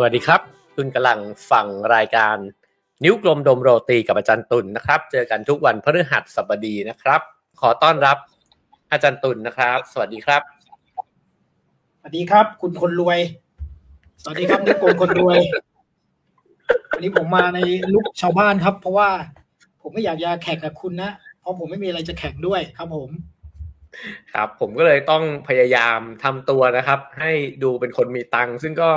สวัสดีครับ คุณกำลังฟังรายการนิ้วกลมดมโรตีกับอาจารย์ตุลนนะครับ เจอกันทุกวันพฤหัสบดีนะครับ ขอต้อนรับอาจารย์ตุลนนะครับ สวัสดีครับ สวัสดีครับ คุณคนรวย สวัสดีครับนิ้วกลมคนรวย วันนี้ผมมาในลุกชาวบ้านครับ เพราะว่าผมไม่อยากจะแข่งกับคุณนะ เพราะผมไม่มีอะไรจะแข่งด้วยครับผม ครับผมก็เลยต้องพยายามทำตัวนะครับ ให้ดูเป็นคนมีตังค์ซึ่งก็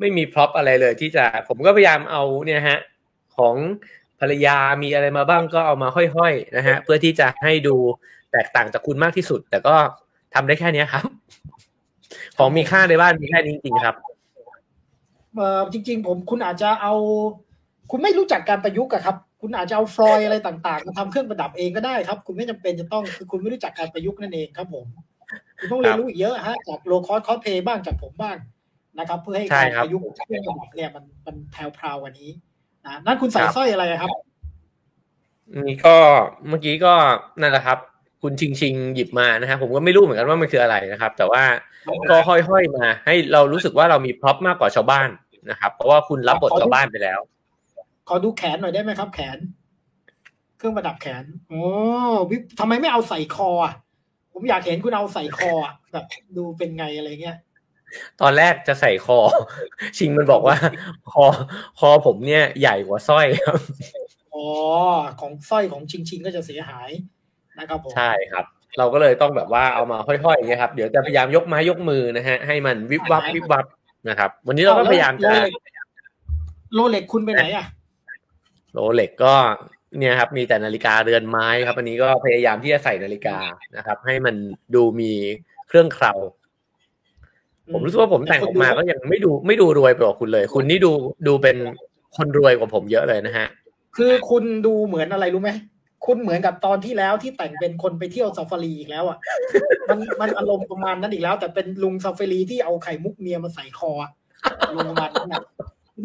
ไม่มีพร็อพอะไรเลยที่จะผมก็พยายามเอาเนี่ยฮะของภรรยามีอะไรมาบ้างก็เอามาห้อยๆนะฮะเพื่อที่จะให้ดูแตกต่างจากคุณมากที่สุด แต่ก็ทำได้แค่เนี้ยครับ ของมีค่าในบ้านมีแค่นี้จริงๆครับเออจริง ๆ ผมคุณอาจจะเอา คุณไม่รู้จักการประยุกต์อะครับ คุณอาจจะเอาฟลอยอะไรต่างๆมาทำเครื่องประดับเองก็ได้ครับ คุณไม่จำเป็นจะต้องคือคุณไม่รู้จักการประยุกต์นั่นเองครับผม คุณต้องเรียนรู้อีกเยอะฮะจาก low cost cosplay บ้างจากผมบ้างนะครับ เพื่อให้ใช่การครับประยุกต์เครื่องประดับเนี่ยมันมันแพรวๆกวันนี้นะนั่นคุณใส่สร้อยอะไรอะครับนี่ก็เมื่อกี้ก็นั่นแหละครับ คุณชิงชิงหยิบมานะฮะผมก็ไม่รู้เหมือนกันว่ามันคืออะไรนะครับ แต่ว่าก็ห้อยๆมา ให้เรารู้สึกว่าเรามี prop มากกว่าชาวบ้านนะครับ เพราะว่าคุณรับบทชาวบ้านไปแล้ว ขอดูแขนหน่อยได้ไหมครับ แขน เครื่องประดับแขน โอ้วิทำไมไม่เอาใส่คออะผมอยากเห็นคุณเอาใส่คออะแบบดูเป็นไงอะไรเงี้ยตอนแรกจะใส่คอ ชิงมันบอกว่า คอ คอผมเนี่ยใหญ่กว่าสร้อยครับอ๋อของสร้อยของชิงชิงก็จะเสียหายนะครับผมใช่ครับ เราก็เลยต้องแบบว่าเอามาห้อยๆอย่างเงี้ยครับเดี๋ยวจะพยายามยกไม้ยกมือนะฮะให้มันวิบวับวิบวับนะครับ วันนี้เราก็พยายามจะโลเล็กคุณไปไหนอะ โรเล็กก็เนี่ยครับมีแต่นาฬิกาเรือนไม้ครับ อันนี้ก็พยายามที่จะใส่นาฬิกานะครับ ให้มันดูมีเครื่องเคราผมรู้สึกว่าผมแต่งออกมาก็ยังไม่ดูไม่ดูรวยไปกว่าคุณเลย คุณนี่ดูดูเป็นคนรวยกว่าผมเยอะเลยนะฮะ คือคุณดูเหมือนอะไรรู้ไหมคุณเหมือนกับตอนที่แล้วที่แต่งเป็นคนไปเที่ยวซาฟารีอีกแล้วอะมันมันอารมณ์ประมาณนั้นอีกแล้ว แต่เป็นลุงซาฟารีที่เอาไข่มุกเมียมาใส่คออารมณ์ประมาณนั้นนะ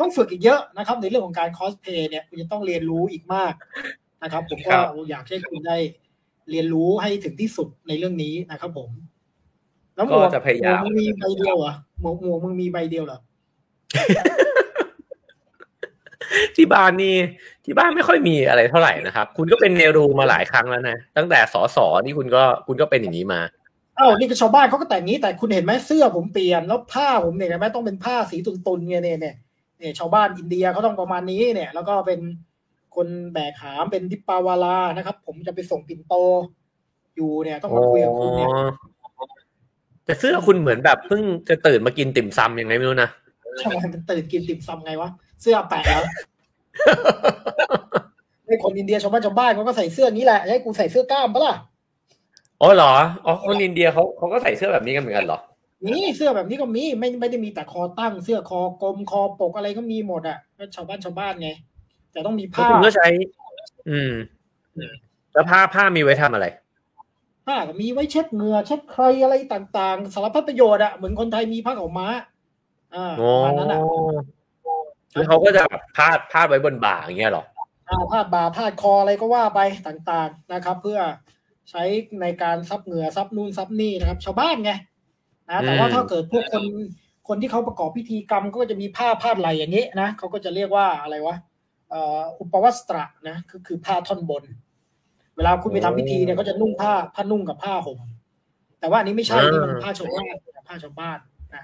ต้องฝึกอีกเยอะนะครับ ในเรื่องของการคอสเพย์เนี่ยคุณจะต้องเรียนรู้อีกมากนะครับ ผมก็อยากให้คุณได้เรียนรู้ให้ถึงที่สุดในเรื่องนี้นะครับผม แล้วหมวก็กจะพยายามหวกมึงมีใบเดียวเหรอหมวกหมวกมึงมีใบเดียวเหรอที่บ้านนี่ที่บ้านไม่ค่อยมีอะไรเท่าไหร่นะครับ คุณก็เป็นเนรูมาหลายครั้งแล้วนะ ตั้งแต่สอสอนี่คุณก็คุณก็เป็นอย่างนี้มาอ้าวนี่ก็ชาวบ้านเขาก็แต่งงี้แต่คุณเห็นไหมเสื้อผมเปลี่ยนแล้วผ้าผมเนี่ยเห็นไหมต้องเป็นผ้าสีตุนๆเนี่ยเนี่ย เนี่ยเนี่ยชาวบ้านอินเดียเขาต้องประมาณนี้เนี่ย แล้วก็เป็นคนแบกหามเป็นดิปปาวาลานะครับ ผมจะไปส่งปิ่นโต อยู่เนี่ย ต้องมาคุยกับคุณเนี่ยแต่เสื้อคุณเหมือนแบบเพิ่งจะตื่นมากินติ่มซำยังไงไม่รู้นะทำไมมันตื่นกินติ่มซำไงวะเสื้อแปะแล้วไอ้คนอินเดียชาวบ้านชาวบ้านเขาก็ใส่เสื้อนี้แหละให้กูใส่เสื้อกล้ามปะล่ะอ๋อเหรออ๋อคนอินเดียเขาเขาก็ใส่เสื้อแบบนี้กันเหมือนกันเหรอ นี่เสื้อแบบนี้ก็มีไม่ไม่ได้มีแต่คอตั้งเสื้อคอกลมคอปกอะไรก็มีหมดอะก็ชาวบ้านชาวบ้านไง แต่ต้องมีแล้วผ้าคุณก็ใช้ อืม แล้วผ้าผ้ามีไว้ทำอะไรผ้าก็มีไว้เช็ดเหงื่อเช็ดใครอะไรต่าง ๆ สารพัดประโยชน์อะเหมือนคนไทยมีผ้าขาวม้า อ่าโอ้ประมาณนั้นอะแล้วเขาก็จะแบบพาดพาดไว้บนบ่าอย่างเงี้ยเหรออ่าผ้าบ่าผ้าคออะไรก็ว่าไปต่างๆนะครับ เพื่อใช้ในการซับเหงื่อซับนู่นซับนี่นะครับ ชาวบ้านไง นะแต่ว่าอืมถ้าเกิดพวกคนคนที่เขาประกอบพิธีกรรมก็จะมีผ้าพาดไหลอย่างนี้นะเขาก็จะเรียกว่าอะไรวะเอ่ออุปวัสตระนะคือคือผ้าท่อนบน เวลาคุณไปทำพิธีเนี่ยเขาจะนุ่งผ้าผ้านุ่งกับผ้าห่มแต่ว่าอันนี้ไม่ใช่นี่มันผ้าชาวบ้านผ้าชาวบ้านนะ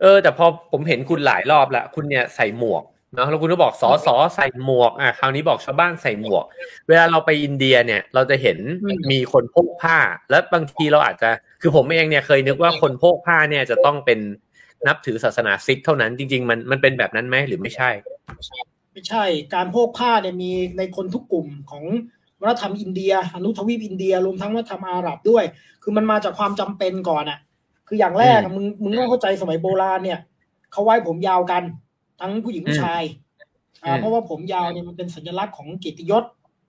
เออ แต่พอผมเห็นคุณหลายรอบละคุณเนี่ยใส่หมวก เนาะแล้วคุณก็บอกสอสอใส่หมวกอะคราวนี้บอกชาวบ้านใส่หมวก เวลาเราไปอินเดียเนี่ย เราจะเห็นมีคนพกผ้า แล้วบางทีเราอาจจะ คือผมเองเนี่ยเคยนึกว่าคนพกผ้าเนี่ยจะต้องเป็นนับถือศาสนาซิกเท่านั้นจริง ๆ มันมันเป็นแบบนั้นไหมหรือไม่ใช่ ไม่ใช่ การโพกผ้าเนี่ยมีในคนทุกกลุ่มของวัฒนธรรมอินเดียอนุทวีปอินเดียรวมทั้งวัฒนธรรมอาหรับด้วย คือมันมาจากความจำเป็นก่อนอะคืออย่างแรกอะมึงมึงต้องเข้าใจสมัยโบราณเนี่ยเขาไว้ผมยาวกัน ทั้งผู้หญิงผู้ชายอ่าอืมเพราะว่าผมยาวเนี่ยมันเป็นสัญลักษณ์ของเกียรติยศ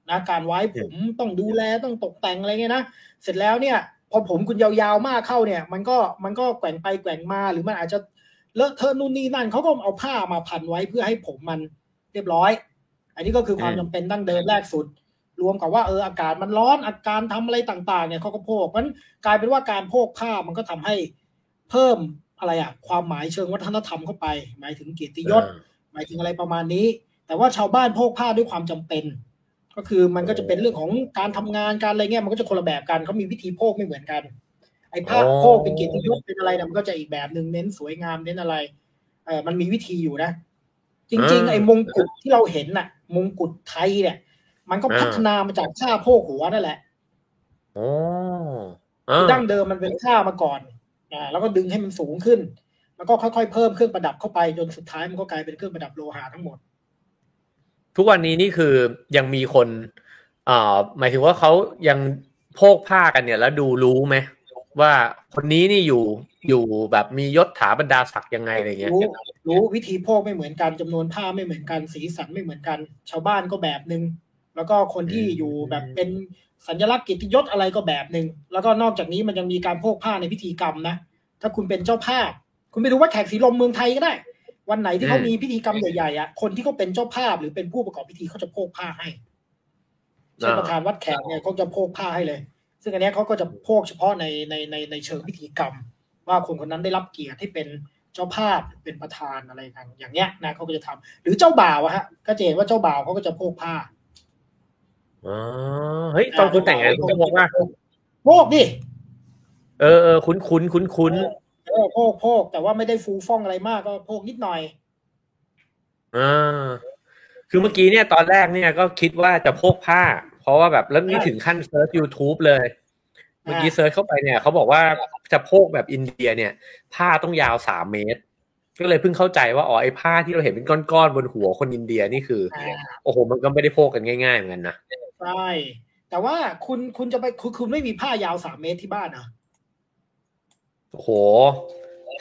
นะการไว้ผมต้องดูแลต้องตกแต่งอะไรเงี้ยนะเสร็จแล้วเนี่ย พอผมคุณยาวๆมากเข้าเนี่ย มันก็มันก็แกว่งไปแกว่งมาหรือมันอาจจะเลอะเทอะนู่นนี่นั่นเขาก็เอาผ้ามาพันไว้เพื่อให้ผมมันเรียบร้อย อันนี้ก็คือความอืมจำเป็นดั้งเดิมแรกสุด รวมกับว่าเอออากาศมันร้อนอาการทำอะไรต่าง ๆ เนี่ยเขาก็โพกมันกลายเป็นว่าการโพกผ้ามันก็ทำให้เพิ่ม อะไรอะความหมายเชิงวัฒนธรรมเข้าไป หมายถึงเกียรติยศ หมายถึงอะไรประมาณนี้ แต่ว่าชาวบ้านโพกผ้าด้วยความจำเป็น ก็คือมันก็จะเป็นเรื่องของการทำงานการอะไรเงี้ยมันก็จะคนละแบบกันเขามีวิธีโพกไม่เหมือนกัน ไอ้ผ้าอ๋อโพกเป็นเกียรติยศเป็นอะไรนะมันก็จะอีกแบบหนึ่งเน้นสวยงามเน้นอะไรเออมันมีวิธีอยู่นะ จริง ๆ ไอ้มงกุฎที่เราเห็นน่ะ มงกุฎไทยเนี่ย มันก็พัฒนามาจากผ้าโพกหัวนั่นแหละโอ้อ่าดั้งเดิมมันเป็นผ้ามาก่อน อ่าแล้วก็ดึงให้มันสูงขึ้น แล้วก็ค่อยๆเพิ่มเครื่องประดับเข้าไปจนสุดท้ายมันก็กลายเป็นเครื่องประดับโลหะทั้งหมด ทุกวันนี้นี่คือยังมีคนอ่าหมายถึงว่าเขายังโพกผ้ากันเนี่ย แล้วดูรู้ไหมว่าคนนี้นี่อยู่อยู่แบบมียศถาบรรดาศักดิ์ยังไงอะไรเงี้ยรู้รู้วิธีโพกไม่เหมือนกันจำนวนผ้าไม่เหมือนกันสีสันไม่เหมือนกัน ชาวบ้านก็แบบหนึ่งแล้วก็คนที่อยู่แบบเป็น สัญลักษณ์กิตติยศอะไรก็แบบหนึ่งแล้วก็นอกจากนี้มันยังมีการโพกผ้าในพิธีกรรมนะ ถ้าคุณเป็นเจ้าภาพ คุณไปดูว่าแขกสีลมเมืองไทยก็ได้ วันไหนที่เขามีพิธีกรรมใหญ่ๆอะคนที่เขาเป็นเจ้าภาพหรือเป็นผู้ประกอบพิธีเขาจะโพกผ้าให้เช่นอ่าประธานวัดแขกเนี่ยเขาจะโพกผ้าให้เลย ซึ่งอันเนี้ยเขาก็จะโพกเฉพาะในในในในเชิงพิธีกรรม ว่าคนคนนั้นได้รับเกียรติให้เป็นเจ้าภาพเป็นประธานอะไรกันอย่างเนี้ยนะเขาก็จะทำหรือเจ้าบ่าวอะฮะก็จะเห็นว่าเจ้าบ่าวเขาก็จะโพกผ้า อ๋อเฮ้ยตอนคุณแต่งงานคุณก็บอกว่าโพกดิเออเออคุ้นคุ้นคุ้นคุ้นเออโพกโพกแต่ว่าไม่ได้ฟูฟ่องอะไรมากก็โพกนิดหน่อยอ่าคือเมื่อกี้เนี่ยตอนแรกเนี่ยก็คิดว่าจะโพกผ้า เพราะว่าแบบแล้วนี่ถึงขั้นเซิร์ช YouTube เลย เมื่อกี้ search เข้าไปเนี่ยเขาบอกว่าจะโพกแบบอินเดียเนี่ย ผ้าต้องยาวสามเมตร ก็เลยเพิ่งเข้าใจว่าอ๋อไอ้ผ้าที่เราเห็นเป็นก้อนๆบนหัวคนอินเดียนี่คืออ่าโอ้โหมันก็ไม่ได้โพกกันง่ายๆเหมือนกันนะ ใช่ แต่ว่าคุณคุณจะไปคุณคุณไม่มีผ้ายาวสามเมตรที่บ้านเหรอโอ้โห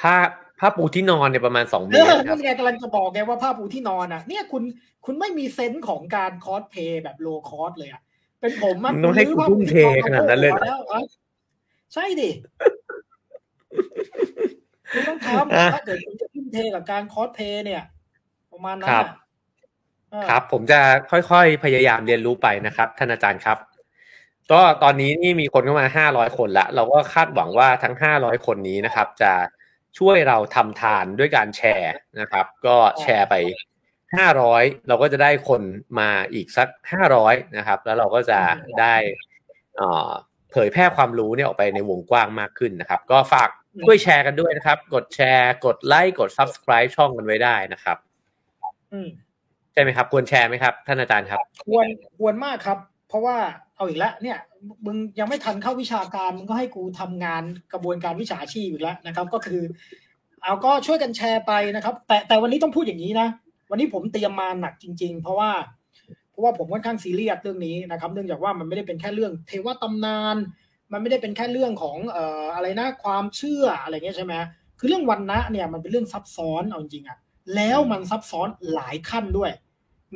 ผ้าผ้าปูที่นอนเนี่ยประมาณสองเมเอตอรครันั่บนไงกำลังจะบอกไงว่าผ้าปูที่นอนอะ เนี่ยคุณคุณไม่มี sense ของการคอสเพย์แบบ low cost เลยอะเป็นผมอะมึงต้องให้รื้กูทุ่มเทขนาดนั้นเลยเหรอผ้ปูที่นอนมาโพกหัวแล้วอะใช่ดิคุณต้องทำอะถ้าเกิดคุณจะทุ่มเทกับการคอสเพย์เนี่ย ประมาณนั้น ครับอะเออครับ ผมจะค่อยๆพยายามเรียนรู้ไปนะครับท่านอาจารย์ครับ ก็ตอนนี้นี่มีคนเข้ามาห้าร้อยคนละ เราก็คาดหวังว่าทั้งห้าร้อยคนนี้นะครับ จะช่วยเราทำทานด้วยการแชร์นะครับ ก็แชร์ไปห้าร้อยเราก็จะได้คนมาอีกสักห้าร้อยนะครับ แล้วเราก็จะได้เอ่อเผยแพร่ความรู้เนี่ยออกไปในวงกว้างมากขึ้นนะครับ ก็ฝากช่วยแชร์กันด้วยนะครับ กดแชร์ กดไลค์ กด subscribe ช่องกันไว้ได้นะครับ อืมใช่ไหมครับ ควรแชร์ไหมครับ ท่านอาจารย์ครับ ควรควรมากครับ เพราะว่าเอาอีกแล้วเนี่ยมึงยังไม่ทันเข้าวิชาการมึงก็ให้กูทำงานกระบวนการวิชาชีพอีกแล้วนะครับ ก็คือ เอาก็ช่วยกันแชร์ไปนะครับ แต่แต่วันนี้ต้องพูดอย่างนี้นะวันนี้ผมเตรียมมาหนักจริง ๆ เพราะว่า เพราะว่าผมค่อนข้างซีเรียสเรื่องนี้นะครับ เนื่องจากว่ามันไม่ได้เป็นแค่เรื่อง เทวตำนาน มันไม่ได้เป็นแค่เรื่องของเอ่ออะไรนะความเชื่ออะไรเงี้ยใช่ไหมคือเรื่องวันนะเนี่ยมันเป็นเรื่องซับซ้อนเอาจริงๆอะแล้วมันซับซ้อนหลายขั้นด้วย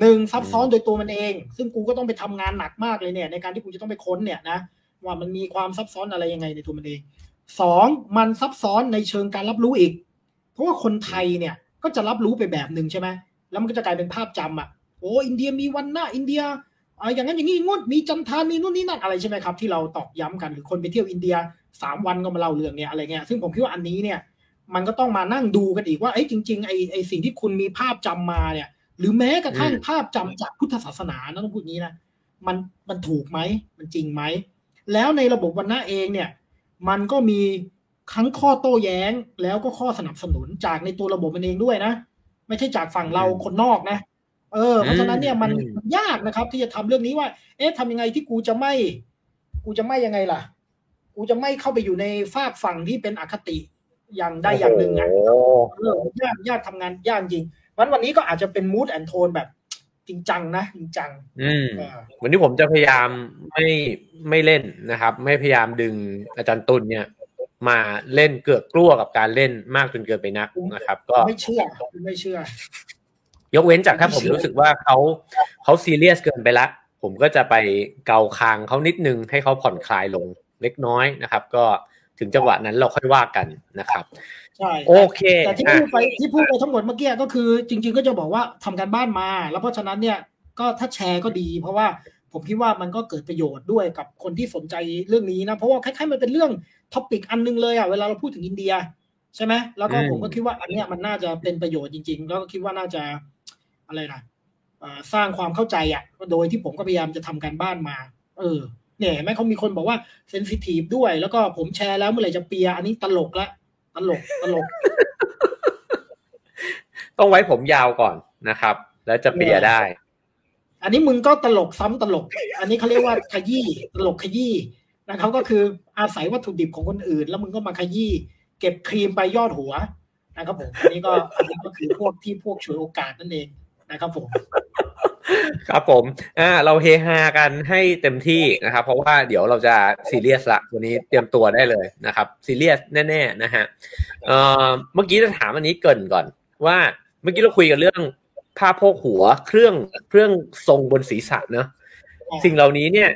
หนึ่งซับซ้อนโดยตัวมันเอง ซึ่งกูก็ต้องไปทำงานหนักมากเลยเนี่ย ในการที่กูจะต้องไปค้นเนี่ยนะว่ามันมีความซับซ้อนอะไรยังไงในตัวมันเองสองมันซับซ้อนในเชิงการรับรู้อีก เพราะว่าคนไทยเนี่ยก็จะรับรู้ไปแบบหนึ่งใช่ไหมแล้วมันก็จะกลายเป็นภาพจำอะโอ้อินเดียมีวันหน้าอินเดียอ่าอย่างนั้นอย่างนี้งดมีจันทานมีนู่นนี่นั่นอะไรใช่ไหมครับที่เราตอกย้ำกันหรือคนไปเที่ยวอินเดียสามวันก็มาเล่าเรื่องเนี่ยอะไรเงี้ยซึ่งผมคิดว่าอันนี้เนี่ย มันก็ต้องมานั่งดูกันอีกว่าไอ้จริงๆไอ้ไอ้สิ่งที่คุณมีภาพจำมาเนี่ย หรือแม้กระทั่งอืมภาพจำจากพุทธศาสนานะต้องพูดงี้นะมันมันถูกไหมมันจริงไหม แล้วในระบบวันนะเองเนี่ย มันก็มีทั้งข้อโต้แย้งแล้วก็ข้อสนับสนุนจากในตัวระบบมันเองด้วยนะ ไม่ใช่จากฝั่งเราคนนอกนะ เออ เพราะฉะนั้นเนี่ยมันอืมมันยากนะครับ ที่จะทำเรื่องนี้ว่า เอ๊ะทำยังไงที่กูจะไม่ กูจะไม่ยังไงล่ะ กูจะไม่เข้าไปอยู่ในฝากฝั่งที่เป็นอคติอย่างใดอย่างหนึ่งอะโอ้โหเออยากยากทำงานยากจริง วันวันนี้ก็อาจจะเป็นมูดแอนโทนแบบจริงจังนะจริงจัง อืมเออวันนี้ผมจะพยายามไม่ไม่เล่นนะครับ ไม่พยายามดึงอาจารย์ตุลเนี่ย มาเล่นเกือกกลัวกับการเล่นมากจนเกินไปนักนะครับ ก็ไม่เชื่อไม่เชื่อ ยกเว้นจากถ้าผมไม่เชื่อรู้สึกว่าเขาเขาซีเรียสเกินไปละผมก็จะไปเกาคางเขานิดนึงให้เขาผ่อนคลายลงเล็กน้อยนะครับ ก็ถึงจังหวะนั้นเราค่อยว่ากันนะครับ ใช่โอเคแต่ที่อะพูดไปที่พูดไปทั้งหมดเมื่อกี้ก็คือ จริง ๆ ก็จะบอกว่าทำการบ้านมา แล้วเพราะฉะนั้นเนี่ยก็ถ้าแชร์ก็ดี เพราะว่าผมคิดว่ามันก็เกิดประโยชน์ด้วยกับคนที่สนใจเรื่องนี้นะ เพราะว่าคล้ายๆมันเป็นเรื่องท็อปิกอันนึงเลยอะเวลาเราพูดถึงอินเดียใช่ไหมแล้วก็อืมผมก็คิดว่าอันเนี้ยมันน่าจะเป็นประโยชน์จริง ๆ แล้วก็คิดว่าน่าจะอะไรนะเอ่อสร้างความเข้าใจอะโดยที่ผมก็พยายามจะทำการบ้านมา เออ เนี่ยเห็นไหมเขามีคนบอกว่าเซนซิทีฟด้วย แล้วก็ผมแชร์แล้วเมื่อไหร่จะเปียร์อันนี้ตลกละ ตลกตลก ต้องไว้ผมยาวก่อนนะครับ แล้วจะเปียร์ได้ อันนี้มึงก็ตลกซ้ำตลก อันนี้เขาเรียกว่าขยี้ตลกขยี้นะครับก็คืออาศัยวัตถุดิบของคนอื่น แล้วมึงก็มาขยี้เก็บครีมไปยอดหัวนะครับผมอันนี้ก็อันนี้ก็คือพวกที่พวกฉวยโอกาสนั่นเองนะครับผม ครับผม อ่า เราเฮฮากันให้เต็มที่นะครับ เพราะว่าเดี๋ยวเราจะซีเรียสละวันนี้เตรียมตัวได้เลยนะครับซีเรียสแน่ๆนะฮะเอ่อเมื่อกี้จะถามอันนี้เกรินก่อน ว่าเมื่อกี้เราคุยกันเรื่องผ้าโพกหัวเครื่องเครื่องทรงบนศีรษะเนอะสิ่งเหล่านี้เนี่ย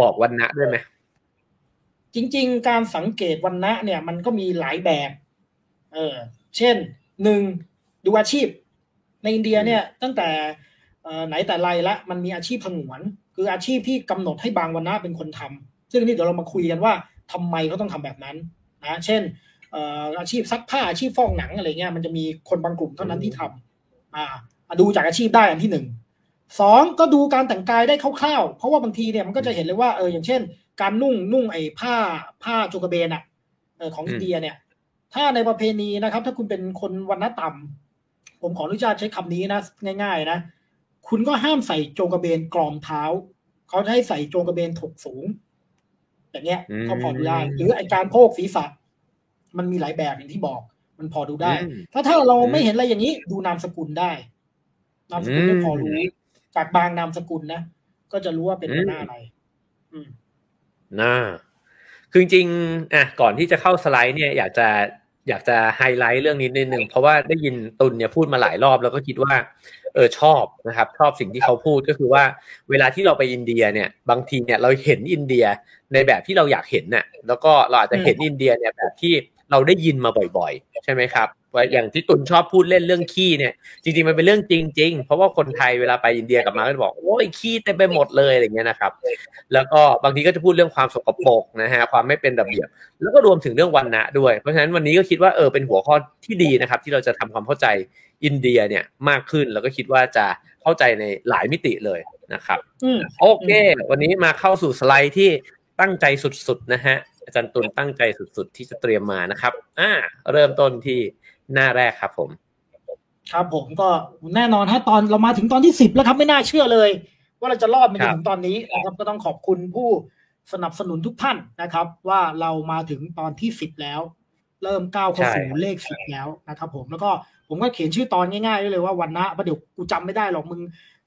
บอกวันนะด้วยไหมจริง ๆ การสังเกตวันนะเนี่ย มันก็มีหลายแบบ เออเช่นหนึ่งดูอาชีพ ในอินเดียเนี่ย ตั้งแต่เอ่อ ไหนแต่ไรละมันมีอาชีพผงวน คืออาชีพที่กำหนดให้บางวันนะเป็นคนทำซึ่งนี่เดี๋ยวเรามาคุยกันว่าทำไมเขาต้องทำแบบนั้นนะเช่นเอ่ออาชีพซักผ้าอาชีพฟอกหนังอะไรเงี้ยมันจะมีคนบางกลุ่มเท่านั้นที่ทำอ่าอะดูจากอาชีพได้อันที่หนึ่งสองก็ดูการแต่งกายได้คร่าวๆ เพราะว่าบางทีเนี่ยมันก็จะเห็นเลยว่าเอออย่างเช่น การนุ่งนุ่งไอ้ผ้าผ้าโจกระเบนอะเออของอินเดียเนี่ย ถ้าในประเพณีนะครับ ถ้าคุณเป็นคนวันณะต่ำผมขออนุญาตใช้คำนี้นะง่าย ๆ นะ คุณก็ห้ามใส่โจงกระเบนกรอมเท้า เขาจะให้ใส่โจงกระเบนถกสูงอย่างเงี้ยอืมก็พอดูได้ หรือไอการโพกศีรษะ มันมีหลายแบบอย่างที่บอก มันพอดูได้อืมถ้าถ้าเราอืมไม่เห็นอะไรอย่างนี้ ดูนามสกุลได้ นามสกุลอืมไม่พอรู้ จากบางนามสกุลนะ ก็จะรู้ว่าเป็นอืมหน้าอะไรอืมน่าคือจริงๆอะก่อนที่จะเข้าสไลด์เนี่ย อยากจะ อยากจะไฮไลท์เรื่องนี้นิดนึงเพราะว่าได้ยินตุลเนี่ยพูดมาหลายรอบ แล้วก็คิดว่าเออชอบนะครับ ชอบสิ่งที่เขาพูดก็คือว่า เวลาที่เราไปอินเดียเนี่ย บางทีเนี่ยเราเห็นอินเดียในแบบที่เราอยากเห็นน่ะแล้วก็เราอาจจะเห็นอินเดียเนี่ยแบบที่เราได้ยินมาบ่อย ๆ ใช่ไหมครับ ว่าอย่างที่ตุลชอบพูดเล่นเรื่องขี้เนี่ย จริงๆมันเป็นเรื่องจริง ๆ เพราะว่าคนไทยเวลาไปอินเดียกลับมาก็จะบอกโอ้ยขี้เต็มไปหมดเลยอะไรเงี้ยนะครับ แล้วก็บางทีก็จะพูดเรื่องความสกปรกนะฮะความไม่เป็นระเบียบ แล้วก็รวมถึงเรื่องวันณะด้วย เพราะฉะนั้นวันนี้ก็คิดว่าเออเป็นหัวข้อที่ดีนะครับ ที่เราจะทำความเข้าใจอินเดียเนี่ยมากขึ้นแล้วก็คิดว่าจะเข้าใจในหลายมิติเลยนะครับอืมโอเค วันนี้มาเข้าสู่สไลด์ที่ตั้งใจสุดๆนะฮะอาจารย์ตุลตั้งใจสุดๆ ที่จะเตรียมมานะครับ อ่า เริ่มต้นที่ หน้าแรกครับผม ครับผมก็แน่นอนฮะตอนเรามาถึงตอนที่สิบแล้วครับไม่น่าเชื่อเลย ว่าเราจะรอดมาจนถึงตอนนี้นะครับก็ต้องขอบคุณผู้สนับสนุนทุกท่านนะครับ ว่าเรามาถึงตอนที่สิบแล้ว เริ่มก้าวเข้าสู่ใช่เลขสิบแล้วนะครับ ผมแล้วก็ผมก็เขียนชื่อตอนง่ายๆไว้เลยว่าวันนะเพราะเดี๋ยวกูจำไม่ได้หรอกมึง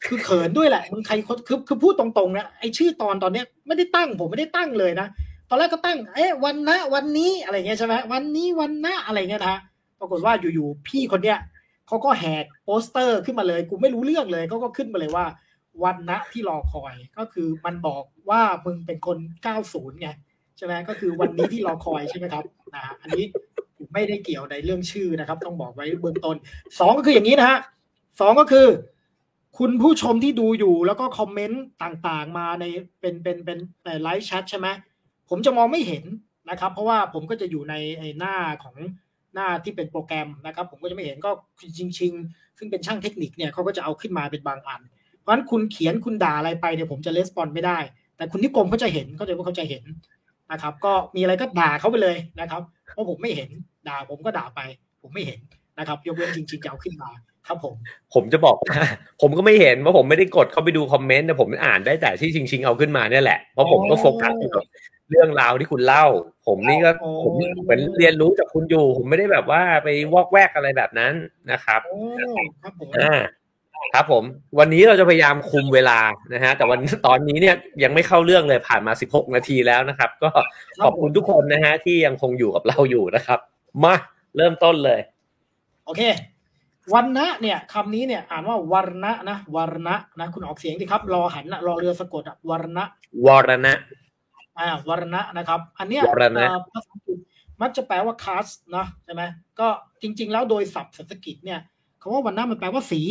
คือเขินด้วยแหละมึงใครคนคือคือพูดตรงๆนะไอชื่อตอนตอนเนี้ยไม่ได้ตั้งผมไม่ได้ตั้งเลยนะตอนแรกก็ตั้ง เอ๊ะวันนะวันนี้อะไรเงี้ยใช่ไหมวันนี้วันนะอะไรเงี้ยนะฮะ ปรากฏว่าอยู่ๆพี่คนเนี้ยเขาก็แหกโปสเตอร์ขึ้นมาเลย กูไม่รู้เรื่องเลยเขาก็ขึ้นมาเลยว่าวันนะที่รอคอยก็คือมันบอกว่ามึงเป็นคน 90 ไงใช่ไหมก็คือวันนี้ที่รอคอยใช่ไหมครับนะฮะอันนี้ไม่ได้เกี่ยวในเรื่องชื่อนะครับ ต้องบอกไว้เบื้องต้นสองก็คืออย่างนี้นะฮะสองก็คือ คุณผู้ชมที่ดูอยู่แล้วก็คอมเมนต์ต่างๆ มาในเป็นเป็นเป็นไลฟ์แชทใช่ไหมผมจะมองไม่เห็นนะครับ เพราะว่าผมก็จะอยู่ในไอ้หน้าของ หน้าที่เป็นโปรแกรมนะครับ ผมก็จะไม่เห็นก็ชิงชิงๆซึ่งเป็นช่างเทคนิคเนี่ยเขาก็จะเอาขึ้นมาเป็นบางอัน เพราะฉะนั้นคุณเขียนคุณด่าอะไรไปเนี่ยผมจะレスปอนไม่ได้ แต่คุณนิกรมเขาจะเห็นเขาจะว่าเขาจะเห็นนะครับ ก็มีอะไรก็ด่าเขาไปเลยนะครับ เพราะผมไม่เห็นด่าผมก็ด่าไป ผมไม่เห็นนะครับ ยกเว้นจริงๆจะเอาขึ้นมาครับผม ผมจะบอกว่าผมก็ไม่เห็นเพราผมไม่ได้กดเข้าไปดูคอมเมนต์แต่ผมอ่านได้แต่ที่ชิงชิงๆเอาขึ้นมาเนี่ยแหละเพราะผมก็โฟกัสอยู่ เรื่องราวที่คุณเล่า ผมนี่ก็อ๋อผมเหมือนเรียนรู้จากคุณอยู่ ผมไม่ได้แบบว่าไปวอกแวกอะไรแบบนั้นนะครับโอ้ครับผมอ่าครับผม วันนี้เราจะพยายามคุมเวลานะฮะ แต่วันตอนนี้เนี่ยยังไม่เข้าเรื่องเลยผ่านมา 16 นาทีแล้วนะครับ ก็ขอบคุณทุกคนนะฮะที่ยังคงอยู่กับเราอยู่นะครับ มาเริ่มต้นเลย โอเควรรณะเนี่ยคำนี้เนี่ยอ่านว่าวรรณะนะวรรณะนะคุณออกเสียงดิครับรอหันนะรอเรือสะกดอะวรรณะวรณะ อ่าวรณะนะครับ อันเนี้ยวรณะเอ่อภาษาอังกฤษมักจะแปลว่า caste นะใช่ไหมก็จริง ๆ แล้วโดยศัพท์สันสกฤตเนี่ยคำว่าวรรณะมันแปลว่าสี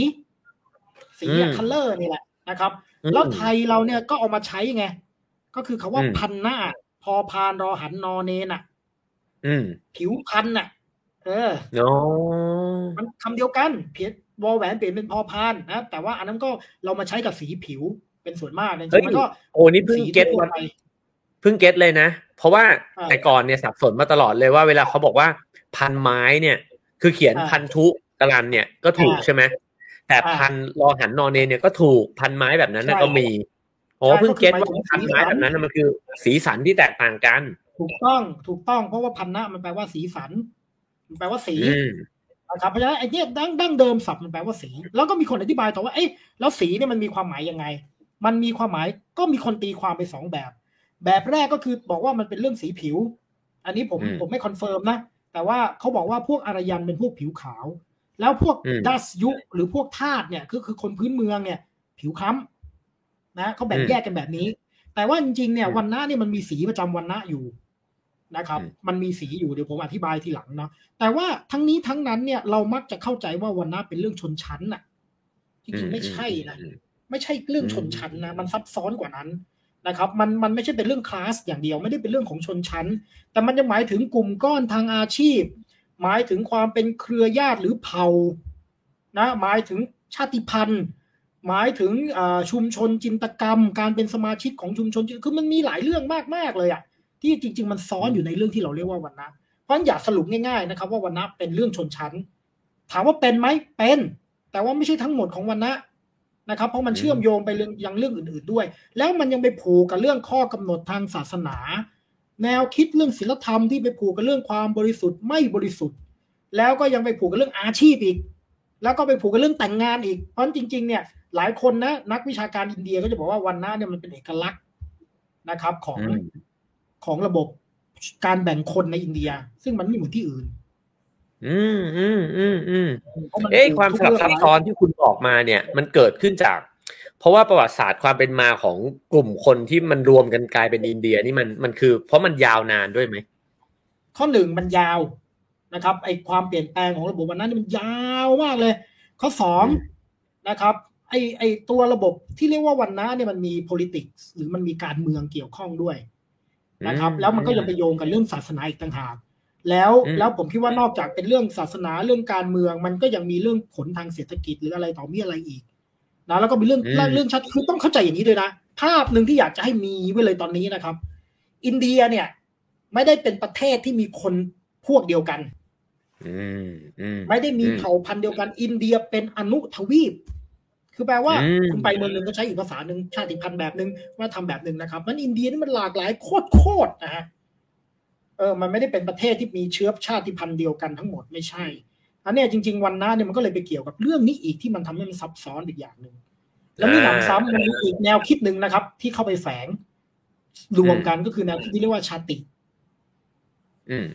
สีอะอืม color นี่แหละนะครับอืมแล้วไทยเราเนี่ยก็เอามาใช้ไง ก็คือคาว่าอืมพันหน้า พอพานรอหันนอเนนอะอืมผิวพันน่ะ เออโอ้มันคำเดียวกัน เพียวอลแหวนเปลี่ยนเป็นพอพานนะแต่ว่าอันนั้นก็เรามาใช้กับสีผิวเป็นส่วนมากจริงๆมันก็โอ้นี่เพิ่งสีเก็ตทั่ววันไปเพิ่งเก็ตเลยนะ เพราะว่าอ่าแต่ก่อนเนี่ยสับสนมาตลอดเลยว่าเวลาเขาบอกว่าพันไม้เนี่ย คือเขียนอ่าพันธุกรันเนี่ยก็ถูกอ่าใช่ไหมแต่อ่าพันรอหันนอนเนนเนี่ยก็ถูกพันไม้แบบนั้นน่ะใช่ก็มีโอ้ใช่เพิ่งเก็ตก็คือว่าหมายถึงพรรณไม้สีสันแบบนั้นน่ะมันคือสีสันที่แตกต่างกัน ถูกต้องถูกต้องเพราะว่าพันหน้ามันแปลว่าสีสัน มันแปลว่าสีอืมนะครับเพราะฉะนั้นไอ้เนี่ยดั้งดั้งเดิมศัพท์มันแปลว่าสี แล้วก็มีคนอธิบายต่อว่าเอ๊ะแล้วสีเนี่ยมันมีความหมายยังไง มันมีความหมายก็มีคนตีความไปสองแบบ แบบแรกก็คือบอกว่ามันเป็นเรื่องสีผิว อันนี้ผมอืมผมไม่ confirm นะ แต่ว่าเขาบอกว่าพวกอารยันเป็นพวกผิวขาว แล้วพวกอืมดัสยุหรือพวกทาสเนี่ยคือคือคนพื้นเมืองเนี่ย ผิวค้ำนะเขาแบ่งแยกกันแบบนี้ แต่ว่าจริงๆเนี่ยอืมวันนะเนี่ยมันมีสีประจำวันนะอยู่นะครับอืมมันมีสีอยู่เดี๋ยวผมอธิบายทีหลังเนาะแต่ว่าทั้งนี้ทั้งนั้นเนี่ยเรามักจะเข้าใจว่าวันนะเป็นเรื่องชนชั้นน่ะจริงๆไม่ใช่นะอืมไม่ใช่เรื่องชนชั้นนะมันซับซ้อนกว่านั้น นะครับมันมันไม่ใช่เป็นเรื่องคลาสอย่างเดียวไม่ได้เป็นเรื่องของชนชั้น แต่มันจะหมายถึงกลุ่มก้อนทางอาชีพ หมายถึงความเป็นเครือญาติหรือเผ่านะหมายถึงชาติพันธุ์ หมายถึงชุมชนจินตกรรม การเป็นสมาชิกของชุมชนคือมันมีหลายเรื่องมากๆเลยอะที่จริง ๆ มันซ้อนอยู่ในเรื่องที่เราเรียกว่าวันนะเพราะฉะนั้นอย่าสรุปง่ายๆนะครับ ว่าวันนะเป็นเรื่องชนชั้น ถามว่าเป็นไหมเป็น แต่ว่าไม่ใช่ทั้งหมดของวันนะ นะครับ เพราะมันเชื่อมโยงไปเรื่องยังเรื่องอื่น ๆด้วย แล้วมันยังไปผูกกับเรื่องข้อกำหนดทางศาสนา แนวคิดเรื่องศีลธรรมที่ไปผูกกับเรื่องความบริสุทธิ์ไม่บริสุทธิ์ แล้วก็ยังไปผูกกับเรื่องอาชีพอีก แล้วก็ไปผูกกับเรื่องแต่งงานอีก เพราะฉะนั้นจริง ๆ เนี่ย หลายคนนะนักวิชาการอินเดียก็จะบอกว่าวันนะเนี่ยมันเป็นเอกลักษณ์นะครับของอืมของระบบการแบ่งคนในอินเดีย ซึ่งมันไม่เหมือนที่อื่น อืมอืมอืมอืมพราะนเอ๊ะความทุกสลับเรื่องซับซ้อนที่คุณบอกมาเนี่ย มันเกิดขึ้นจาก เพราะว่าประวัติศาสตร์ความเป็นมาของกลุ่มคนที่มันรวมกันกลายเป็นอินเดียนี่มันมันคือ เพราะมันยาวนานด้วยไหมข้อหนึ่งมันยาวนะครับไอความเปลี่ยนแปลงของระบบวันนั้นนี่มันยาวมากเลย ข้อสองนะครับไอไอตัวระบบที่เรียกว่าวันนะเนี่ยมันมี politics หรือมันมีการเมืองเกี่ยวข้องด้วยนะครับอืมแล้วมันก็ยังไปโยงกับเรื่องศาสนาอีกต่างหาก แล้วอืมแล้วผมคิดว่านอกจากเป็นเรื่องศาสนาเรื่องการเมือง มันก็ยังมีเรื่องผลทางเศรษฐกิจหรืออะไรต่อมีอะไรอีกนะแล้วก็มีเรื่องเรื่องชัดคือต้องเข้าใจอย่างนี้ด้วยนะ ภาพหนึ่งที่อยากจะให้มีไว้เลยตอนนี้นะครับ อินเดียเนี่ย ไม่ได้เป็นประเทศที่มีคนพวกเดียวกันอืมอืมไม่ได้มีอืมเผ่าพันธุ์เดียวกัน อินเดียเป็นอนุทวีป คือแปลว่าอืมคุณไปเมืองหนึ่งก็ใช้อีกภาษาหนึ่งชาติพันธุ์แบบหนึ่งว่าทำแบบหนึ่งนะครับนั้นอินเดียนี่มันหลากหลายโคตรโคตรๆนะฮะ เออมันไม่ได้เป็นประเทศที่มีเชื้อชาติพันธุ์เดียวกันทั้งหมดไม่ใช่อันเนี้ยจริง ๆวันหน้าเนี่ยมันก็เลยไปเกี่ยวกับเรื่องนี้อีกที่มันทำให้มันซับซ้อนอีกอย่างหนึ่งแล้วมีหนำซ้ำมันมีอีกแนวคิดหนึ่งนะครับ ที่เข้าไปแฝงรวมกันก็คือแนวคิดที่เรียกว่าชาติ อืม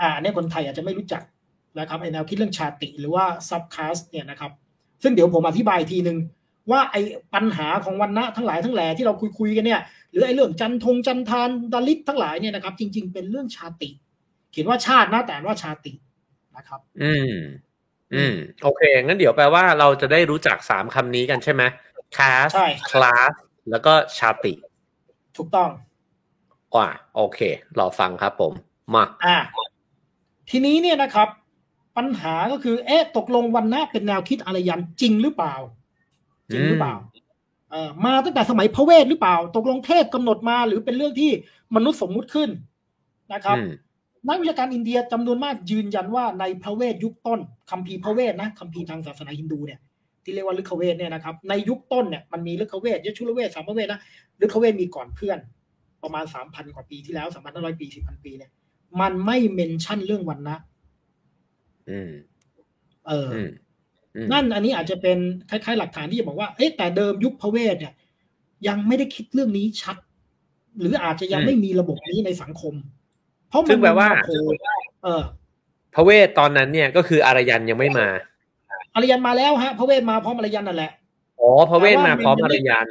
อ่าเนี่ยคนไทยอาจจะไม่รู้จักนะครับไอแนวคิดเรื่องชาติหรือว่าซับคาสเนี่ยนะครับ ซึ่งเดี๋ยวผมอธิบายอีกทีหนึ่งว่าไอปัญหาของวันณะทั้งหลายทั้งแหล่ที่เราคุยคุยๆกันเนี่ย หรือไอเรื่องจันทงจันทานดาลิตทั้งหลายเนี่ยนะครับ จริง ๆ เป็นเรื่องชาติ เขียนว่าชาตินะแต่อ่านว่าชาตินะครับ อืม อืม โอเค งั้นเดี๋ยวแปลว่าเราจะได้รู้จักสามคำนี้กันใช่ไหม class ใช่ class แล้วก็ชาติ ถูกต้องอ่าโอเค รอฟังครับผมมาอ่าทีนี้เนี่ยนะครับ ปัญหาก็คือ เอ๊ะ ตกลงวันณะเป็นแนวคิดอารยันจริงหรือเปล่า จริงหรือเปล่าเออ มาตั้งแต่สมัยพระเวทหรือเปล่า ตกลงเทพกำหนดมาหรือเป็นเรื่องที่มนุษย์สมมุติขึ้นนะครับอืมนักวิชาการอินเดียจำนวนมากยืนยันว่าในพระเวทยุคต้นคัมภีร์พระเวทนะคัมภีร์ทางศาสนาฮินดูเนี่ยที่เรียกว่าลึกเวทเนี่ยนะครับ ในยุคต้นเนี่ยมันมีลึกเวทยชุลเวทสามเวทนะลึกเวทมีก่อนเพื่อน ประมาณสามพันกว่าปีที่แล้วสามพันห้าร้อยปีสี่พันปีเนี่ย มันไม่เมนชั่นเรื่องวันนะอืม เออออืมอืม นั่นอันนี้อาจจะเป็นคล้ายๆ หลักฐานที่จะบอกว่าเอ๊ะแต่เดิมยุคพระเวทเนี่ย ยังไม่ได้คิดเรื่องนี้ชัด หรืออาจจะยังไม่มีระบบนี้ในสังคม เพราะมัซึ่นงแปลว่าโผล่เออพระเวทตอนนั้นเนี่ยก็คืออารยันยังไม่มา อารยันมาแล้วฮะพระเวทมาพร้อมอารยันนั่นแหละอ๋อพระเวทมาพร้อมอารยัน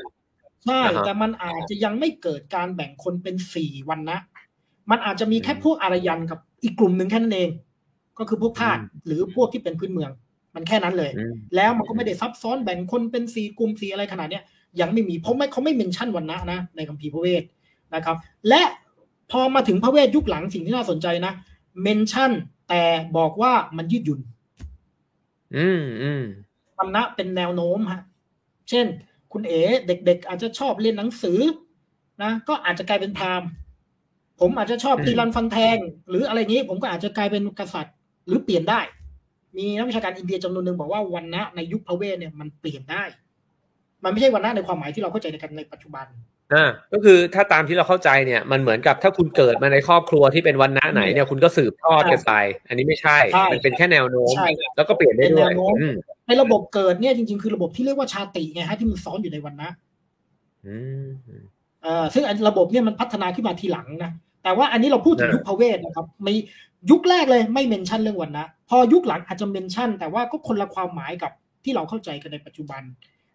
ใช่อ่าฮะแต่มันอาจจะยังไม่เกิดการแบ่งคนเป็นสี่วันนะมันอาจจะมีแค่อืมพวกอารยันกับอีกกลุ่มหนึ่งแค่นั้นเอง ก็คือพวกทาสอืมหรือพวกที่เป็นพื้นเมือง มันแค่นั้นเลยอืมแล้วมันก็ไม่ได้ซับซ้อนแบ่งคนเป็นสี่กลุ่มสี่อะไรขนาดเนี้ยยังไม่มีเพราะไม่เขาไม่เมนชั่นวันนะนะในคัมภีร์พระเวทนะครับ และพอมาถึงพระเวทยุคหลังสิ่งที่น่าสนใจนะเมนชั่นแต่บอกว่ามันยืดหยุ่น อืมอืมวันนะเป็นแนวโน้มฮะ เช่น คุณเอ๋เด็ก ๆ อาจจะชอบเรียนหนังสือนะก็อาจจะกลายเป็นพราหมณ์ผมอาจจะชอบตีรันฟันแทง หรืออะไรนี้ ผมก็อาจจะกลายเป็นกษัตริย์ หรือเปลี่ยนได้ มีนักวิชาการอินเดียจำนวนหนึ่งบอกว่าวันนะในยุคพระเวทเนี่ยมันเปลี่ยนได้ มันไม่ใช่วันนะในความหมายที่เราเข้าใจในกันในปัจจุบันอ่าก็คือถ้าตามที่เราเข้าใจเนี่ย มันเหมือนกับถ้าคุณเกิดมาในครอบครัวที่เป็นวันณะไหนเนี่ย คุณก็สืบทอดกันไป อันนี้ไม่ใช่ใช่มันเป็นแค่แนวโน้มใช่แล้วก็เปลี่ยนได้เป็นด้แนวยวโน้มอืมในระบบเกิดเนี่ยจริงๆ คือระบบที่เรียกว่าชาติไงฮะที่มันซ้อนอยู่ในวันนะอืมเอ่อซึ่งอันระบบเนี่ยมันพัฒนาขึ้นมาทีหลังนะแต่ว่าอันนี้เราพูดถึงอ่ายุยุคพระเวทนะครับไม่ ยุคแรกเลยไม่เมนชั่นเรื่องวันนะพอยุคหลังอาจจะเมนชั่น แต่ว่าก็คนละความหมายกับที่เราเข้าใจกันในปัจจุบัน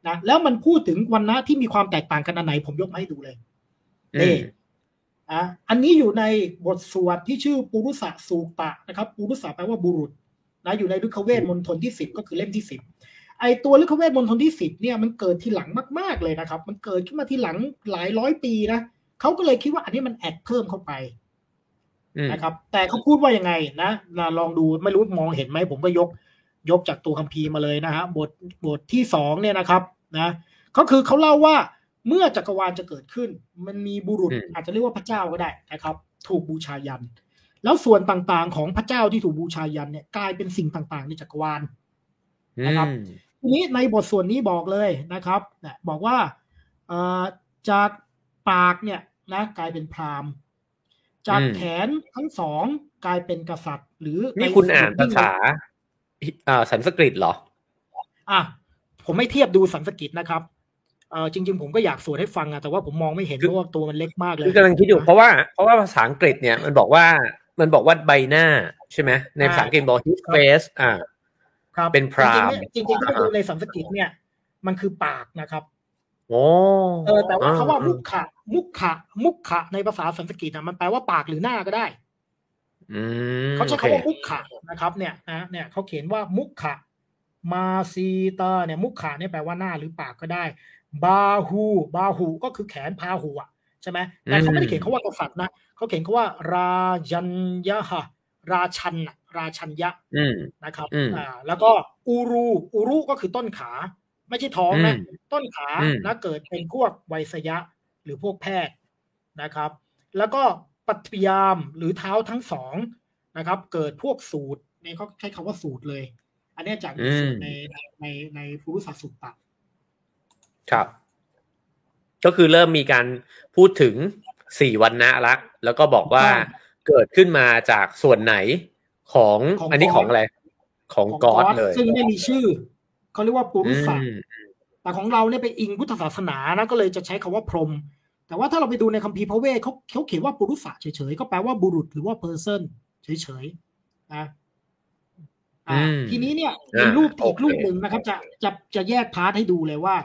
นะแล้วมันพูดถึงวันนะที่มีความแตกต่างกันอันไหน ผมยกมาให้ดูเลยอืนี่มอะอันนี้อยู่ในบทสวดที่ชื่อปุรุษะสูตะนะครับปุรุษะแปลว่าบุรุษนะอยู่ในฤกขเวทมณฑลที่สิบก็คือเล่มที่สิบไอตัวฤกขเวทมณฑลที่สิบเนี่ยมันเกิดทีหลังมาก ๆเลยนะครับ มันเกิดขึ้นมาทีหลังหลายร้อยปีนะเขาก็เลยคิดว่าอันนี้มันแอดเพิ่มเข้าไปอืม นะครับ แต่เขาพูดว่ายังไงนะนะลองดูไม่รู้มองเห็นไหมผมก็ยกยกจากตัวคัมภีร์มาเลยนะฮะบทบทที่สองเนี่ยนะครับนะก็คือเขาเล่าว่าเมื่อจักรวาลจะเกิดขึ้น มันมีบุรุษอืมอาจจะเรียกว่าพระเจ้าก็ได้นะครับ ถูกบูชายัน แล้วส่วนต่างๆของพระเจ้าที่ถูกบูชายันเนี่ยกลายเป็นสิ่งต่างๆในจักรวาลนะครับอืมทีนี้ในบทส่วนนี้บอกเลยนะครับนะบอกว่าเอ่อจากปากเนี่ยนะกลายเป็นพราหมณ์ จากอืมแขนทั้งสองกลายเป็นกษัตริย์ หรือนี่ใคุณอ่านส่วภาษาอ่าสันสกฤตเหรอ อะผมไม่เทียบดูสันสกฤตนะครับเออจริง ๆ ผมก็อยากสวดให้ฟังอะแต่ว่าผมมองไม่เห็นคือเพราะว่าตัวมันเล็กมากเลยคือกำลังคิดอยู่เพราะว่าเพราะว่าภาษาอังกฤษเนี่ยมันบอกว่ามันบอกว่าใบหน้าใช่ไหมในภาษาอังกฤษบอก his face อ่าครับเป็นพราหมณ์จริงๆเนี่ยจริงๆถ้าไปดูในสันสกฤตเนี่ย มันคือปากนะครับ โอ้เออแต่ว่าคาว่าอ่มุขะ มุขะ มุขะในภาษาสันสกฤตนะมันแปลว่าปากหรือหน้าก็ได้อืมเขาใช้โอคำว่ามุขะนะครับเนี่ยนะเนี่ยเขาเขียนว่ามุขะ มาซีตาเนี่ยมุขะเนี่ยแปลว่าหน้าหรือปากก็ได้ บาหูบาหูก็คือแขนพาหูอะใช่ไหมแต่เขาไม่ได้เขียนเขาว่ากษัตริย์นะเขาเขียนเขาว่า รายัญยะฮะราชันอะราชัญยะอืมนะครับอืมอ่าแล้วก็อูรูอูรุก็คือต้นขา ไม่ใช่ท้องนะอืมต้นขาอืมนะเกิดเป็นพวกไวยสยะหรือพวกแพทย์นะครับ แล้วก็ปัตยามหรือเท้าทั้งสองนะครับ เกิดพวกสูตรเนี่ยเขาใช้คำว่าสูตรเลย อันเนี้ยจากอืมสูตรในในในในภูรุษสุตตะครับ ก็คือเริ่มมีการพูดถึงสี่วันนะละแล้วก็บอกว่าเกิดขึ้นมาจากส่วนไหนของ อันนี้ของอะไร ของของกอดเลย ซึ่งไม่มีชื่อ เขาเรียกว่าปุรุษะอืมแต่ของเราเนี่ยไปอิงพุทธศาสนานะก็เลยจะใช้คำว่าพรหมแต่ว่าถ้าเราไปดูในคัมภีร์พระเวทเขาเขาเขียนว่าปุรุษะเฉยๆก็แปลว่าบุรุษหรือว่า person เฉยๆนะอ่าอืมทีนี้เนี่ยอ่ามีรูปโออีกเครูปหนึ่งนะครับ จะจะจะแยกพาร์ทให้ดูเลยว่า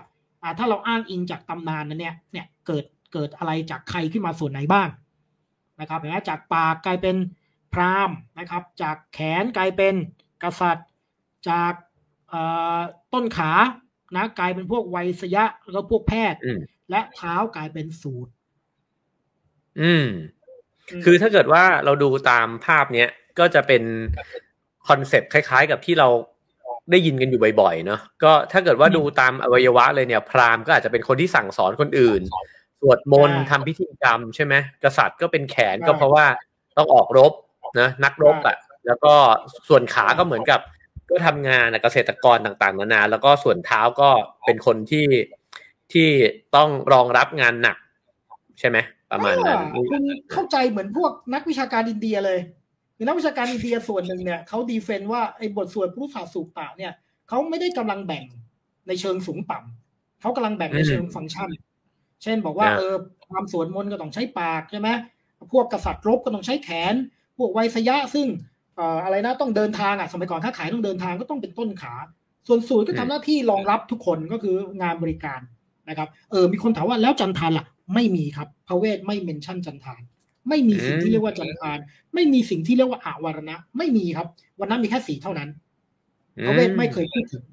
อ่า ถ้าเราอ้างอิงจากตำนานนั้นเนี่ย เนี่ยเกิดเกิดอะไรจากใครขึ้นมาส่วนไหนบ้างนะครับเห็นไหมจากปากกลายเป็นพราหมณ์นะครับ จากแขนกลายเป็นกษัตริย์ จากเอ่อ ต้นขานะกลายเป็นพวกไวยสยะแล้วก็พวกแพทย์อืมและเท้ากลายเป็นสูตร อืม คือถ้าเกิดว่าเราดูตามภาพเนี้ยก็จะเป็นคอนเซปต์คล้าย ๆ กับที่เราได้ยินกันอยู่บ่อยๆเนาะก็ถ้าเกิดว่าดูตามอวัยวะเลยเนี่ย พราหมณ์ก็อาจจะเป็นคนที่สั่งสอนคนอื่น สวดมนต์ทำพิธีกรรมใช่ไหมกษัตริย์ก็เป็นแขนก็เพราะว่าต้องออกรบนะนักรบอะ แล้วก็ส่วนขาก็เหมือนกับ ก็ทำงานอะเกษตรกรต่างๆนานาแล้วก็ส่วนเท้าก็เป็นคนที่ที่ต้องรองรับงานหนัก ใช่ไหมประมาณนั้นอ่คุณเข้าใจเหมือนพวกนักวิชาการอินเดียเลยคือนักวิชาการอินเดียส่วนหนึ่งเนี่ยเขาดีเฟนต์ว่าไอ้บทสวดพุทธศาสสุตะเนี่ยเขาไม่ได้กำลังแบ่งในเชิงสูงต่ำเขากำลังแบ่งในเชิงฟังก์ชัน เช่นบอกว่าอ่าเออความสวดมนต์ก็ต้องใช้ปากใช่ไหมพวกกษัตริย์รบก็ต้องใช้แขน พวกไวยสยะซึ่งเอ่ออะไรนะต้องเดินทางอะสมัยก่อนค้าขายต้องเดินทางก็ต้องเป็นต้นขา ส่วนสูตรก็ทำหน้าที่รองรับทุกคนก็คืองานบริการนะครับเออมีคนถามว่าแล้วจันทานล่ะ ไม่มีครับพระเวทไม่เมนชั่นจันทานไม่มีสิ่งที่เรียกว่าจันทาน ไม่มีสิ่งที่เรียกว่าอาวารณะ ไม่มีครับ วันนั้นมีแค่สีเท่านั้นพระเวทไม่เคยพูดถึง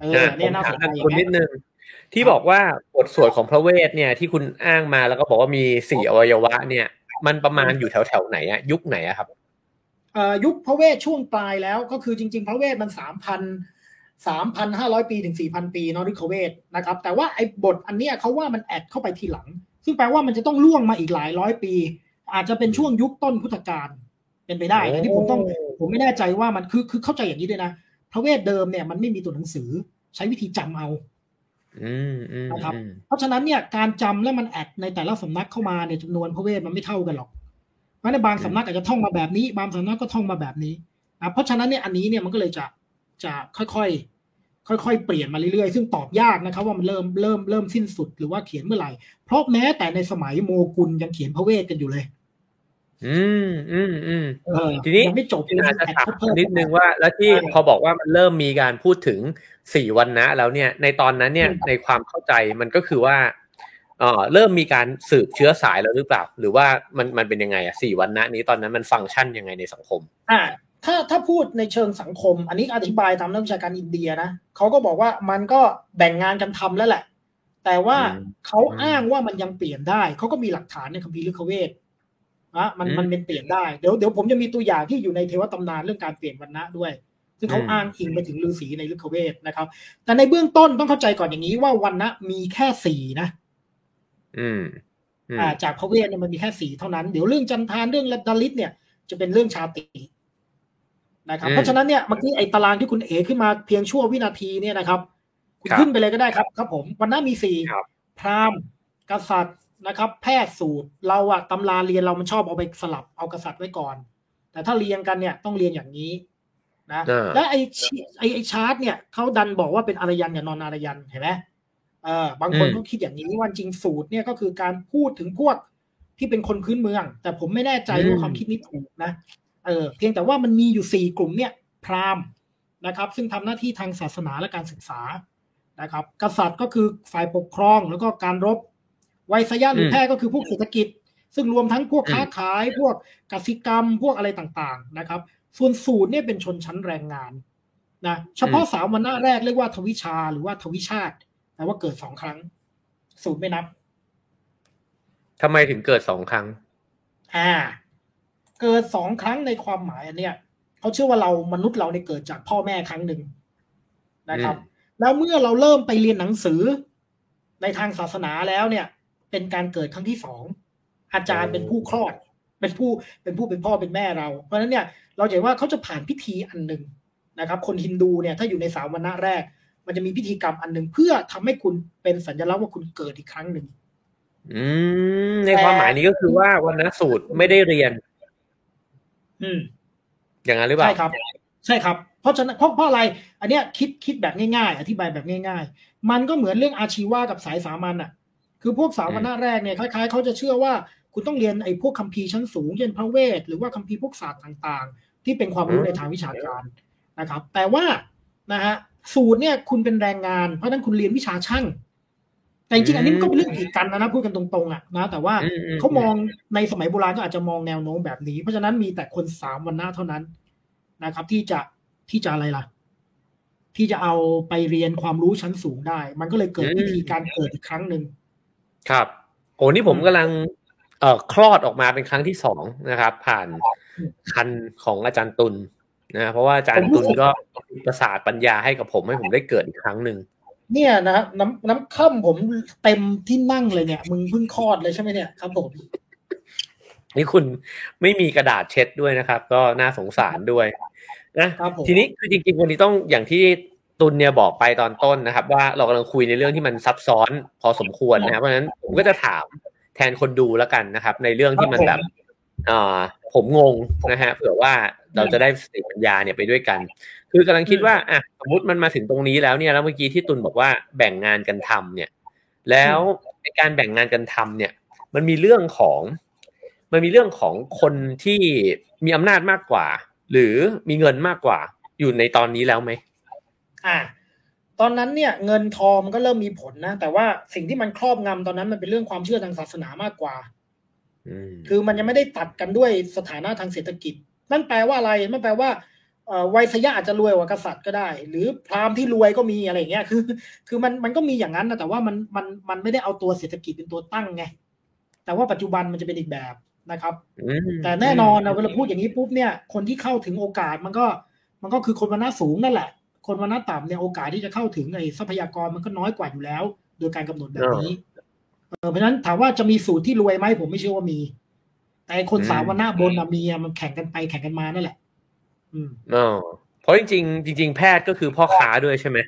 เอออะเนี่ยน่าผสมนถามใจคุณนิดนึงที่บอกว่าบทสวดของพระเวทเนี่ย ที่คุณอ้างมาแล้วก็บอกว่ามีสี่อวัยวะ เนี่ย มันประมาณอยู่แถวแถวๆไหนอะยุคไหนอะครับเอ่อ ยุคพระเวทช่วงปลายแล้วก็คือจริง ๆ พระเวทมันสามพันสามพันห้าร้อยปีถึงสี่พันปีเนาะฤกขเวทนะครับ แต่ว่าไอ้บทอันเนี้ยเขาว่ามันแอดเข้าไปทีหลัง ซึ่งแปลว่ามันจะต้องล่วงมาอีกหลายร้อยปี อาจจะเป็นช่วงยุคต้นพุทธกาลเป็นไปได้นะที่ผมต้องผมไม่แน่ใจว่ามันคือคือเข้าใจอย่างนี้ด้วยนะพระเวทเดิมเนี่ยมันไม่มีตัวหนังสือใช้วิธีจำเอาอืมอืมนะครับอืมเพราะฉะนั้นเนี่ยการจำและมันแอดในแต่ละสำนักเข้ามาเนี่ยจำนวนพระเวทมันไม่เท่ากันหรอก เพราะในบางสำนักอาจจะท่องมาแบบนี้ บางสำนักก็ท่องมาแบบนี้นะเพราะฉะนั้นเนี่ยอันนี้เนี่ยมันก็เลยจะจะค่อยๆ ค่อยๆ เปลี่ยนมาเรื่อยๆ ซึ่งตอบยากนะครับ ว่ามันเริ่มเริ่มเริ่มสิ้นสุดหรือว่าเขียนเมื่อไหร่ เพราะแม้แต่ในสมัยโมกุลยังเขียนพระเวทกันอยู่เลย อืมอืมอืมเออทีนี้ยังไม่จบที่อาจจะแอดถามเพิ่มนิดนึงว่า แล้วที่ใช่พอบอกว่ามันเริ่มมีการพูดถึงสี่วันนะแล้วเนี่ย ในตอนนั้นเนี่ยอืมในความเข้าใจมันก็คือว่า เออเริ่มมีการสืบเชื้อสายแล้วหรือเปล่า หรือว่ามันมันเป็นยังไงอะสี่วันนะนี้ตอนนั้นมันฟังก์ชันยังไงในสังคม อ่า ถ้าถ้าพูดในเชิงสังคม อันนี้อธิบายตามนักวิชาการอินเดียนะเขาก็บอกว่ามันก็แบ่งงานกันทำแล้วแหละ แต่ว่าอืมเขาอ้างว่ามันยังเปลี่ยนได้เขาก็มีหลักฐานในคัมภีร์ฤกขเวทนะมันอืมมันเป็นเปลี่ยนได้เดี๋ยวเดี๋ยวผมจะมีตัวอย่างที่อยู่ในเทวตำนานเรื่องการเปลี่ยนวรรณะด้วยซึ่งเขาอืมอ้างอิงไปถึงฤาษีในฤกขเวทนะครับ แต่ในเบื้องต้นต้องเข้าใจก่อนอย่างนี้ว่าวันนะมีแค่สี่นะ อืมอืมอ่า จากพระเวทเนี่ยมันมีแค่สีเท่านั้น เดี๋ยวเรื่องจันทานเรื่องดาลิตเนี่ย จะเป็นเรื่องชาตินะครับ เพราะฉะนั้นเนี่ยเมื่อกี้ไอ้ตารางที่คุณเอขึ้นมาเพียงชั่ววินาทีเนี่ยนะครับ คุณขึ้นไปเลยก็ได้ครับ ครับ ผมวันหน้ามีสี่พราหมณ์กษัตริย์นะครับ แพทย์สูตรเราอะตำราเรียนเรามันชอบเอาไปสลับเอากษัตริย์ไว้ก่อน แต่ถ้าเรียงกันเนี่ยต้องเรียนอย่างนี้นะเออและไอ้ชิไอ้ไอ้ชาร์ตเนี่ยเขาดันบอกว่าเป็นอารยันกับนอนอารยันเห็นไหมเออบางคนก็คิดอย่างนี้ว่าจริงสูตรเนี่ยก็คือการพูดถึงพวกที่เป็นคนพื้นเมือง แต่ผมไม่แน่ใจว่าความคิดนี้ถูกนะเออเพียงแต่ว่ามันมีอยู่สี่กลุ่มเนี่ยพราหมณ์นะครับ ซึ่งทำหน้าที่ทางศาสนาและการศึกษานะครับ กษัตริย์ก็คือฝ่ายปกครองแล้วก็การรบไวยสยะหรือแพทย์ก็คือพวกเศรษฐกิจ ซึ่งรวมทั้งพวกค้าขาย พวกกสิกรรมพวกอะไรต่างๆนะครับ ส่วนสูตรเนี่ยเป็นชนชั้นแรงงานนะเฉพาะสามวันหน้าแรกเรียกว่าทวิชาหรือว่าทวิชาติ แปลว่าเกิดสองครั้งสูตรไม่นับทำไมถึงเกิดสองครั้ง อ่า เกิดสองครั้งในความหมายอันเนี้ยเขาเชื่อว่าเรามนุษย์เราเนี่ยเกิดจากพ่อแม่ครั้งหนึ่งนะครับอืมแล้วเมื่อเราเริ่มไปเรียนหนังสือ ในทางศาสนาแล้วเนี่ย เป็นการเกิดครั้งที่สองอาจารย์เป็นผู้คลอด เป็นผู้เป็นผู้เป็นพ่อเป็นแม่เรา เพราะฉะนั้นเนี่ยเราจะเห็นว่าเขาจะผ่านพิธีอันหนึ่งนะครับ คนฮินดูเนี่ยถ้าอยู่ในสามวันหน้าแรก มันจะมีพิธีกรรมอันหนึ่งเพื่อทำให้คุณเป็นสัญลักษณ์ว่าคุณเกิดอีกครั้งหนึ่งอืมในความหมายนี้ก็คือว่าวันนะสูตรไม่ได้เรียน อืม อย่างนั้นหรือเปล่าใช่ครับ ใช่ครับ เพราะฉะนั้นเพราะเพราะอะไร อันเนี้ยคิดคิดแบบง่ายๆ อธิบายแบบง่าย ๆ มันก็เหมือนเรื่องอาชีวะกับสายสามัญอะ คือพวกสามวันหน้าแรกเนี่ยคล้ายๆเขาจะเชื่อว่าคุณต้องเรียนไอ้พวกคัมภีร์ชั้นสูงเช่นพระเวทหรือว่าคัมภีร์พวกศาสตร์ต่าง ๆ ที่เป็นความรู้อืมในทางวิชาการนะครับ แต่ว่านะฮะ สูตรเนี่ย คุณเป็นแรงงานเพราะฉะนั้นคุณเรียนวิชาช่าง แต่จริงๆอันนี้มันก็เป็นเรื่องกีดกันนะนะพูดกันตรงๆอะนะแต่ว่าอืมอืมเขามองในสมัยโบราณก็อาจจะมองแนวโน้มแบบนี้ เพราะฉะนั้นมีแต่คนสามวันหน้าเท่านั้นนะครับ ที่จะที่จะอะไรล่ะ ที่จะเอาไปเรียนความรู้ชั้นสูงได้ มันก็เลยเกิดพิธีการเกิดอีกครั้งหนึ่งครับโอ้นี่ผมกำลังเอ่อคลอดออกมาเป็นครั้งที่สองนะครับ ผ่านคันของอาจารย์ตุล นะเพราะว่าอาจารย์ตุลก็ประสาทปัญญาให้กับผมให้ผมได้เกิดอีกครั้งหนึ่งเนี่ยนะครับน้ำน้ำค่ำผมเต็มที่นั่งเลยเนี่ย มึงเพิ่งคลอดเลยใช่ไหมเนี่ยครับผมนี่คุณไม่มีกระดาษเช็ดด้วยนะครับ ก็น่าสงสารด้วยนะครับผมทีนี้คือจริงๆวันนี้ต้องอย่างที่ตุลเนี่ยบอกไปตอนต้นนะครับ ว่าเรากำลังคุยในเรื่องที่มันซับซ้อนพอสมควรนะครับเพราะฉะนั้นผมก็จะถามแทนคนดูแล้วกันนะครับ ในเรื่องที่มันแบบอ่า ผมงงนะฮะเผื่อว่าเราจะได้สติปัญญาเนี่ยไปด้วยกัน คือกำลังคิดว่าอะสมมติมันมาถึงตรงนี้แล้วเนี่ยแล้วเมื่อกี้ที่ตุลบอกว่าแบ่งงานกันทำเนี่ย แล้วในการแบ่งงานกันทำเนี่ย มันมีเรื่องของ มันมีเรื่องของคนที่มีอำนาจมากกว่า หรือมีเงินมากกว่า อยู่ในตอนนี้แล้วไหมอ่า ตอนนั้นเนี่ยเงินทองมันก็เริ่มมีผลนะแต่ว่าสิ่งที่มันครอบงำตอนนั้นมันเป็นเรื่องความเชื่อทางศาสนามากกว่าอืม คือมันยังไม่ได้ตัดกันด้วยสถานะทางเศรษฐกิจ นั่นแปลว่าอะไรนั่นแปลว่าเอ่อไวยสยะอาจจะรวยกว่ากษัตริย์ก็ได้ หรือพราหมณ์ที่รวยก็มีอะไรอย่างเงี้ยคือ คือมันมันก็มีอย่างนั้นนะแต่ว่ามันมันมันไม่ได้เอาตัวเศรษฐกิจเป็นตัวตั้งไงแต่ว่าปัจจุบันมันจะเป็นอีกแบบนะครับอืมแต่แน่นอนนะเวลาพูดอย่างนี้ปุ๊บเนี่ย คนที่เข้าถึงโอกาสมันก็มันก็คือคนวันณะสูงนั่นแหละ คนวันณะต่ำเนี่ยโอกาสที่จะเข้าถึงไอ้ทรัพยากรมันก็น้อยกว่าอยู่แล้ว โดยการกำหนดแบบนี้ เออเพราะฉะนั้นถามว่าจะมีสูตรที่รวยไหมผมไม่เชื่อว่ามี แต่คนสามวันหน้าบนอะมีอะมันแข่งกันไปแข่งกันมานั่นแหละ อืมอ๋อเพราะจริงๆจริงๆแพทย์ก็คือพ่อค้าด้วยใช่ไหม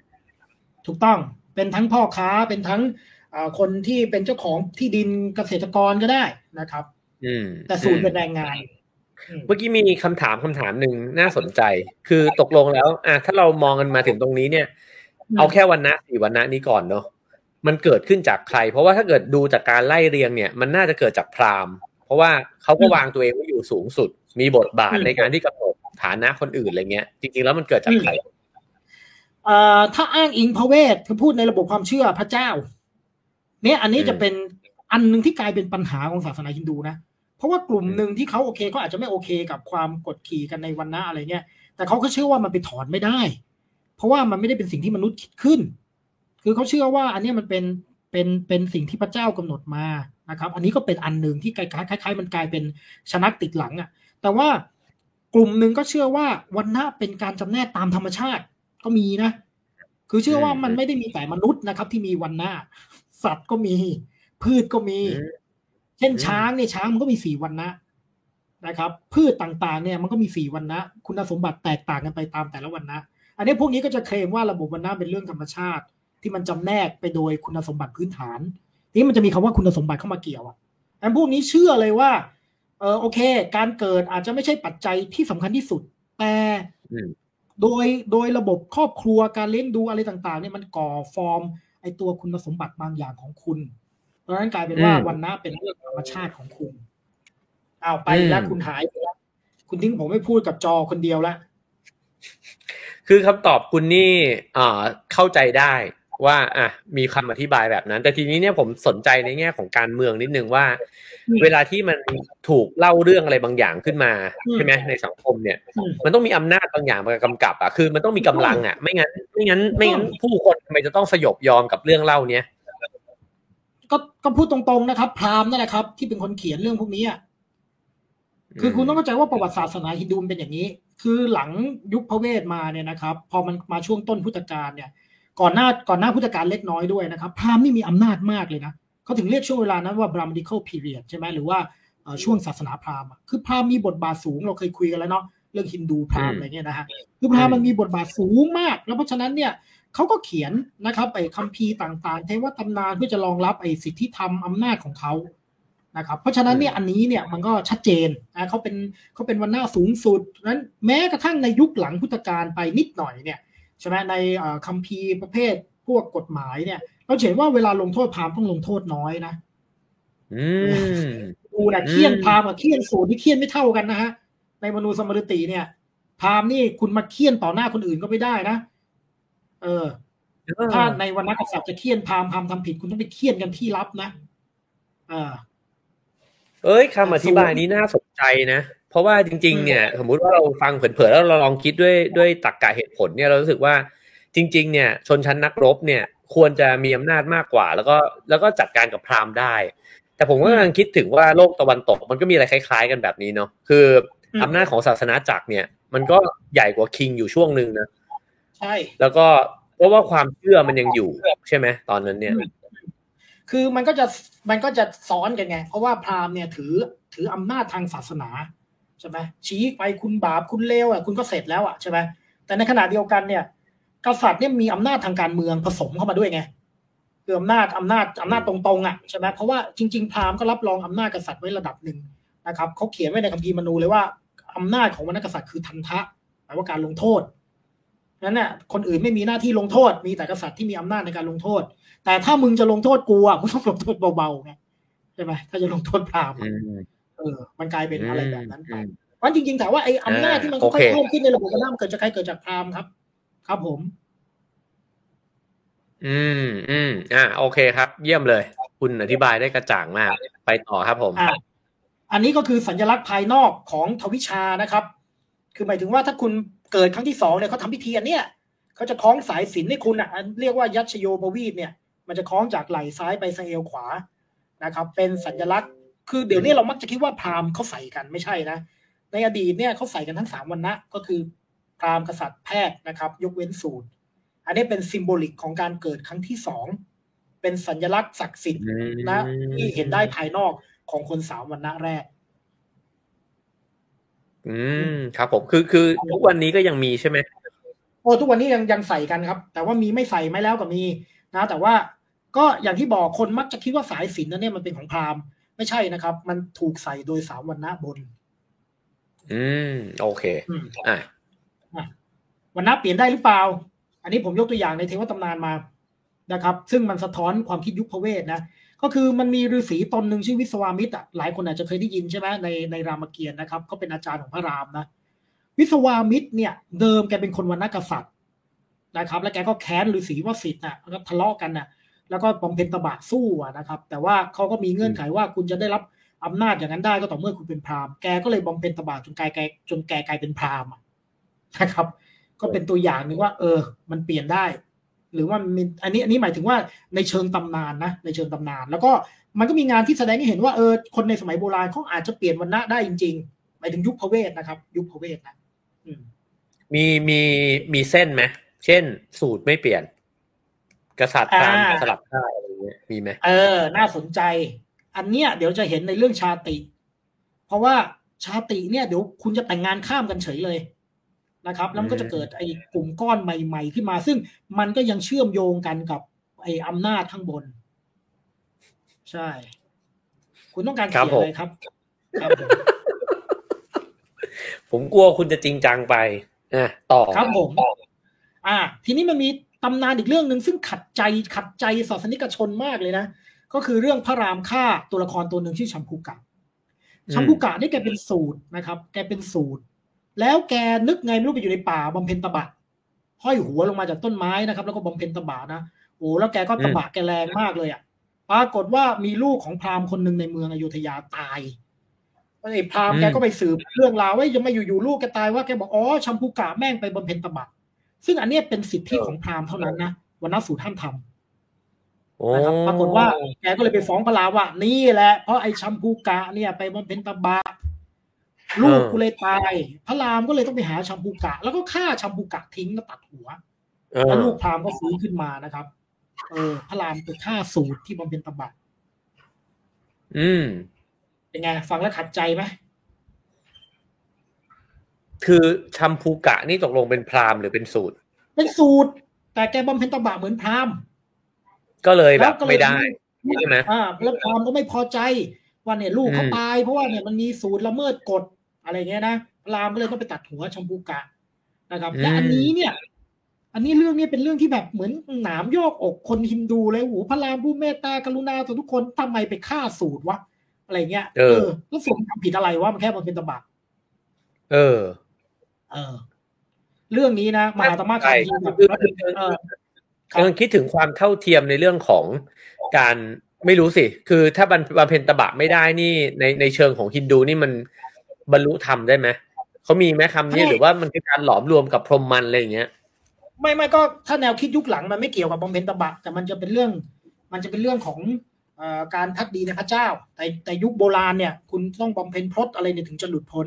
ถูกต้องเป็นทั้งพ่อค้าเป็นทั้งเอ่อคนที่เป็นเจ้าของที่ดินเกษตรกรก็ได้นะครับ อืม แต่สูตรเป็นแรงงานอืมเมื่อกี้มีคำถามคำถามหนึ่งน่าสนใจ คือตกลงแล้ว อะถ้าเรามองกันมาถึงตรงนี้เนี่ย เอาแค่วันนะสี่วันนะนี้ก่อนเนาะ มันเกิดขึ้นจากใคร เพราะว่าถ้าเกิดดูจากการไล่เรียงเนี่ย มันน่าจะเกิดจากพราหมณ์เพราะว่าเขาก็วางตัวเองไว้อยู่สูงสุด มีบทบาทในการที่กำหนดฐานะคนอื่นอะไรเงี้ย จริง ๆ แล้วมันเกิดจากใครเอ่อถ้าอ้างอิงพระเวทคือพูดในระบบความเชื่อพระเจ้า เนี่ยอันนี้อืมจะเป็นอันหนึ่งที่กลายเป็นปัญหาของศาสนาฮินดูนะเพราะว่ากลุ่มหนึ่งที่เขาโอเคเขาอาจจะไม่โอเคกับความกดขี่กันในวันนะอะไรเงี้ย แต่เขาก็เชื่อว่ามันไปถอนไม่ได้ เพราะว่ามันไม่ได้เป็นสิ่งที่มนุษย์คิดขึ้น คือเขาเชื่อว่าอันนี้มันเป็นเป็นเป็นสิ่งที่พระเจ้ากำหนดมานะครับ อันนี้ก็เป็นอันหนึ่งที่คล้ายๆคล้ายๆมันกลายเป็นชนักติดหลังอะ แต่ว่ากลุ่มหนึ่งก็เชื่อว่าวันนะเป็นการจำแนกตามธรรมชาติก็มีนะ คือเชื่อว่ามันไม่ได้มีแต่มนุษย์นะครับ ที่มีวันนะสัตว์ก็มี พืชก็มี เช่นช้างเนี่ยช้างมันก็มีสี่วันนะนะครับ พืชต่างๆ เนี่ยมันก็มีสี่วันนะคุณสมบัติแตกต่างกันไปตามแต่ละวันนะอันนี้พวกนี้ก็จะเคลมว่าระบบวันนะเป็นเรื่องธรรมชาติ ที่มันจำแนกไปโดยคุณสมบัติพื้นฐาน นี่มันจะมีคำว่าคุณสมบัติเข้ามาเกี่ยวอะอันพวกนี้เชื่อเลยว่าเออโอเค การเกิดอาจจะไม่ใช่ปัจจัยที่สำคัญที่สุด แต่อืมโดยโดยระบบครอบครัวการเลี้ยงดูอะไรต่าง ๆ เนี่ยมันก่อฟอร์ม ไอตัวคุณสมบัติบางอย่างของคุณเพราะฉะนั้นกลายเป็นว่าอืมวันนะเป็นเรื่องธรรมชาติของคุณอ้าวไปแล้วอืมคุณหายไปแล้วคุณทิ้งผมไม่พูดกับจอคนเดียวละคือคำตอบคุณนี่เอ่อเข้าใจได้ ว่าอะมีคำอธิบายแบบนั้น แต่ทีนี้เนี่ยผมสนใจในแง่ของการเมืองนิดนึงว่า เวลาที่มันถูกเล่าเรื่องอะไรบางอย่างขึ้นมาใช่ไหมในสังคมเนี่ยอืมมันต้องมีอำนาจบางอย่างมากำกับอะคือมันต้องมีกำลังอะ ไม่งั้น ไม่งั้นไม่งั้นผู้คนทำไมจะต้องสยบยอมกับเรื่องเล่าเนี้ยก็ก็พูดตรงๆนะครับ พราหมณ์นั่นแหละครับ ที่เป็นคนเขียนเรื่องพวกนี้อะคือคุณต้องเข้าใจว่าประวัติศาสนาฮินดูมันเป็นอย่างนี้ คือหลังยุคพระเวทมาเนี่ยนะครับ พอมันมาช่วงต้นพุทธกาลเนี่ย ก่อนหน้าก่อนหน้าพุทธกาลเล็กน้อยด้วยนะครับพราหมณ์นี่มีอำนาจมากเลยนะเขาถึงเรียกช่วงเวลานั้นว่า Brahmanical period ใช่ไหมหรือว่าเอ่อช่วงศาสนาพราหมณ์อะคือพราหมณ์มีบทบาทสูงเราเคยคุยกันแล้วเนาะเรื่องฮินดูพราหมณ์อะไรเงี้ยนะฮะคือพราหมณ์มันมีบทบาทสูงมาก แล้วเพราะฉะนั้นเนี่ยเขาก็เขียนนะครับไอ้คัมภีร์ต่างๆเทวตำนานเพื่อจะรองรับไอ้สิทธิธรรมอำนาจของเขานะครับเพราะฉะนั้นเนี่ยอันนี้เนี่ยมันก็ชัดเจนนะเขาเป็นเขาเป็นวันหน้าสูงสุดนั้นแม้กระทั่งในยุคหลังพุทธกาลไปนิดหน่อยเนี่ย ใช่ไหมในเอ่อคัมภีร์ประเภทพวกกฎหมายเนี่ย เราเห็นว่าเวลาลงโทษพราหมณ์ต้องลงโทษน้อยนะอืมดูนะอืมเคี่ยนพราหมณ์กับเคี่ยนสูตรที่เคี่ยนไม่เท่ากันนะฮะในมนูสมฤติเนี่ยพราหมณ์นี่คุณมาเคี่ยนต่อหน้าคนอื่นก็ไม่ได้นะเออถ้าในวันนักษัตริย์จะเคี่ยนพราหมณ์พราหมณ์ทำผิดคุณต้องไปเคี่ยนกันที่ลับนะเออเอ้ยคำอธิบายนี้น่าสนใจนะ เพราะว่าจริง ๆ เนี่ย สมมุติว่าเราฟังเผลอๆแล้วเราลองคิดด้วยด้วยตรรกกะเหตุผลเนี่ยเรารู้สึกว่าจริง ๆ เนี่ย ชนชั้นนักรบเนี่ยควรจะมีอำนาจมากกว่า แล้วก็แล้วก็จัดการกับพราหมณ์ได้ แต่ผมก็กำลังคิดถึงว่าโลกตะวันตกมันก็มีอะไรคล้าย ๆ กันแบบนี้เนาะคืออมอำนาจของศาสนาจักรเนี่ย มันก็ใหญ่กว่าคิงอยู่ช่วงหนึ่งนะใช่แล้วก็เพราะว่าความเชื่อมันยังอยู่ใช่ไหมตอนนั้นเนี่ย คือมันก็จะมันก็จะซ้อนกันไง เพราะว่าพราหมณ์เนี่ยถือถืออำนาจทางศาสนา ใช่ไหมชี้ไปคุณบาปคุณเลวอะคุณก็เสร็จแล้วอะใช่ไหมแต่ในขณะเดียวกันเนี่ย กษัตริย์เนี่ยมีอำนาจทางการเมืองผสมเข้ามาด้วยไงคืออำนาจอำนาจอำนาจตรงๆอะใช่ไหมเพราะว่าจริง ๆ พราหมณ์ก็รับรองอำนาจกษัตริย์ไว้ระดับหนึ่งนะครับเขาเขียนไว้ในคัมภีร์มนูเลยว่าอำนาจของวรรณกษัตริย์คือทันทะแปลว่าการลงโทษนั้นเนี่ยคนอื่นไม่มีหน้าที่ลงโทษ มีแต่กษัตริย์ที่มีอำนาจในการลงโทษ แต่ถ้ามึงจะลงโทษกูอะมึงต้องลงโทษเบาๆไงใช่ไหมถ้าจะลงโทษพราหมณ์อืมเออ มันกลายเป็นอะไรแบบนั้นไปอืม เพราะจริงๆถามว่าไอ้อำนาจที่มันอ่าค่อยโอเคๆเพิ่มขึ้นในระบบอำนาจมันเกิดจากใครเกิดจากพราหมณ์ครับ ครับผม อืมอืมอ่าโอเคครับ เยี่ยมเลย คุณอธิบายได้กระจ่างมาก ไปต่อครับผมอ่าอันนี้ก็คือสัญลักษณ์ภายนอกของทวิชานะครับ คือหมายถึงว่าถ้าคุณเกิดครั้งที่สองเนี่ยเขาทำพิธีอันเนี้ยเขาจะคล้องสายสิญจนให้คุณอะอันเรียกว่ายัชโยบวีดเนี่ย มันจะคล้องจากไหล่ซ้ายไปสะเอวขวานะครับ เป็นสัญลักษณ์ คือเดี๋ยวนี้เรามักจะคิดว่าพราหมณ์เขาใส่กันไม่ใช่นะ ในอดีตเนี่ยเขาใส่กันทั้งสามวันนะก็คือพราหมณ์กษัตริย์แพทย์นะครับ ยกเว้นสูตร อันนี้เป็นซิมโบลิกของการเกิดครั้งที่สองเป็นสัญลักษณ์ศักดิ์สิทธิ์อืมนะที่เห็นได้ภายนอกของคนสามวันนะแรก อืมครับผมคือคือทุกวันนี้ก็ยังมีใช่ไหมโอ้ทุกวันนี้ยังยังใส่กันครับ แต่ว่ามีไม่ใส่ไม่แล้วก็มีนะ แต่ว่าก็อย่างที่บอกคนมักจะคิดว่าสายสิญจนนั้นเนี่ยมันเป็นของพราหมณ์ไม่ใช่นะครับ มันถูกใส่โดยสามวันนะบน อืมโอเคอืมอะวันนะเปลี่ยนได้หรือเปล่า อันนี้ผมยกตัวอย่างในเทวตำนานมานะครับ ซึ่งมันสะท้อนความคิดยุคพระเวทนะก็คือมันมีฤาษีตนหนึ่งชื่อวิศวามิตรอะหลายคนอาจจะเคยได้ยินใช่ไหมในในรามเกียรติ์นะครับเขาเป็นอาจารย์ของพระรามนะวิศวามิตรเนี่ยเดิมแกเป็นคนวรรณกษัตริย์นะครับ แล้วแกก็แค้นฤาษีวสิทธิ์น่ะแล้วก็ทะเลาะกันน่ะ แล้วก็บำเพ็ญตบะสู้อะนะครับ แต่ว่าเขาก็มีเงื่อนไขว่าคุณจะได้รับ อำนาจอย่างนั้นได้ก็ต่อเมื่อคุณเป็นพราหมณ์แกก็เลยบำเพ็ญตบะจนกลายกลายจนแกกลายเป็นพราหมณ์อะนะครับ ก็เป็นตัวอย่างหนึ่งว่า เออ มันเปลี่ยนได้ หรือว่ามีอันนี้อันนี้หมายถึงว่าในเชิงตำนานนะในเชิงตำนาน แล้วก็มันก็มีงานที่แสดงให้เห็นว่าเออคนในสมัยโบราณเขาอาจจะเปลี่ยนวันณะได้จริงๆหมายถึงยุคพระเวทนะครับ ยุคพระเวทนะอืมมีมีมีเส้นไหมเช่น สูตรไม่เปลี่ยน กษัตริย์พราหมณ์อ่าสลับได้อะไรเงี้ยมีไหมเออ น่าสนใจ อันเนี้ยเดี๋ยวจะเห็นในเรื่องชาติ เพราะว่าชาติเนี่ยเดี๋ยวคุณจะแต่งงานข้ามกันเฉยเลยนะครับ แล้วมันก็จะเกิดไอ้กลุ่มก้อนใหม่ ๆ ขึ้นมา ซึ่งมันก็ยังเชื่อมโยงกันกับไอ้อำนาจข้างบน ใช่ คุณต้องการเขียนอะไรครับครับผมผมกลัวคุณจะจริงจังไปอะต่อครับผมอ่า ทีนี้มันมีตำนานอีกเรื่องหนึ่งซึ่งขัดใจขัดใจศาสนิกชนมากเลยนะ ก็คือเรื่องพระรามฆ่าตัวละครตัวหนึ่งชื่อชัมพูกะชัมพูกะนี่แกเป็นสูตรนะครับ แกเป็นสูตร แล้วแกนึกไงไม่รู้ไปอยู่ในป่าบำเพ็ญตบะห้อยหัวลงมาจากต้นไม้นะครับ แล้วก็บำเพ็ญตบะนะโอ้แล้วแกก็ตบะแกแรงมากเลยอะปรากฏว่ามีลูกของพราหมณ์คนหนึ่งในเมืองอยุธยาตายไอ้พราหมณ์แกก็ไปสืบเรื่องราวว่ายังไม่อยู่ๆลูกแกตายว่าแกบอกอ๋อชัมพูกะแม่งไปบำเพ็ญตบะซึ่งอันเนี้ยเป็นสิทธิของพราหมณ์เท่านั้นนะวันนัสูตรท่านทำโอ้ นะครับปรากฏว่าแกก็เลยไปฟ้องพระรามว่า นี่แหละ เพราะไอ้ชัมพูกะเนี่ยไปบำเพ็ญตบะลูกกูเลยตาย พระรามก็เลยต้องไปหาชัมพูกะ แล้วก็ฆ่าชัมพูกะทิ้งแล้วตัดหัวเออแล้วลูกพราหมณ์ก็ฟื้นขึ้นมานะครับ เออ พระรามไปฆ่าสูตรที่บำเพ็ญตบะอืม เป็นไง ฟังแล้วขัดใจไหมคือชัมพูกะนี่ตกลงเป็นพราหมณ์หรือเป็นสูตร เป็นสูตร แต่แกบำเพ็ญตบะเหมือนพราหมณ์ ก็เลยแบแล้บวก็เลยไม่ได้ใช่ไหมอ่าแล้วพราหมณ์ก็ไม่พอใจว่าเนี่ยลูกเขาอืมตายเพราะว่าเนี่ยมันมีสูตรละเมิดกฎอะไรเงี้ยนะพราหมณ์ก็เลยต้องไปตัดหัวชัมพูกะนะครับและอันนี้เนี่ย อันนี้เรื่องนี้เป็นเรื่องที่แบบเหมือนหนามยอกอกคนฮินดูเลยโอ้โหพระรามผู้เมตตากรุณาต่อทุกคนทำไมไปฆ่าสูตรวะอะไรเงี้ยเออแล้วสูตรทำผิดอะไรวะมันแค่มันเป็นตบะเออ เออ เรื่องนี้นะมหาตมะคำพีแบบคือเออครับ กำลังคิดถึงความเท่าเทียมในเรื่องของการไม่รู้สิ คือถ้าบรรบำเพ็ญตบะไม่ได้นี่ในในเชิงของฮินดูนี่มันบรรลุธรรมได้ไหมเขามีไหมคำนี้หรือว่ามันคือการหลอมรวมกับพรหมมันอะไรอย่างเงี้ย ไม่ไม่ก็ถ้าแนวคิดยุคหลังมันไม่เกี่ยวกับบำเพ็ญตบะ แต่มันจะเป็นเรื่อง มันจะเป็นเรื่องของเอ่อการพักดีในพระเจ้า แต่แต่ยุคโบราณเนี่ย คุณต้องบำเพ็ญพรตอะไรเนี่ยถึงจะหลุดพ้น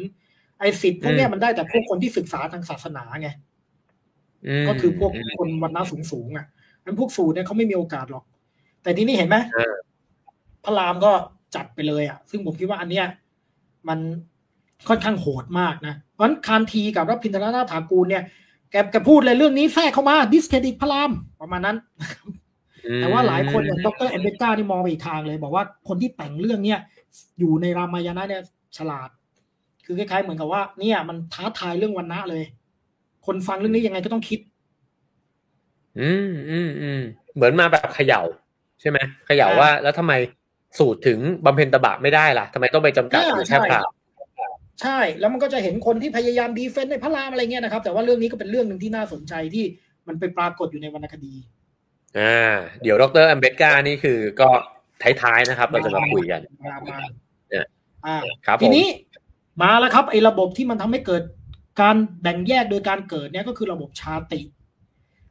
ไอ้สิทธิ์พวกเนี้ยมันได้แต่พวกคนที่ศึกษาทางศาสนาไงม ก็คือพวกคนวันณะสูงสูงๆอะนั้นพวกสูตรเนี่ยเขาไม่มีโอกาสหรอก แต่ทีนี้เห็นไหมอ่าพระรามก็จัดไปเลยอะ ซึ่งผมคิดว่าอันเนี้ยมันค่อนข้างโหดมากนะ เพราะฉะนั้นคานทีกับรับพินทรนาถากูลเนี่ย แกแกพูดเลยเรื่องนี้แทรกเข้ามาดิสเครดิตพระรามประมาณนั้นอืมแต่ว่าหลายคนอย่างดรเอมเบก้านี่มองไปอีกทางเลย บอกว่าคนที่แต่งเรื่องเนี้ยอยู่ในรามายณะเนี่ยฉลาด คือคล้ายๆเหมือนกับว่า เนี่ยมันท้าทายเรื่องวันนะเลย คนฟังเรื่องนี้ยังไงก็ต้องคิด อืมอืมอืมเหมือนมาแบบเขย่า ใช่ไหมเขย่าอ่าว่า แล้วทำไมสูตรถึงบำเพ็ญตบะไม่ได้ล่ะทำไมต้องไปจำกัดอยู่แค่พราหมณ์ใช่ แล้วมันก็จะเห็นคนที่พยายามดีเฟนต์ในพระรามอะไรเงี้ยนะครับ แต่ว่าเรื่องนี้ก็เป็นเรื่องหนึ่งที่น่าสนใจที่มันไปปรากฏอยู่ในวรรณคดี อ่า เดี๋ยวดรอัมเบกานี่คือก็ท้ายๆนะครับ เราจะมาคุยกันมามาเนี่ยอ่าครับผมทีนี้มาแล้วครับไอ้ระบบที่มันทำให้เกิด การแบ่งแยกโดยการเกิดเนี่ยก็คือระบบชาติ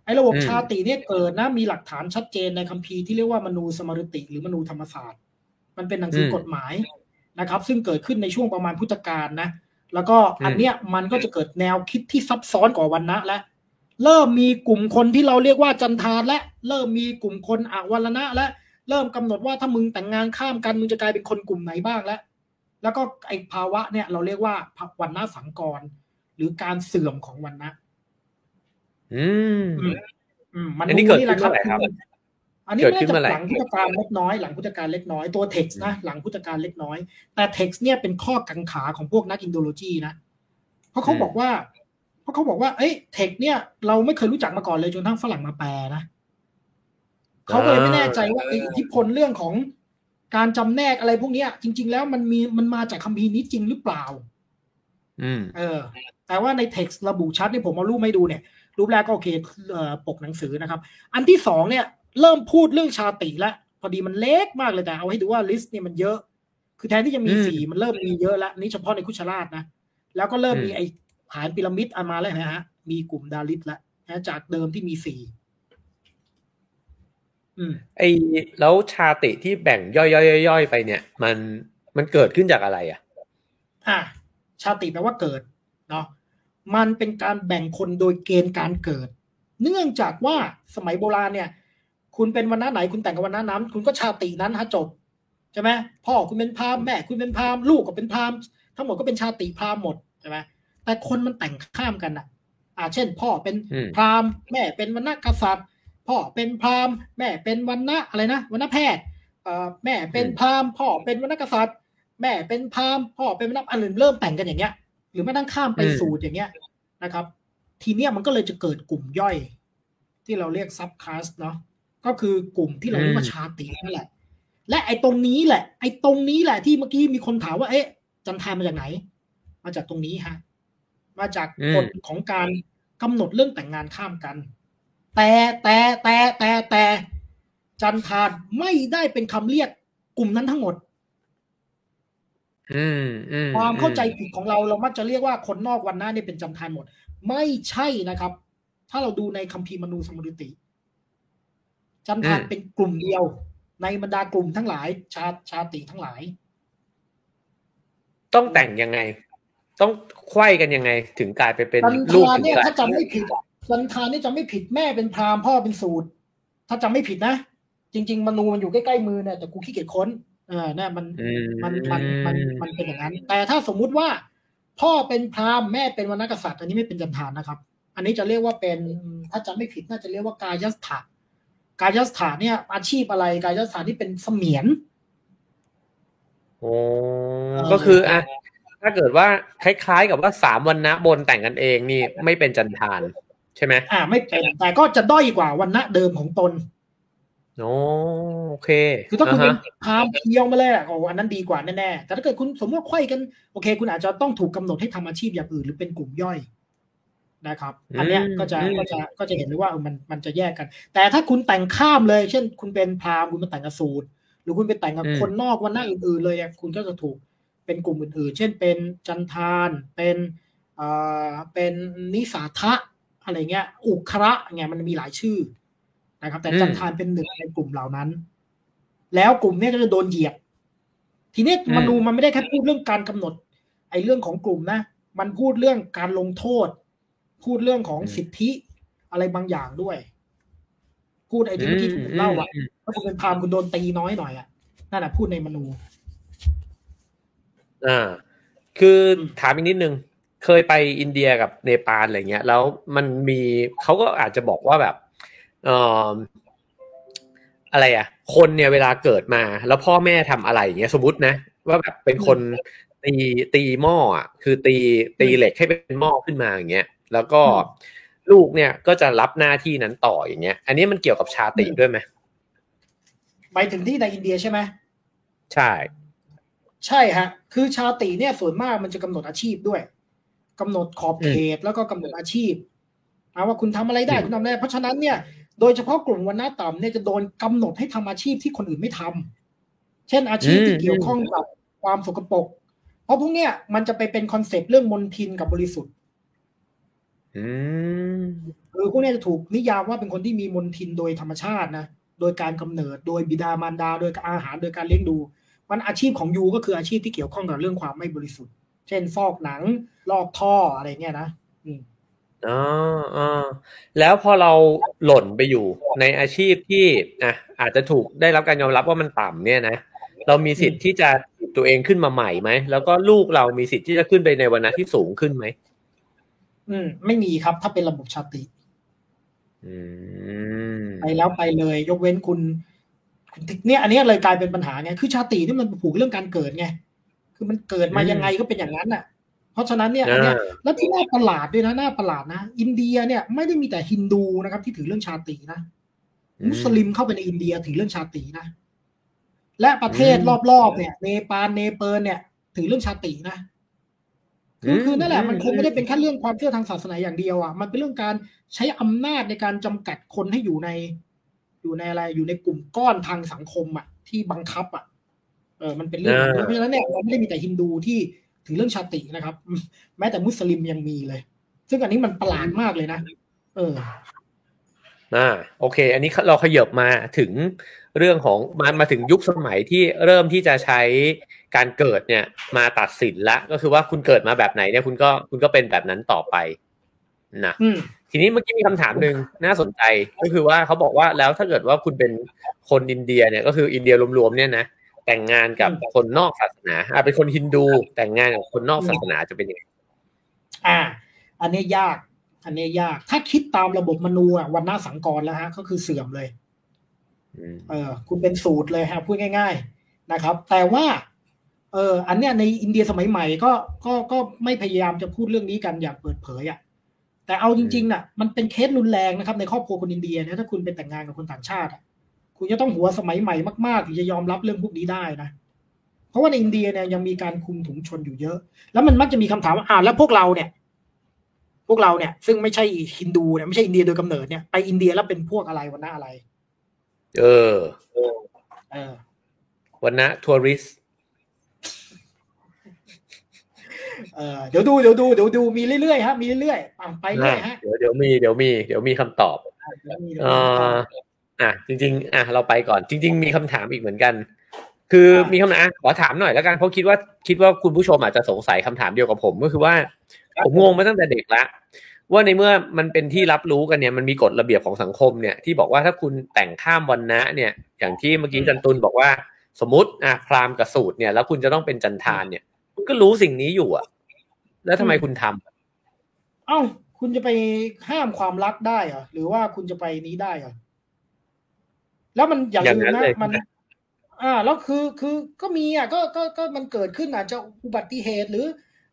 ไอ้ระบบชาติเนี่ยเกิดนะมีหลักฐานชัดเจนในคัมภีร์ที่เรียกว่ามนูสมฤติ หรือมนูธรรมศาสตร์ มันเป็นหนังสือกฎหมายนะครับ ซึ่งเกิดขึ้นในช่วงประมาณพุทธกาลนะ แล้วก็อันเนี้ยมันก็จะเกิดแนวคิดที่ซับซ้อนกว่าวันนะและ เริ่มมีกลุ่มคนที่เราเรียกว่าจันทานและ เริ่มมีกลุ่มคนอวัลนะและ เริ่มกำหนดว่าถ้ามึงแต่งงานข้ามกันมึงจะกลายเป็นคนกลุ่มไหนบ้างแล้วแล้วก็ไอภาวะเนี่ยเราเรียกว่าวันนะสังกร หรือการเสื่อมของวันนะอืมอืมมันอันนี้เกิดขึ้นเมื่อไหร่ครับ อันนี้เกิดน่าขึ้นจะเมื่อไหร่หลังพุทธกาลเล็กน้อย หลังพุทธกาลเล็กน้อยตัวเท็กซ์นะหลังพุทธกาลเล็กน้อย แต่เท็กซ์เนี่ยเป็นข้อกังขาของพวกนักอินโดโลจีนะเพราะเขาบอกว่า เพราะเขาบอกว่าเอ้ยเท็กซ์เนี่ย เราไม่เคยรู้จักมาก่อนเลยจนทั้งฝรั่งมาแปลนะเขาก็เลยไม่แน่ใจว่าไอ้อิทธิพลเรื่องของการจำแนกอะไรพวกเนี้ย จริง ๆ แล้วมันมีมันมาจากคัมภีร์นี้จริงหรือเปล่า อืม เออ แต่ว่าในเท็กซ์ระบุชัดนี่ผมเอารูปไม่ดูเนี่ย รูปแรกก็โอเคเอ่อปกหนังสือนะครับ อันที่สองเนี่ยเริ่มพูดเรื่องชาติแล้วพอดีมันเล็กมากเลยแต่เอาให้ดูว่า list เนี่ยมันเยอะ คือแทนที่จะมีอืมสี่มันเริ่มมีเยอะแล้วนี่เฉพาะในคุชราตนะ แล้วก็เริ่มอืมมีไอ้ฐานพีระมิดอันมาแล้วนะฮะ มีกลุ่มดาลิตแล้วนะจากเดิมที่มีสี่อืมไอ้แล้วชาติที่แบ่งย่อยๆย่อยๆไปเนี่ย มันมันเกิดขึ้นจากอะไรอะ อะชาติแปลว่าเกิดเนาะ มันเป็นการแบ่งคนโดยเกณฑ์การเกิด เนื่องจากว่าสมัยโบราณเนี่ย คุณเป็นวันน้าไหนคุณแต่งกับวันน้านั้น คุณก็ชาตินั้นฮะจบใช่ไหมพ่อคุณเป็นพราหมณ์แม่คุณเป็นพราหมณ์ลูกก็เป็นพราหมณ์ทั้งหมดก็เป็นชาติพราหมณ์หมดใช่ไหมแต่คนมันแต่งข้ามกันอะ อ่า เช่น พ่อเป็นอืมพราหมณ์แม่เป็นวันณกษัตริย์ พ่อเป็นพราหมณ์แม่เป็นวันณะอะไรนะวันณแพทย์เอ่อแม่เป็นพราหมณ์พ่อเป็นวันณกษัตริย์ แม่เป็นพราหมณ์พ่อเป็นวันณะอันอื่นเริ่มแต่งกันอย่างเงี้ย หรือไม่ตั้งข้ามไปอืมสูตรอย่างเงี้ยนะครับ ทีเนี้ยมันก็เลยจะเกิดกลุ่มย่อย ที่เราเรียกซับคลาสเนาะก็คือกลุ่มที่เราเรียกว่าชาตินั่นแหละ และไอ้ตรงนี้แหละ ไอ้ตรงนี้แหละที่เมื่อกี้มีคนถามว่าเอ๊ะจันทานมาจากไหน มาจากตรงนี้ฮะมาจากอืมกฎของการกำหนดเรื่องแต่งงานข้ามกัน แต่แต่แต่แต่แต่จันทานไม่ได้เป็นคำเรียกกลุ่มนั้นทั้งหมดอืมอืม ความเข้าใจผิดของเราเรามักจะเรียกว่าคนนอกวันหน้าเนี่ยเป็นจันทานหมด ไม่ใช่นะครับ ถ้าเราดูในคัมภีร์มนูสมฤติจันทานเป็นกลุ่มเดียว ในบรรดากลุ่มทั้งหลาย ชาชาติทั้งหลาย ต้องแต่งยังไง ต้องไขว้กันยังไง ถึงกลายไปเป็นจันลูกทานถึงเนี่ยกลายถ้าจำไม่ผิดจันทานนี่จำไม่ผิดแม่เป็นพราหมณ์พ่อเป็นสูตร ถ้าจำไม่ผิดนะจริง ๆ มนูมันอยู่ใกล้ๆมือเนี่ยแต่กูขี้เกียจค้น เออเนี่ยมันอืมมันมันมันมันเป็นอย่างนั้น แต่ถ้าสมมุติว่า พ่อเป็นพราหมณ์แม่เป็นวรรณกษัตริย์ อันนี้ไม่เป็นจันทานนะครับ อันนี้จะเรียกว่าเป็นถ้าจำไม่ผิดน่าจะเรียกว่ากายสถากายสถาเนี่ย อาชีพอะไรกายสถาที่เป็นเสมียนโอ้ก็คืออะถ้าเกิดว่าคล้ายๆกับว่าสามวันนะบนแต่งกันเองนี่ไม่เป็นจันทาน ใช่ไหมอ่า ไม่เป็นแต่ก็จะด้อยกว่าวันณะเดิมของตน โอโอเค คือถ้าคุณเป็นฮะพราหมณ์เพียวมาเลยอะโอ้อันนั้นดีกว่าแน่ๆ แต่ถ้าเกิดคุณสมมติว่าไขว้กัน โอเค คุณอาจจะต้องถูกกำหนดให้ทำอาชีพอย่างอื่นหรือเป็นกลุ่มย่อยนะครับ อันเนี้ยก็จะก็จะก็จะเห็นเลยว่าเออมันมันจะแยกกัน แต่ถ้าคุณแต่งข้ามเลย เช่น คุณเป็นพราหมณ์คุณมาแต่งกับสูตร หรือคุณไปแต่งกับคนนอกวันหน้าอื่นๆเลยอะคุณก็จะถูกเป็นกลุ่มอื่นๆ เช่น เป็นจันทานเป็นเอ่อเป็นนิสาทะอะไรเงี้ย อุคระเงี้ยมันมีหลายชื่อ นะครับ แต่จันทานเป็นหนึ่งในกลุ่มเหล่านั้น แล้วกลุ่มเนี้ยก็จะโดนเหยียบ ทีนี้มนูมันไม่ได้แค่พูดเรื่องการกำหนด ไอ้เรื่องของกลุ่มนะ มันพูดเรื่องการลงโทษ พูดเรื่องของสิทธิอะไรบางอย่างด้วย พูดไอ้ที่เมื่อกี้ผมเล่าอะอืมถ้าคุณเป็นพราหมณ์คุณโดนตีน้อยหน่อยอะนั่นแหะพูดในมนูอ่าคืออมถามอีกนิดนึง เคยไปอินเดียกับเนปาลอะไรเงี้ย แล้วมันมีเขาก็อาจจะบอกว่าแบบ เอ่ออะไรอะ คนเนี่ยเวลาเกิดมา แล้วพ่อแม่ทำอะไรอย่างเงี้ยสมมตินะ ว่าแบบเป็นคนตีตีหม้ออะคือตีตีเหล็กให้เป็นหม้อขึ้นมาอย่างเงี้ยแล้วก็ลูกเนี่ยก็จะรับหน้าที่นั้นต่ออย่างเงี้ย อันนี้มันเกี่ยวกับชาติด้วยไหมไปถึงที่ในอินเดียใช่ไหมใช่ ใช่ฮะ คือชาติเนี่ยส่วนมากมันจะกำหนดอาชีพด้วยกำหนดขอบเขตแล้วก็กำหนดอาชีพนะว่าคุณทำอะไรได้อืมคุณทำอะไรได้เพราะฉะนั้นเนี่ย โดยเฉพาะกลุ่มวันหน้าต่ำเนี่ยจะโดนกำหนดให้ทำอาชีพที่คนอื่นไม่ทำเช่นอาชีพที่เกี่ยวข้องกับความสกปรกเพราะพวกเนี้ยมันจะไปเป็น concept เรื่องมนทินกับบริสุทธิ์อืมคือพวกเนี้ยจะถูกนิยามว่าเป็นคนที่มีมนทินโดยธรรมชาตินะโดยการกำเนิดโดยบิดามารดา โดยอาหารโดยการเลี้ยงดู มันอาชีพของ you ก็คืออาชีพที่เกี่ยวข้องกับเรื่องความไม่บริสุทธิ์ เช่นฟอกหนังลอกท่ออะไรเงี้ยนะอืมอ๋อ อ๋อแล้วพอเราหล่นไปอยู่ในอาชีพที่อะอาจจะถูกได้รับการยอมรับว่ามันต่ำเนี่ยนะเรามีสิทธิ์ที่จะตัวเองขึ้นมาใหม่ไหมแล้วก็ลูกเรามีสิทธิ์ที่จะขึ้นไปในวันนั้นที่สูงขึ้นไหมอืม ไม่มีครับถ้าเป็นระบบชาติอืมไปแล้วไปเลย ยกเว้นคุณคุณเนี่ยอันเนี้ยเลยกลายเป็นปัญหาไงคือชาติที่มันผูกเรื่องการเกิดไงคือมันเกิดมายังไงก็เป็นอย่างนั้นน่ะ เพราะฉะนั้นเนี่ยอันเนี้ยแล้วที่น่าประหลาดด้วยนะน่าประหลาดนะ อินเดียเนี่ยไม่ได้มีแต่ฮินดูนะครับ ที่ถือเรื่องชาตินะ มุสลิมเข้าไปในอินเดียถือเรื่องชาตินะ และประเทศรอบๆเนี่ยเนปาลเนเปิลเนี่ย ถือเรื่องชาตินะคือคือนั่นแหละมันคงไม่ได้เป็นแค่เรื่องความเชื่อทางศาสนาอย่างเดียวอะมันเป็นเรื่องการใช้อำนาจในการจำกัดคนให้อยู่ใน อยู่ในอะไรอยู่ในกลุ่มก้อนทางสังคมอะที่บังคับอะเออมันเป็นเรื่องเพราะฉะนั้นเนี่ยมันไม่ได้มีแต่ฮินดูที่ ถือเรื่องชาตินะครับ แม้แต่มุสลิมยังมีเลย ซึ่งอันนี้มันประหลาดมากเลยนะ เอออ่าโอเค อันนี้เราขยับมาถึงเรื่องของมามาถึงยุคสมัยที่เริ่มที่จะใช้การเกิดเนี่ย มาตัดสินละก็คือว่าคุณเกิดมาแบบไหนเนี่ยคุณก็คุณก็เป็นแบบนั้นต่อไปนะทีนี้เมื่อกี้มีคำถามหนึ่งน่าสนใจก็คือว่าเขาบอกว่าแล้วถ้าเกิดว่าคุณเป็นคนอินเดียเนี่ยก็คืออินเดียรวมๆเนี่ยนะ แต่งงานกับคนนอกศาสนาอ่าเป็นคนฮินดู แต่งงานกับคนนอกศาสนาจะเป็นยังไงอ่า อันนี้ยาก อันนี้ยาก ถ้าคิดตามระบบมนูอะวันหน้าสังกรแล้วฮะ ก็คือเสื่อมเลยเออ คุณเป็นสูตรเลยฮะพูดง่าย ๆนะครับ แต่ว่า เออ อันเนี้ยในอินเดียสมัยใหม่ก็ก็ก็ไม่พยายามจะพูดเรื่องนี้กันอย่างเปิดเผยอะแต่เอาจริงๆน่ะ มันเป็นเคสรุนแรงนะครับ ในครอบครัวคนอินเดียเนี่ยถ้าคุณเป็นแต่งงานกับคนต่างชาติอะ คุณจะต้องหัวสมัยใหม่มากๆถึงจะยอมรับเรื่องพวกนี้ได้นะ เพราะว่าในอินเดียเนี่ยยังมีการคุมถุงชนอยู่เยอะ แล้วมันมักจะมีคำถามว่าอ่าแล้วพวกเราเนี่ย พวกเราเนี่ย ซึ่งไม่ใช่ฮินดูเนี่ยไม่ใช่อินเดียโดยกำเนิดเนี่ยไปอินเดียแล้วเป็นพวกอะไรวันหน้าอะไร เออเออวันนะทัวริสเออเดี๋ยวดูเดี๋ยวดูเดี๋ยวดูมีเรื่อยๆฮะมีเรื่อยๆไปเรื่อยฮะเดี๋ยวเดี๋ยวมีเดี๋ยวมี เดี๋ยวมีคำตอบเออ อะจริง ๆ อะเราไปก่อน จริง ๆ มีคำถามอีกเหมือนกัน คือมีคำถามขอถามหน่อยแล้วกันเพราะคิดว่าคิดว่าคุณผู้ชมอาจจะสงสัยคำถามเดียวกับผมก็คือว่า ผมงงมาตั้งแต่เด็กละว่าในเมื่อมันเป็นที่รับรู้กันเนี่ยมันมีกฎระเบียบของสังคมเนี่ยที่บอกว่าถ้าคุณแต่งข้ามวันนะเนี่ย อย่างที่เมื่อกี้จันตุลบอกว่า สมมติอะพราหมณ์กับสูตรเนี่ย แล้วคุณจะต้องเป็นจันทานเนี่ย คุณก็รู้สิ่งนี้อยู่อะ แล้วทำไมคุณทำเอ้าคุณจะไปห้ามความรักได้เหรอหรือว่าคุณจะไปนี้ได้เหรอ แล้วมันอย่าลืมนะมัน อ่า แล้วคือคือก็มีอะก็ก็ก็มันเกิดขึ้นอาจจะอุบัติเหตุหรือ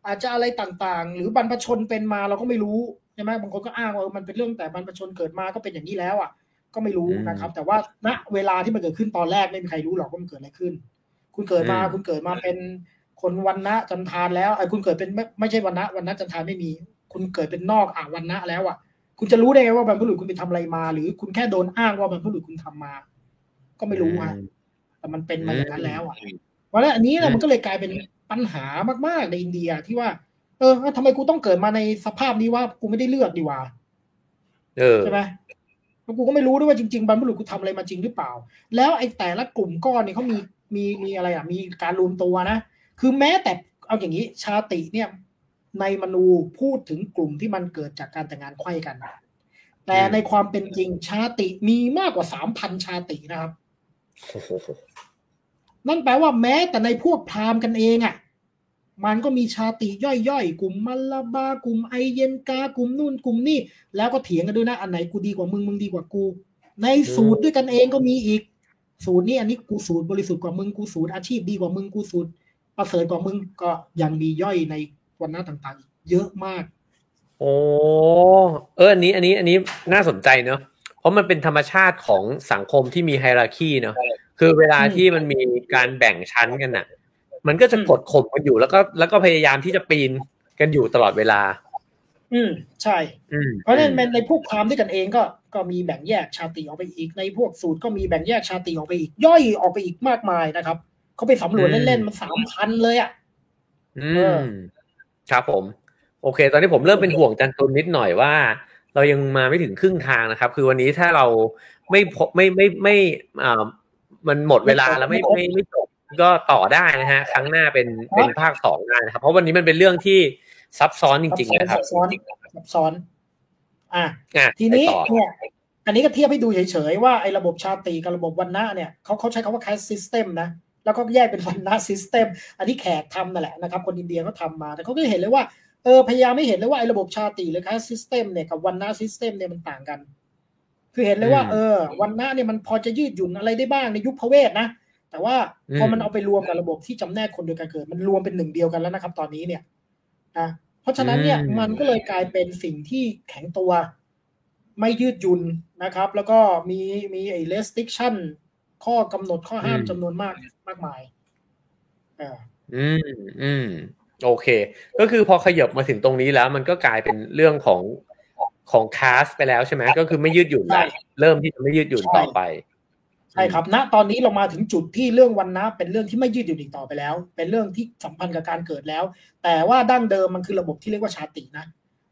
อาจจะอะไรต่างๆ หรือบรรพชนเป็นมาเราก็ไม่รู้ใช่ไหมบางคนก็อ้างว่ามันเป็นเรื่องแต่บรรพชนเกิดมาก็เป็นอย่างนี้แล้วอะ ก็ไม่รู้นะครับ แต่ว่าณเวลาที่มันเกิดขึ้นตอนแรกไม่มีใครรู้หรอกว่ามันเกิดอะไรขึ้น คุณเกิดมาคุณเกิดมาเป็นคนวันนะจันทานแล้วไอ้คุณเกิดเป็นไม่ไม่ใช่วันนะวันนะจันทานไม่มี คุณเกิดเป็นนอกอ่าวันนะแล้วอะ คุณจะรู้ได้ไงว่าบรรพบุรุษคุณไปทำอะไรมา หรือคุณแค่โดนอ้างว่าบรรพบุรุษคุณทำมา ก็ไม่รู้ฮะแต่มันเป็นมาอย่างนั้นแล้วอะเพราะฉะนั้นอันนี้นะมันก็เลยกลายเป็นปัญหามากๆในอินเดียที่ว่า เออทำไมกูต้องเกิดมาในสภาพนี้ว่ากูไม่ได้เลือกดีว่าใช่ไหมแล้วกูก็ไม่รู้ด้วยว่าจริงๆบรรพบุรุษกูทำอะไรมาจริงหรือเปล่า แล้วไอ้แต่ละกลุ่มก้อนเนี่ยเขามีมีมีอะไรอะ มีการรวมตัวนะ คือแม้แต่เอาอย่างนี้ชาติเนี่ย ในมนูพูดถึงกลุ่มที่มันเกิดจากการแต่งงานไข้กัน แต่ในความเป็นจริงชาติมีมากกว่าสามพันชาตินะครับ นั่นแปลว่าแม้แต่ในพวกพราหมณ์กันเองอะ มันก็มีชาติย่อยๆ กลุ่มมัลลาบากลุ่มไอเยนกากลุ่มนู่นกลุ่มนี่ แล้วก็เถียงกันด้วยนะ อันไหนกูดีกว่ามึง มึงดีกว่ากู ในสูตรด้วยกันเองก็มีอีก สูตรนี้อันนี้กูสูตรบริสุทธิ์กว่ามึง กูสูตรอาชีพดีกว่ามึง กูสูตรประเสริฐกว่ามึง ก็ยังมีย่อยในวันหน้าต่างๆ เยอะมาก โอ้ เออ อันนี้ อันนี้ อันนี้น่าสนใจเนาะ เพราะมันเป็นธรรมชาติของสังคมที่มีไฮรักีเนาะคือเวลาที่มันมีการแบ่งชั้นกันน่ะ มันก็จะกดข่มกันอยู่แล้วก็แล้วก็พยายามที่จะปีนกันอยู่ตลอดเวลา อืมใช่อืมเพราะฉะนั้นในพวกพราหมณ์ด้วยกันเองก็ก็มีแบ่งแยกชาติออกไปอีก ในพวกสูตรก็มีแบ่งแยกชาติออกไปอีก ย่อยออกไปอีกมากมายนะครับเขาไปสำรวจเล่นๆมันสามพันเลยอะอืมครับผม โอเค ตอนนี้ผมเริ่มเป็นห่วงจันตุนนิดหน่อยว่า เรายังมาไม่ถึงครึ่งทางนะครับ คือวันนี้ถ้าเราไม่พบไม่ไม่ไม่อ่ามันหมดเวลาแล้วไม่ไม่ไม่จบก็ต่อได้นะฮะ ครั้งหน้าเป็นเป็นภาคสองได้นะครับ เพราะวันนี้มันเป็นเรื่องที่ซับซ้อนจริงๆนะครับซับซ้อนซับซ้อน อะอะทีนี้ไปต่อเนี่ยอันนี้ก็เทียบให้ดูเฉยๆว่าไอ้ระบบชาติกับระบบวันณะเนี่ยเขาเขาใช้คำว่า caste system นะแล้วก็แยกเป็นวันณะ system อันนี้แขกทำนั่นแหละนะครับ คนอินเดียก็ทำมา แต่เขาก็เห็นเลยว่า เออพยายามไม่เห็นเลยว่าไอ้ระบบชาติหรือ caste system เนี่ยกับวันณะ system เนี่ยมันต่างกัน คือเห็นเลยว่าอืมเออ วันณะเนี่ยมันพอจะยืดหยุ่นอะไรได้บ้างในยุคพระเวทนะแต่ว่าพอมันเอาไปรวมกับระบบที่จำแนกคนโดยการเกิด มันรวมเป็นหนึ่งเดียวกันแล้วนะครับ ตอนนี้เนี่ยนะเพราะฉะนั้นเนี่ยอืมมันก็เลยกลายเป็นสิ่งที่แข็งตัว ไม่ยืดหยุ่นนะครับ แล้วก็มีมีไอ้ restriction ข้อกำหนดข้อห้ามจำนวนมากมากมายเอออืมอืม โอเค ก็คือพอขยับมาถึงตรงนี้แล้ว มันก็กลายเป็นเรื่องของของคาสไปแล้วใช่ไหมก็คือไม่ยืดหยุ่นแล้วเริ่มที่จะไม่ยืดหยุ่นต่อไปใช่ครับณตอนนี้เรามาถึงจุดที่เรื่องวันนะเป็นเรื่องที่ไม่ยืดหยุ่นอีกต่อไปแล้ว เป็นเรื่องที่สัมพันธ์กับการเกิดแล้ว แต่ว่าดั้งเดิมมันคือระบบที่เรียกว่าชาตินะ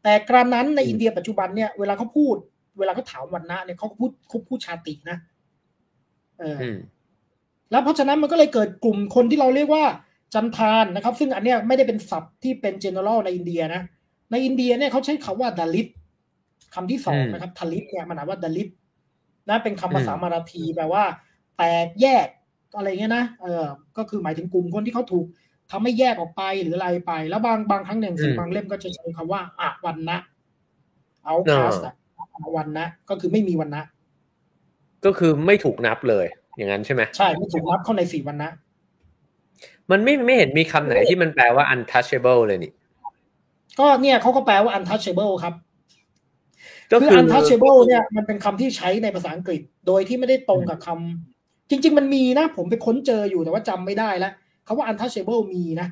แต่กระนั้นในอืมอินเดียปัจจุบันเนี่ยเวลาเขาพูด เวลาเขาถามวันนะเนี่ยเขาก็พูดเขาพูดชาตินะเออออืมแล้วเพราะฉะนั้นมันก็เลยเกิดกลุ่มคนที่เราเรียกว่า จันทานนะครับ ซึ่งอันเนี้ยไม่ได้เป็นศัพท์ที่เป็น general ในอินเดียนะในอินเดียเนี่ยเขาใช้คำว่าดาลิตคำที่สองอืมนะครับทลิตเนี่ยมันอ่านว่าดาลิตนะเป็นคำภาษาอืมมาราทีแปลว่า แตกแยกอะไรเงี้ยนะเออก็คือหมายถึงกลุ่มคนที่เขาถูกทำให้แยกออกไปหรืออะไรไป แล้วบางบางครั้งหนึ่งสื่อบางเล่มก็จะใช้คำว่าอะวันนะเอาคาสอะวันนะก็คือไม่มีวันนะก็คือไม่ถูกนับเลย อย่างนั้นใช่ไหมใช่ไม่ถูกนับเข้าในสี่วันนะ มันไม่ไม่เห็นมีคำไหนที่มันแปลว่า untouchable เลยนี่ ก็เนี่ยเขาก็แปลว่า untouchable ครับก็คือคือ untouchable เนี่ยมันเป็นคำที่ใช้ในภาษาอังกฤษ โดยที่ไม่ได้ตรงกับคำจริง ๆ มันมีนะ ผมไปค้นเจออยู่แต่ว่าจำไม่ได้แล้วคำว่า untouchable มีนะ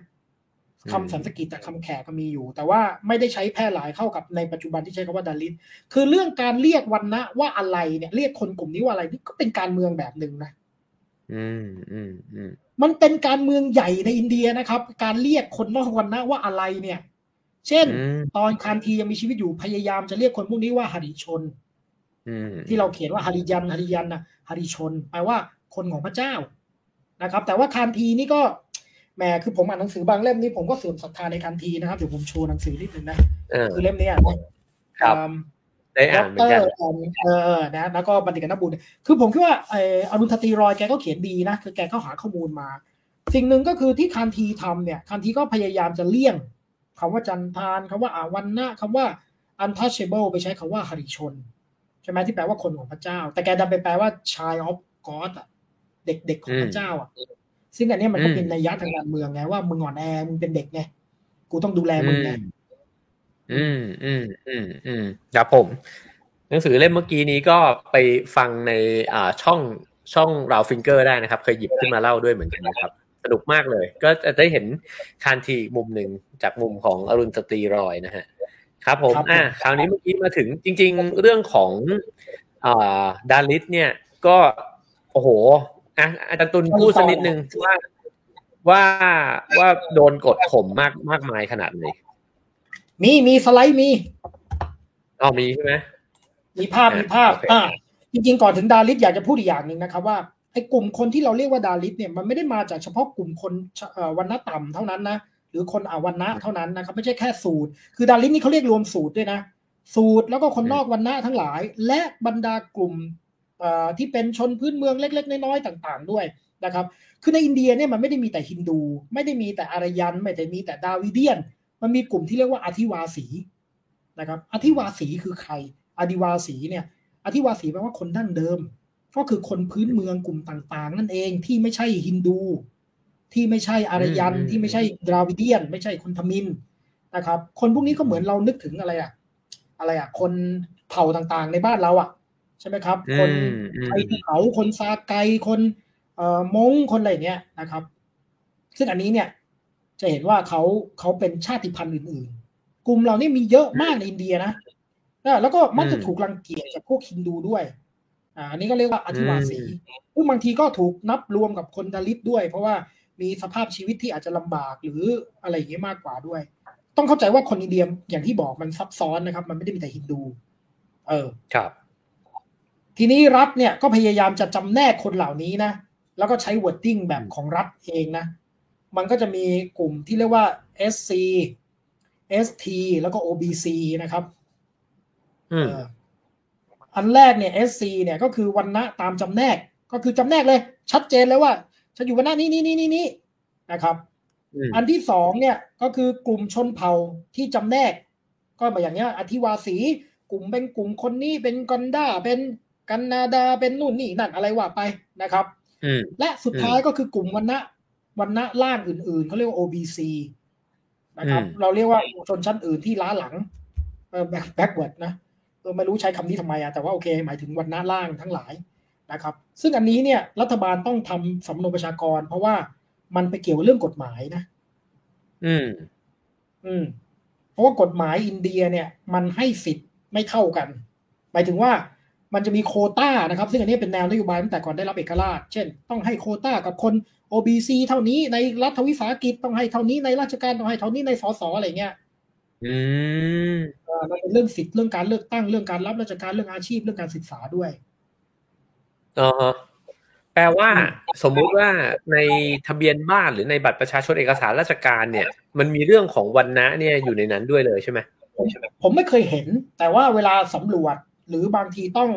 คำสันสกฤตแต่คำแขกก็มีอยู่ แต่ว่าไม่ได้ใช้แพร่หลายเข้ากับในปัจจุบันที่ใช้คำว่าดาริตคือเรื่องการเรียกวันนะว่าอะไรเนี่ย เรียกคนกลุ่มนี้ว่าอะไรนี่ก็เป็นการเมืองแบบหนึ่งนะ อืมอืมอืม มันเป็นการเมืองใหญ่ในอินเดียนะครับ การเรียกคนนอกวันนะว่าอะไรเนี่ย เช่นอืมตอนคานทียังมีชีวิตอยู่พยายามจะเรียกคนพวกนี้ว่าหริชนอืมที่เราเขียนว่าหริยันหริยันนะหริชนแปลว่าคนของพระเจ้านะครับ แต่ว่าคานทีนี่ก็แหมคือผมอ่านหนังสือบางเล่มนี่ผมก็เสื่อมศรัทธาในคานทีนะครับเดี๋ยวผมโชว์หนังสือนิดนึงนะเออคือเล่มเนี้ยครับอืม ได้ด็อ่าอนกเหมืเตออนกันร์เออเออนะแล้วก็บัณฑิตกับนักบุญคือผมคิดว่าไออรุณทตีรอยแกก็เขียนดีนะ คือแกก็หาข้อมูลมา สิ่งหนึ่งก็คือที่คานทีทำเนี่ยคานทีก็พยายามจะเลี่ยงคำว่าจันทานคำว่าอาวันนะคำว่า untouchable ไปใช้คำว่าหริชน ใช่ไหมที่แปลว่าคนของพระเจ้า แต่แกดันไปแปลว่า child of God อะเด็กๆของพระเจ้าอะซึ่งอันเนี้ยมันก็อืมเป็นนัยยะทางการเมืองไงว่ามึงอ่อนแอมึงเป็นเด็กไงกูต้องดูแลมึงไง อืมอืมอืมอืมครับผม หนังสือเล่มเมื่อกี้นี้ก็ไปฟังในอ่าช่องช่องราวฟิงเกอร์ได้นะครับ เคยหยิบขึ้นมาเล่าด้วยเหมือนกันนะครับ สนุกมากเลย ก็จะได้เห็นคานทีอีกมุมหนึ่งจากมุมของอรุณสตรีรอยนะฮะครับผมครับผม อ่าคราวนี้เมื่อกี้มาถึงจริง ๆ เรื่องของอ่าดาริสเนี่ย ก็โอ้โหอะอาจารย์ตุลพูดสักนิดนึงว่าว่าว่าโดนกดข่มมากมากมายขนาดไหน มีมีสไลด์มีอ๋อมีใช่ไหมมีภาพอะมีภาพโอเคอ่าจริงๆก่อนถึงดาริสอยากจะพูดอีกอย่างหนึ่งนะครับว่าไอ้กลุ่มคนที่เราเรียกว่าดาริสเนี่ยมันไม่ได้มาจากเฉพาะกลุ่มคนเอ่อวันณะต่ำเท่านั้นนะหรือคนอาวันณะเท่านั้นนะครับไม่ใช่แค่สูตร คือดาริสนี่เขาเรียกรวมสูตรด้วยนะ สูตรแล้วก็คนนอกวันณะทั้งหลาย และบรรดากลุ่มเอ่อที่เป็นชนพื้นเมืองเล็ก ๆ น้อยๆต่าง ๆ ด้วยนะครับ คือในอินเดียเนี่ยมันไม่ได้มีแต่ฮินดู ไม่ได้มีแต่อารยัน ไม่ได้มีแต่ดาวิเดียน มันมีกลุ่มที่เรียกว่าอธิวาสีนะครับอธิวาสีคือใครอธิวาสีเนี่ยอธิวาสีแปลว่าคนดั้งเดิม ก็คือคนพื้นเมืองกลุ่มต่างๆ นั่นเองที่ไม่ใช่ฮินดู ที่ไม่ใช่อารยันอืมที่ไม่ใช่ดราวิเดียน ไม่ใช่คนทมินนะครับ คนพวกนี้ก็เหมือนเรานึกถึงอะไรอะอะไรอะคนเผ่าต่างๆในบ้านเราอะใช่ไหมครับ คนอืมอืมไทยภูเขาคนซาไกคนเอ่อมงคนอะไรอย่างเงี้ยนะครับ ซึ่งอันนี้เนี่ย จะเห็นว่าเขาเขาเป็นชาติพันธุ์อื่น ๆ กลุ่มเหล่านี้มีเยอะมากในอินเดียนะอ่าแล้วก็มักจะถูกรังเกียจจากพวกฮินดูด้วยอ่าอันนี้ก็เรียกว่าอธิวาสีซึ่งบางทีก็ถูกนับรวมกับคนดาลิตด้วย เพราะว่ามีสภาพชีวิตที่อาจจะลำบากหรืออะไรอย่างเงี้ยมากกว่าด้วย ต้องเข้าใจว่าคนอินเดียอย่างที่บอกมันซับซ้อนนะครับ มันไม่ได้มีแต่ฮินดู เออครับ ทีนี้รัฐเนี่ยก็พยายามจะจำแนกคนเหล่านี้นะ แล้วก็ใช้ wording แบบของรัฐเองนะ มันก็จะมีกลุ่มที่เรียกว่า SC ST แล้วก็ OBC นะครับอืมเอออันแรกเนี่ย SC เนี่ยก็คือวันณะตามจำแนก ก็คือจำแนกเลย ชัดเจนเลยว่า ฉันอยู่วันณะนี้นี่นี่นี่นี่นะครับอืมอันที่สองเนี่ยก็คือกลุ่มชนเผ่าที่จำแนก ก็แบบอย่างเงี้ย อธิวาสีกลุ่มเป็นกลุ่มคนนี้เป็นกันดาเป็นกันนาดาเป็นนู่นนี่นั่นอะไรว่าไปนะครับอืมและสุดท้ายก็คือกลุ่มวันณะ วันณะล่างอื่นๆเขาเรียกว่า OBC นะครับอืมเราเรียกว่าชนชั้นอื่นที่ล้าหลังเออ back backward นะเออไม่รู้ใช้คำนี้ทำไมอะแต่ว่าโอเค หมายถึงวันณะล่างทั้งหลายนะครับ ซึ่งอันนี้เนี่ยรัฐบาลต้องทำสำนวนประชากร เพราะว่ามันไปเกี่ยวกับเรื่องกฎหมายนะ อืม อืม เพราะว่ากฎหมายอินเดียเนี่ย มันให้สิทธิ์ไม่เท่ากัน หมายถึงว่ามันจะมีโควต้านะครับ ซึ่งอันนี้เป็นแนวนโยบายตั้งแต่ก่อนได้รับเอกราช เช่น ต้องให้โควต้ากับคน OBC เท่านี้ในรัฐวิสาหกิจต้องให้เท่านี้ในราชการต้องให้เท่านี้ในสสอะไรเงี้ยอืมเอ่อมันเป็นเรื่องสิทธิ์เรื่องการเลือกตั้งเรื่องการรับราชการเรื่องอาชีพเรื่องการศึกษาด้วยอ๋อฮะแปลว่าอืมสมมุติว่าในทะเบียนบ้านหรือในบัตรประชาชนเอกสารราชการเนี่ย มันมีเรื่องของวันนะเนี่ยอยู่ในนั้นด้วยเลยใช่ไหมผมผมไม่เคยเห็น แต่ว่าเวลาสำรวจหรือบางทีต้อง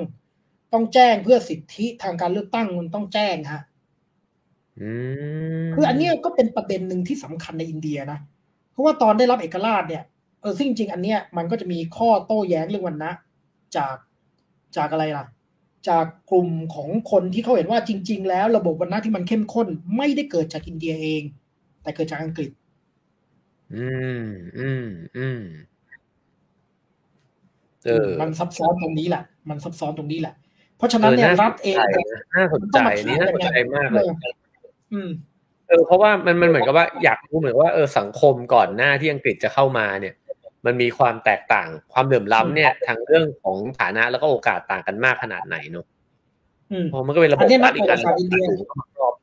ต้องแจ้งเพื่อสิทธิทางการเลือกตั้งมันต้องแจ้งฮะอืม คืออันเนี้ยก็เป็นประเด็นหนึ่งที่สำคัญในอินเดียนะ เพราะว่าตอนได้รับเอกราชเนี่ยเออซึ่งจริงๆอันเนี้ยมันก็จะมีข้อโต้แย้งเรื่องวันนะจากจากอะไรล่ะ จากกลุ่มของคนที่เขาเห็นว่าจริง ๆ แล้วระบบวันนะที่มันเข้มข้นไม่ได้เกิดจากอินเดียเอง แต่เกิดจากอังกฤษ อืมอืมอืมเออมันซับซ้อนตรงนี้แหละ มันซับซ้อนตรงนี้แหละ เพราะฉะนั้นเนี่ยรัฐเองเนี่ยน่าสนใจนี่น่าสนใจมากเลย อืมเออเพราะว่ามันมันเหมือนกับว่าอยากรู้เหมือนว่าเออสังคมก่อนหน้าที่อังกฤษจะเข้ามาเนี่ย มันมีความแตกต่างความเหลื่อมล้ำเนี่ยทางเรื่องของฐานะแล้วก็โอกาสต่างกันมากขนาดไหนเนอะอืมเพราะมันก็เป็นระบบอันนี้นัรักฐอีกการประวัติศาสตร์อินเดียครอบ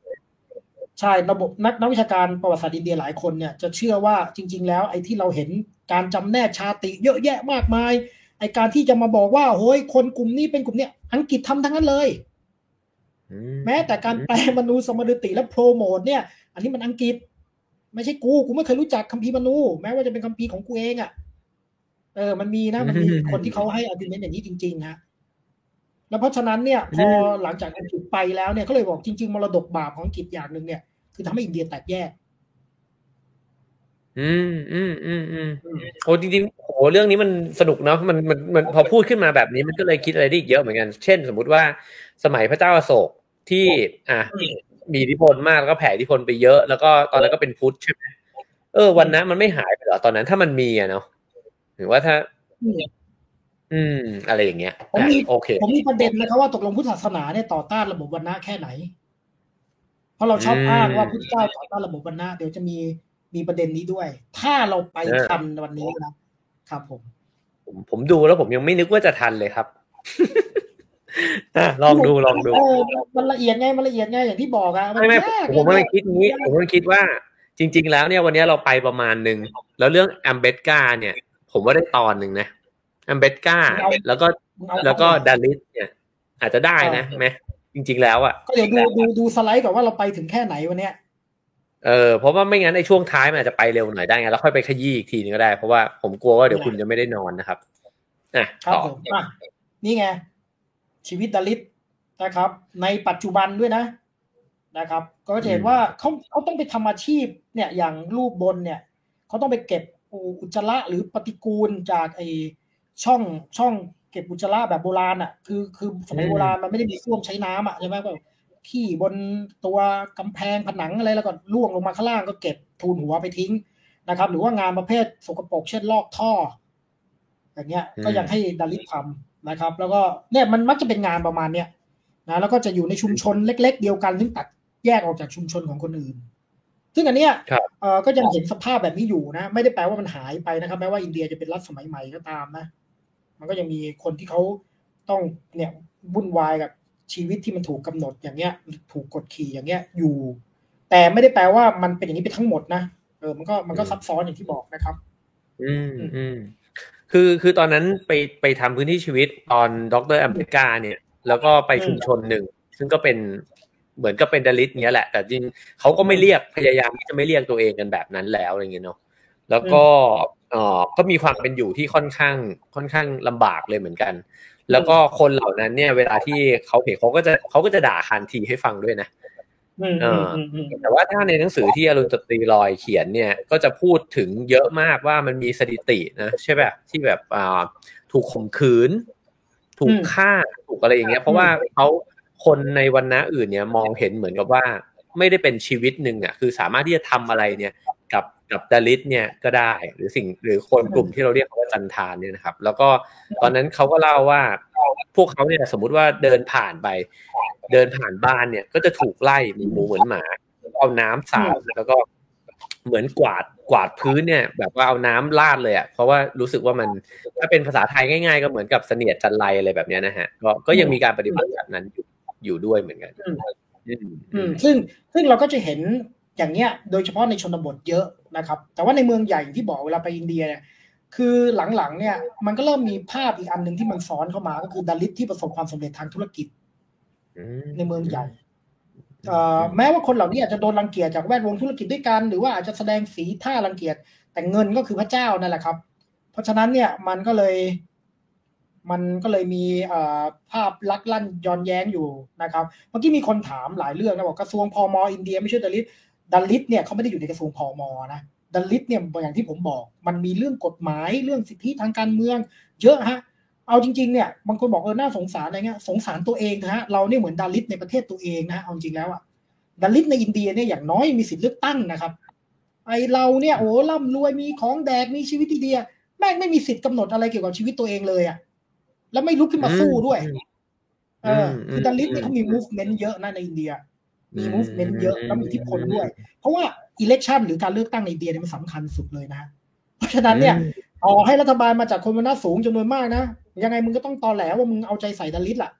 ใช่ระบบนักนักวิชาการประวัติศาสตร์อินเดียหลายคนเนี่ยจะเชื่อว่าจริง ๆ แล้วไอ้ที่เราเห็นการจำแนกชาติเยอะแยะมากมายไอ้การที่จะมาบอกว่าโฮ้ยคนกลุ่มนี้เป็นกลุ่มเนี้ยอังกฤษทำทั้งนั้นเลยอื แม้แต่การแปลมนูสมดุติและโปรโมทเนี่ย อันนี้มันอังกฤษ ไม่ใช่กูกูไม่เคยรู้จักคัมภีร์มนูแม้ว่าจะเป็นคัมภีร์ของกูเองอะ่ะเออ มันมีนะมันมีคนที่เขาให้อาร์กิเมนต์อย่างนี้จริงๆฮะแล้วเพราะฉะนั้นเนี่ย พอหลังจากอังกฤษไปแล้วเนี่ยเขาเลยบอกจริง ๆ มรดกบาปของอังกฤษอย่างหนึ่งเนี่ย คือทำให้อินเดียแตกแยก อืมอืมอืมอืมโอ้จริงๆโหเรื่องนี้มันสนุกเนาะมันมันมันพอพูดขึ้นมาแบบนี้มันก็เลยคิดอะไรได้อีกเยอะเหมือนกัน เช่น สมมุติว่าสมัยพระเจ้าอโศก ที่อะมีอิทธิพลมากแล้วก็แผ่อิทธิพลไปเยอะ แล้วก็ตอนนั้นก็เป็นพุทธใช่ไหมเออ วันนั้นมันไม่หายไปเหรอตอนนั้นถ้ามันมีอะเนาะหรือว่าถ้า อืม อะไรอย่างเงี้ยผมอะมีโอเคผมมีประเด็นนะครับว่าตกลงพุทธศาสนาเนี่ยต่อต้านระบบวันนะแค่ไหน เพราะเราชอบอืมอ้างว่าพุทธเจ้าต่อต้านระบบวันนะเดี๋ยวจะมีมีประเด็นนี้ด้วย ถ้าเราไปเออทันวันนี้นะครับผม ผมผมดูแล้วผมยังไม่นึกว่าจะทันเลยครับอะ ลองดูลองดูเออมันละเอียดไงมันละเอียดไงอย่างที่บอกอะนไม่ไม่ยากผมกำลังคิดงี้ผมกำลังคิดว่า จริง ๆ แล้วเนี่ยวันนี้เราไปประมาณหนึ่งแล้วเรื่องแอมเบกาเนี่ย ผมว่าได้ตอนหนึ่งนะแอมเบกาแล้วก็เอาแล้วก็ดาริสเนี่ย อาจจะได้นะไหมจริง ๆ แล้วอะก็เดี๋ยวดูดูดูสไลด์ก่อนว่าเราไปถึงแค่ไหนวันเนี้ยเออเพราะว่าไม่งั้นในช่วงท้ายมันอาจจะไปเร็วหน่อยได้ไงแล้วค่อยไปขยี้อีกทีนึงก็ได้ เพราะว่าผมกลัวว่าเดี๋ยวคุณจะไม่ได้นอนนะครับอะครับต่อผมอะนี่ไง ชีวิตดาริสนะครับ ในปัจจุบันด้วยนะนะครับ ก็จะเห็นว่าเขาเขาต้องไปทำอาชีพเนี่ยอย่างรูปบนเนี่ยเขาต้องไปเก็บอุจจาระหรือปฏิกูลจากไอช่องช่องเก็บอุจจาระแบบโบราณอะ คือคือสมัยโบราณมันไม่ได้มีส้วมใช้น้ำอะใช่ไหมแบบขี้บนตัวกำแพงผนังอะไรแล้วก็ล่วงลงมาข้างล่างก็เก็บทูนหัวไปทิ้งนะครับ หรือว่างานประเภทสกปรกเช่นลอกท่ออย่างเงี้ยอืมก็ยังให้ดาริสทำ นะครับ แล้วก็เนี่ยมันมักจะเป็นงานประมาณเนี้ยนะแล้วก็จะอยู่ในชุมชนเล็ก ๆ เดียวกันซึ่งตัดแยกออกจากชุมชนของคนอื่น ซึ่งอันเนี้ยครับเออก็ยังเห็นสภาพแบบนี้อยู่นะ ไม่ได้แปลว่ามันหายไปนะครับ แม้ว่าอินเดียจะเป็นรัฐสมัยใหม่ก็ตามนะ มันก็ยังมีคนที่เขาต้องเนี่ยวุ่นวายกับชีวิตที่มันถูกกำหนดอย่างเงี้ย ถูกกดขี่อย่างเงี้ยอยู่ แต่ไม่ได้แปลว่ามันเป็นอย่างนี้ไปทั้งหมดนะเออมันก็มันก็ซับซ้อนอย่างที่บอกนะครับ อืมอืม คือคือตอนนั้นไปไปทำพื้นที่ชีวิตตอนดรแอมเบกาเนี่ย แล้วก็ไปชุมชนหนึ่ง ซึ่งก็เป็นเหมือนกับเป็นดลิตเนี้ยแหละ แต่จริงเขาก็ไม่เรียกพยายามที่จะไม่เรียกตัวเองกันแบบนั้นแล้วอะไรเงี้ยเนาะแล้วก็เออก็มีความเป็นอยู่ที่ค่อนข้างค่อนข้างลำบากเลยเหมือนกัน แล้วก็คนเหล่านั้นเนี่ย เวลาที่เขาเห็นเขาก็จะเขาก็จะด่าคันทีให้ฟังด้วยนะ แต่ว่าถ้าในหนังสือที่อรุณสตรีลอยเขียนเนี่ย ก็จะพูดถึงเยอะมากว่ามันมีสถิตินะใช่แบบที่แบบอ่าถูกข่มขืน ถูกฆ่าถูกอะไรอย่างเงี้ย เพราะว่าเขาคนในวันนะอื่นเนี่ยมองเห็นเหมือนกับว่า ไม่ได้เป็นชีวิตหนึ่งอะคือสามารถที่จะทำอะไรเนี่ยกับกับดาริสเนี่ยก็ได้หรือสิ่งหรือคนกลุ่มที่เราเรียกว่าจันทานเนี่ยนะครับ แล้วก็ตอนนั้นเขาก็เล่าว่าพวกเขาเนี่ยสมมุติว่าเดินผ่านไป เดินผ่านบ้านเนี่ย ก็จะถูกไล่หมูเหมือนหมาเอาน้ำสาดแล้วก็เหมือนกวาดกวาดพื้นเนี่ย แบบว่าเอาน้ำลาดเลยอะเพราะว่ารู้สึกว่ามันถ้าเป็นภาษาไทยง่ายๆ ก็เหมือนกับเสนียดจันไรอะไรแบบนี้นะฮะก็ก็ยังมีการปฏิบัติแบบนั้นอยู่อยู่ด้วยเหมือนกันอืมซึ่งซึ่งเราก็จะเห็นอย่างเนี้ย โดยเฉพาะในชนบทเยอะนะครับ แต่ว่าในเมืองใหญ่ที่บอกเวลาไปอินเดียเนี่ยคือหลังๆเนี่ยมันก็เริ่มมีภาพอีกอันหนึ่งที่มันซ้อนเข้ามาก็คือดาริสที่ประสบความสำเร็จทางธุรกิจ ในเมืองใหญ่แม้ว่าคนเหล่านี้อาจจะโดนรังเกียจจากแวดวงธุรกิจด้วยกัน หรือว่าอาจจะแสดงสีท่ารังเกียจแต่เงินก็คือพระเจ้านั่นแหละครับ เพราะฉะนั้นเนี่ยมันก็เลย มันก็เลยมีภาพลักลั่นย้อนแย้งอยู่นะครับเมื่อกี้มีคนถามหลายเรื่องนะบอกกระทรวงพมอินเดียไม่ใช่ดาริสดาริสเนี่ยเขาไม่ได้อยู่ในกระทรวงพมนะดาริสเนี่ยอย่างที่ผมบอก มันมีเรื่องกฎหมายเรื่องสิทธิทางการเมือง เยอะฮะ เอาจริงๆเนี่ยบางคนบอกเออน่าสงสารอะไรเงี้ยสงสารตัวเองนะฮะเราเนี่ยเหมือนดาริสในประเทศตัวเองนะเอาจริงแล้วอะดาริสในอินเดียเนี่ยอย่างน้อยมีสิทธิ์เลือกตั้งนะครับไอเราเนี่ยโอ้ร่ำรวยมีของแดกมีชีวิตดีๆแม่งไม่มีสิทธิ์กำหนดอะไรเกี่ยวกับชีวิตตัวเองเลยอะแล้วไม่ลุกขึ้นมาสู้ด้วยเออคือดาริสเนี่ยเขามี movement เยอะนะในอินเดีย มี movement เยอะแล้วมีอิทธิพลด้วย เพราะว่า election หรือการเลือกตั้งในอินเดียเนี่ยมันสำคัญสุดเลยนะ เพราะฉะนั้นเนี่ยต่อให้รัฐบาลมาจากคนมันน่าสูงจำนวนมากนะ ยังไงมึงก็ต้องตอแหลว่ามึงเอาใจใส่ดาริสล่ะ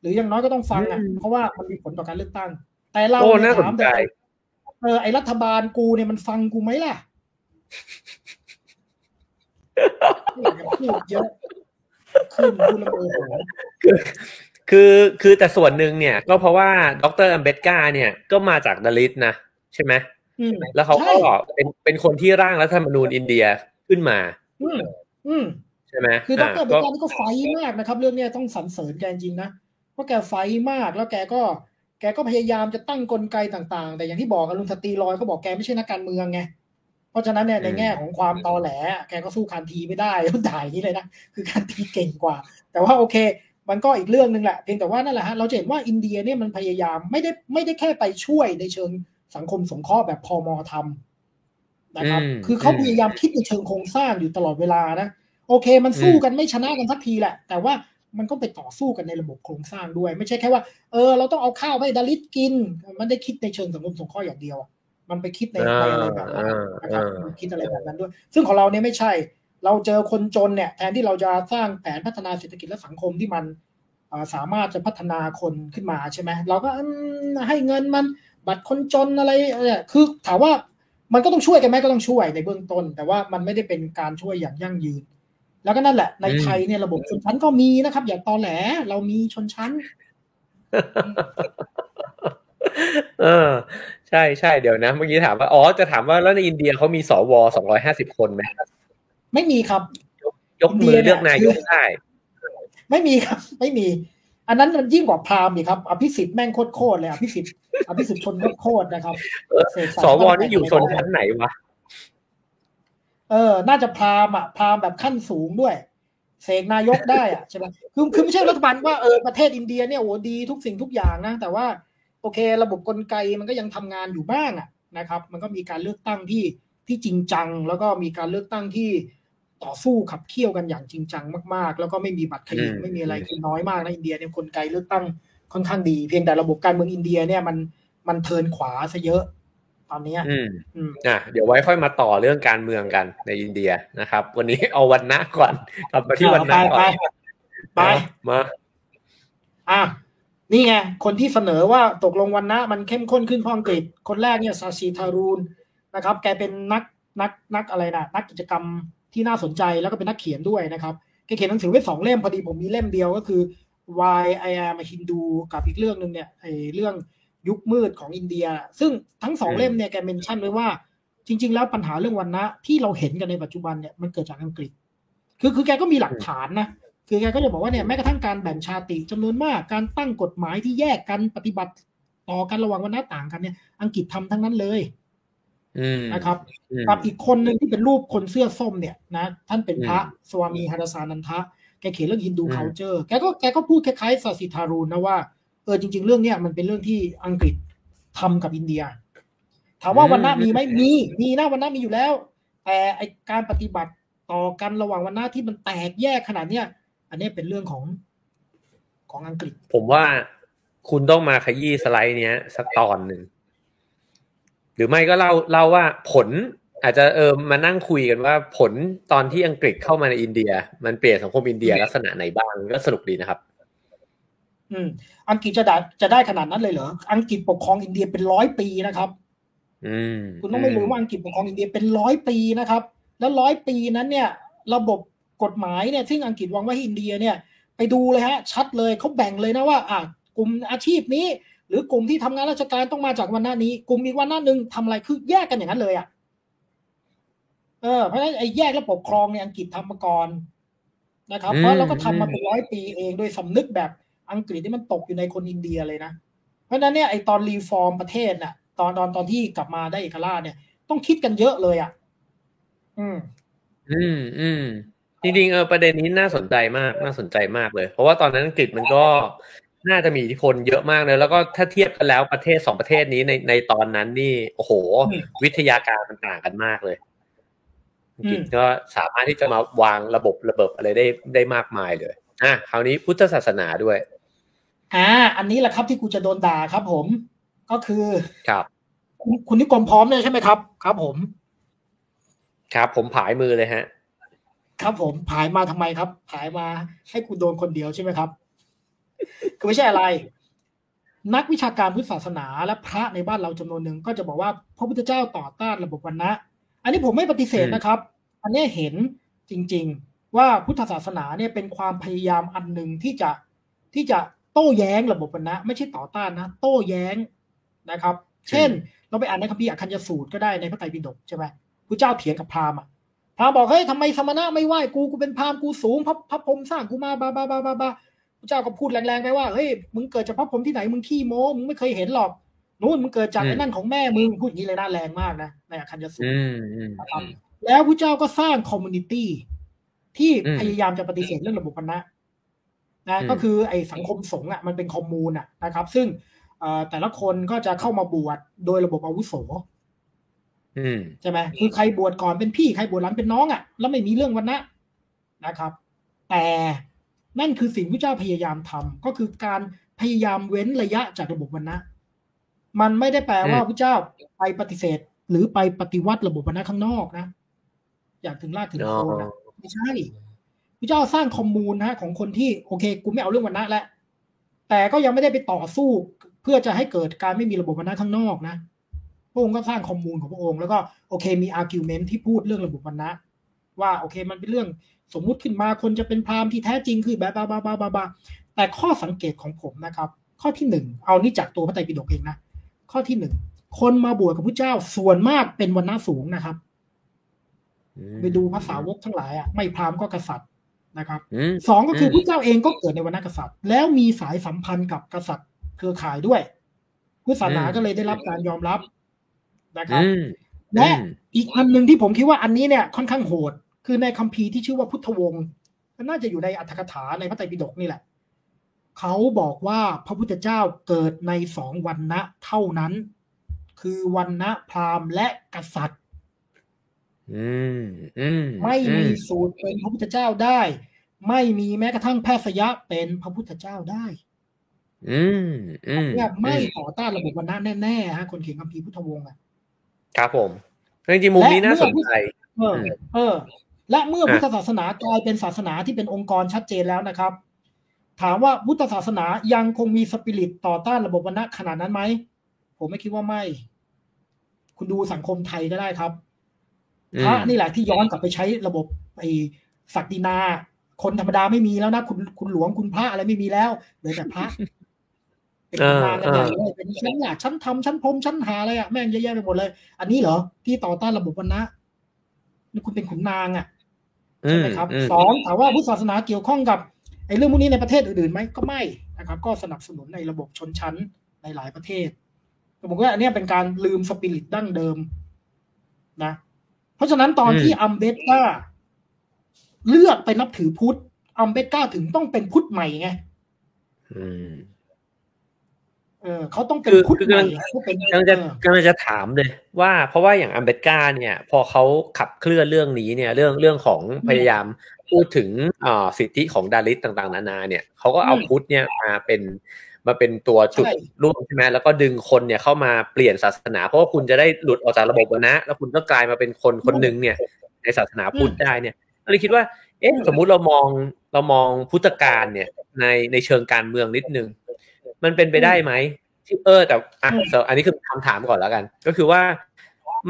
หรืออย่างน้อยก็ต้องฟังอะเพราะว่ามันมีผลต่อการเลือกตั้ง แต่เราถามแต่เออไอรัฐบาลกูเนี่ยมันฟังกูไหมล่ะพูดเยอะขึ้นพูดระเบิดคือคือคือแต่ส่วนหนึ่งเนี่ย ก็เพราะว่าดรอัมเบตกาเนี่ยก็มาจากดาริสนะใช่ไหมแล้วเขาก็เป็นเป็นคนที่ร่างรัฐธรรมนูญอินเดียขึ้นมา อืมอืม ใช่ไหมคือดรเบกานี่ก็ไฟมากนะครับ เรื่องนี้ต้องสรรเสริญแกจริงนะเพราะแกไฟมากแล้วแกก็แกก็พยายามจะตั้งกลไกต่างๆ แต่อย่างที่บอกอรุณสตรีลอยก็บอกแกไม่ใช่นักการเมืองไงเพราะฉะนั้นเนี่ยในแง่ของความตอแหล แกก็สู้คานทีไม่ได้ต้องด่ายนี้เลยนะคือคานทีเก่งกว่า แต่ว่าโอเค มันก็อีกเรื่องหนึ่งแหละเพียงแต่ว่านั่นแหละฮะเราจะเห็นว่าอินเดียเนี่ยมันพยายามไม่ได้ไม่ได้แค่ไปช่วยในเชิงสังคมสงเคราะห์แบบพอมอทำนะครับ คือเขาพยายามคิดในเชิงโครงสร้างอยู่ตลอดเวลานะ โอเค มันสู้กันไม่ชนะกันสักทีแหละ แต่ว่ามันก็ไปต่อสู้กันในระบบโครงสร้างด้วย ไม่ใช่แค่ว่าเออเราต้องเอาข้าวให้ดาริสกิน มันได้คิดในเชิงสังคมสงเคราะห์อย่างเดียว มันไปคิดในอะไรแบบนั้นนะครับคิดอะไรแบบนั้นด้วย ซึ่งของเราเนี่ยไม่ใช่ เราเจอคนจนเนี่ยแทนที่เราจะสร้างแผนพัฒนาเศรษฐกิจและสังคมที่มันสามารถจะพัฒนาคนขึ้นมาใช่ไหมเราก็ให้เงินมันบัตรคนจนอะไรเนี่ยคือถามว่ามันก็ต้องช่วยกันไหมก็ต้องช่วยในเบื้องต้น แต่ว่ามันไม่ได้เป็นการช่วยอย่างยั่งยืน แล้วก็นั่นแหละ ในไทยเนี่ยระบบชนชั้นก็มีนะครับ อย่าตอแหล เรามีชนชั้น เออ ใช่ใช่เดี๋ยวนะ เมื่อกี้ถามว่า อ๋อ จะถามว่าแล้วในอินเดียเขามีสวสองร้อยห้าสิบคนไหมไม่มีครับ ยกมือเลือกนายกได้ ไม่มีครับ ไม่มี อันนั้นมันยิ่งกว่าพราหมณ์อีกครับ อภิสิทธิ์แม่งโคตรเลยอภิสิทธิ์อภิสิทธิ์ชนโคตรนะครับสวนี่อยู่ชนชั้นไหนวะ เออ น่าจะพราหมณ์อะพราหมณ์แบบขั้นสูงด้วย เสกนายกได้อะใช่ไหมคือคือไม่ใช่รัฐบาลว่าเออประเทศอินเดียเนี่ยโอ้ดีทุกสิ่งทุกอย่างนะ แต่ว่า โอเค ระบบกลไกมันก็ยังทำงานอยู่บ้างอะนะครับ มันก็มีการเลือกตั้งที่ที่จริงจัง แล้วก็มีการเลือกตั้งที่ต่อสู้ขับเคี่ยวกันอย่างจริงจังมาก ๆ แล้วก็ไม่มีบัตรขยิบไม่มีอะไรคือน้อยมากนะอินเดียเนี่ยคนไกลเลือกตั้งค่อนข้างดี เพียงแต่ระบบการเมืองอินเดียเนี่ยมันมันเทินขวาซะเยอะ ตอนนี้อืมอะเดี๋ยวไว้ค่อยมาต่อเรื่องการเมืองกันในอินเดียนะครับ วันนี้เอาวันนะก่อนกลับมาที่วันนะก่อนไปมาอะนี่ไงคนที่เสนอว่าตกลงวันนะมันเข้มข้นขึ้นเพราะอังกฤษคนแรกเนี่ยซาชีทารูนนะครับ แกเป็นนักนักนักอะไรนะนักกิจกรรมที่น่าสนใจแล้วก็เป็นนักเขียนด้วยนะครับแกเขียนหนังสือไว้สองเล่มพอดีผมมีเล่มเดียวก็คือ Why I Am a Hindu กับอีกเรื่องหนึ่งเนี่ยไอเรื่อง ยุคมืดของอินเดีย ซึ่งทั้งสองเล่มเนี่ยแกเมนชั่นไว้ว่า จริง ๆ แล้วปัญหาเรื่องวันนะที่เราเห็นกันในปัจจุบันเนี่ยมันเกิดจากอังกฤษ คือคือแกก็มีหลักฐานนะคือแกก็จะบอกว่าเนี่ยแม้กระทั่งการแบ่งชาติจำนวนมากการตั้งกฎหมายที่แยกกันปฏิบัติต่อกันระหว่างวันนะต่างกันเนี่ย อังกฤษทำทั้งนั้นเลยนะครับกับอีกคนหนึ่งที่เป็นรูปคนเสื้อส้มเนี่ยนะท่านเป็นพระสวามีฮาราสานันทะ แกเขียนเรื่องฮินดูเคาเจอร์แกก็แกก็พูดคล้ายๆสัสิทารูนนะว่า เออจริง ๆ เรื่องเนี้ยมันเป็นเรื่องที่อังกฤษทำกับอินเดีย ถามว่าวันน้ามีไหมมีมีนะวันน้ามีอยู่แล้ว แต่ไอการปฏิบัติต่อกันระหว่างวันน้าที่มันแตกแยกขนาดเนี้ยอันนี้เป็นเรื่องของของอังกฤษ ผมว่าคุณต้องมาขยี้สไลด์เนี้ยสักตอนหนึ่งหรือไม่ก็เล่าเล่าว่าผลอาจจะเออมานั่งคุยกันว่าผลตอนที่อังกฤษเข้ามาในอินเดีย มันเปลี่ยนสังคมอินเดียลักษณะไหนบ้างก็สนุกดีนะครับ อืมอังกฤษจะได้จะได้ขนาดนั้นเลยเหรอ อังกฤษปกครองอินเดียเป็นร้อยปีนะครับ อืมคุณต้องไม่รู้ว่าอังกฤษปกครองอินเดียเป็นร้อยปีนะครับ แล้วร้อยปีนั้นเนี่ย ระบบกฎหมายเนี่ยซึ่งอังกฤษวางไว้ให้อินเดียเนี่ย ไปดูเลยฮะ ชัดเลยเขาแบ่งเลยนะว่า อะกลุ่มอาชีพนี้ หรือกลุ่มที่ทำงานราชการต้องมาจากวันหน้านี้ กลุ่มอีกวันหน้าหนึ่งทำอะไรคือแยกกันอย่างนั้นเลยอะเออเพราะฉะนั้นไอ้แยกและปกครองในอังกฤษทำมาก่อนนะครับ เพราะเราก็ทำมาเป็นร้อยปีเองโดยสำนึกแบบ อังกฤษที่มันตกอยู่ในคนอินเดียเลยนะ เพราะฉะนั้นเนี่ยไอ้ตอน reform ประเทศน่ะ ตอนตอนตอนที่กลับมาได้เอกราชเนี่ย ต้องคิดกันเยอะเลยอะ อืม อืมอืมจริงๆเออประเด็นนี้น่าสนใจมากน่าสนใจมากเลย เพราะว่าตอนนั้นอังกฤษมันก็น่าจะมีอิทธิพลเยอะมากเลย แล้วก็ถ้าเทียบกันแล้วประเทศสองประเทศนี้ในในตอนนั้นนี่โอ้โห วิทยาการมันต่างกันมากเลยอังกฤษก็สามารถที่จะมาวางระบบระเบิดอะไรได้ได้มากมายเลยอะคราวนี้พุทธศาสนาด้วย อ่า อันนี้แหละครับที่กูจะโดนด่าครับ ผม ก็คือครับ คุณคุณนิกรมพร้อมเลยใช่ไหมครับ ครับ ผม ครับ ผมผายมือเลยฮะ ครับ ผมผายมาทำไมครับ ผายมา ให้คุณโดนคนเดียวใช่ไหมครับคือไม่ใช่อะไร นักวิชาการพุทธศาสนาและพระในบ้านเราจำนวนหนึ่งก็จะบอกว่าพระพุทธเจ้าต่อต้านระบบวันนะอันนี้ผมไม่ปฏิเสธนะครับ อันนี้เห็นจริง ๆ ว่าพุทธศาสนาเนี่ยเป็นความพยายามอันหนึ่งที่จะที่จะ โต้แย้งระบบวันนะไม่ใช่ต่อต้านนะ โต้แย้งนะครับ เช่น เราไปอ่านในคัมภีร์อคัญญสูตรก็ได้ในพระไตรปิฎกใช่ไหมพระเจ้าเถียงกับพราหมณ์พราหมณ์บอกเฮ้ยทำไมสมณะไม่ไหว้กูกูเป็นพราหมณ์กูสูงพระพระพรหมสร้างกูมาบาบาบาบาบาพระเจ้าก็พูดแรงๆไปว่าเฮ้ยมึงเกิดจากพระพรหมที่ไหนมึงขี้โม้มึงไม่เคยเห็นหรอกนู่นมึงเกิดจากไอ้นั่นของแม่มึงพูดอย่างนี้เลยน่าแรงมากนะในอคัญญสูตรนะครับแล้วพระพุทธเจ้าก็สร้าง community ที่พยายามจะปฏิเสธเรื่องระบบวรรณะ นะก็คือไอ้สังคมสงฆ์อะมันเป็น commune อะนะครับ ซึ่งแต่ละคนก็จะเข้ามาบวชโดยระบบอาวุโสใช่ไหมคือใครบวชก่อนเป็นพี่ใครบวชหลังเป็นน้องอะแล้วไม่มีเรื่องวรรณะนะครับ แต่นั่นคือสิ่งที่พุทธเจ้าพยายามทำก็คือการพยายามเว้นระยะจากระบบวรรณะมันไม่ได้แปลว่าพระพุทธเจ้าไปปฏิเสธ หรือไปปฏิวัติระบบวรรณะข้างนอกนะ อย่างถึงรากถึงโคนนะไม่ใช่ พระพุทธเจ้าสร้าง commune นะของคนที่โอเค กูไม่เอาเรื่องวรรณะแล้วแต่ก็ยังไม่ได้ไปต่อสู้เพื่อจะให้เกิดการไม่มีระบบวรรณะข้างนอกนะพระองค์ก็สร้าง commune ของพระองค์แล้วก็โอเคมี argument ที่พูดเรื่องระบบวรรณะว่าโอเคมันเป็นเรื่องสมมุติขึ้นมาคนจะเป็นพราหมณ์ที่แท้จริงคือแบบบาบาบาบาบาแต่ข้อสังเกตของผมนะครับ ข้อที่หนึ่งเอานี่จากตัวพระไตรปิฎกเองนะข้อที่หนึ่งคนมาบวชกับพระเจ้าส่วนมากเป็นวันณะสูงนะครับ ไปดูภาษาวกทั้งหลายอะไม่พราหมณ์ก็กษัตริย์ นะครับสองก็คือพระเจ้าเองก็เกิดในวันณะกษัตริย์ แล้วมีสายสัมพันธ์กับกษัตริย์เครือข่ายด้วยพุทธศาสนาก็เลยได้รับการยอมรับนะครับและอีกอันหนึ่งที่ผมคิดว่าอันนี้เนี่ยค่อนข้างโหด คือในคัมภีร์ที่ชื่อว่าพุทธวงศ์น่าจะอยู่ในอัตถกถาในพระไตรปิฎกนี่แหละเขาบอกว่าพระพุทธเจ้าเกิดในสองวันนะเท่านั้น คือวันนะพราหมณ์และกษัตริย์ ไม่มีสูตรเป็นพระพุทธเจ้าได้ ไม่มีแม้กระทั่งแพทย์ยะเป็นพระพุทธเจ้าได้ อืมอืมเนี่ยไม่ต่อต้านระบบวันนะแน่ๆฮะคนเขียนคัมภีร์พุทธวงศ์อะครับผมจริงๆมุมนี้น่าสนใจเออเออ และเมื่อพุทธศาสนากลายเป็นศาสนาที่เป็นองค์กรชัดเจนแล้วนะครับ ถามว่าพุทธศาสนายังคงมีสปิริตต่อต้านระบบวันนะขนาดนั้นไหมผมไม่คิดว่าไม่ คุณดูสังคมไทยก็ได้ครับ พระนี่แหละที่ย้อนกลับไปใช้ระบบไอ้ศักดินา คนธรรมดาไม่มีแล้วนะคุณคุณหลวงคุณพระอะไรไม่มีแล้วเหลือแต่พระเป็นขุนนางกันใหญ่เลยเป็นชั้นอยากชั้นทำชั้นพรมชั้นหาอะไรอะแม่งเยอะแยะไปหมดเลย อันนี้เหรอที่ต่อต้านระบบวรรณะนี่คุณเป็นขุนนางอะใช่ไหมครับสองถามว่าพุทธศาสนาเกี่ยวข้องกับไอ้เรื่องพวกนี้ในประเทศอื่นๆไหมก็ไม่นะครับ ก็สนับสนุนในระบบชนชั้นในหลายประเทศผมว่าอันนี้เป็นการลืมสปิริตดั้งเดิมนะ เพราะฉะนั้นตอนที่อัมเบตกาเลือกไปนับถือพุทธอัมเบตกาถึงต้องเป็นพุทธใหม่ไงเออเขาต้องเป็นพุทธใหม่กำลังจะกำลังจะถามเลย ว่าเพราะว่าอย่างอัมเบตกาเนี่ย พอเขาขับเคลื่อนเรื่องนี้เนี่ย เรื่องเรื่องของพยายามพูดถึงอ่าสิทธิของดาริสต่าง ๆ นานา เนี่ยเขาก็เอาพุทธเนี่ยมาเป็น มาเป็นตัวจุดร่วมใช่ไหมแล้วก็ดึงคนเนี่ยเข้ามาเปลี่ยนศาสนา เพราะว่าคุณจะได้หลุดออกจากระบบนะ แล้วคุณก็กลายมาเป็นคนคนหนึ่งเนี่ย ในศาสนาพุทธได้เนี่ยก็เลยคิดว่า เอ๊ะสมมุติเรามองเรามองพุทธการเนี่ย ในในเชิงการเมืองนิดนึงมันเป็นไปได้ไหมที่เออแต่อะอันนี้คือคำถามก่อนแล้วกัน ก็คือว่า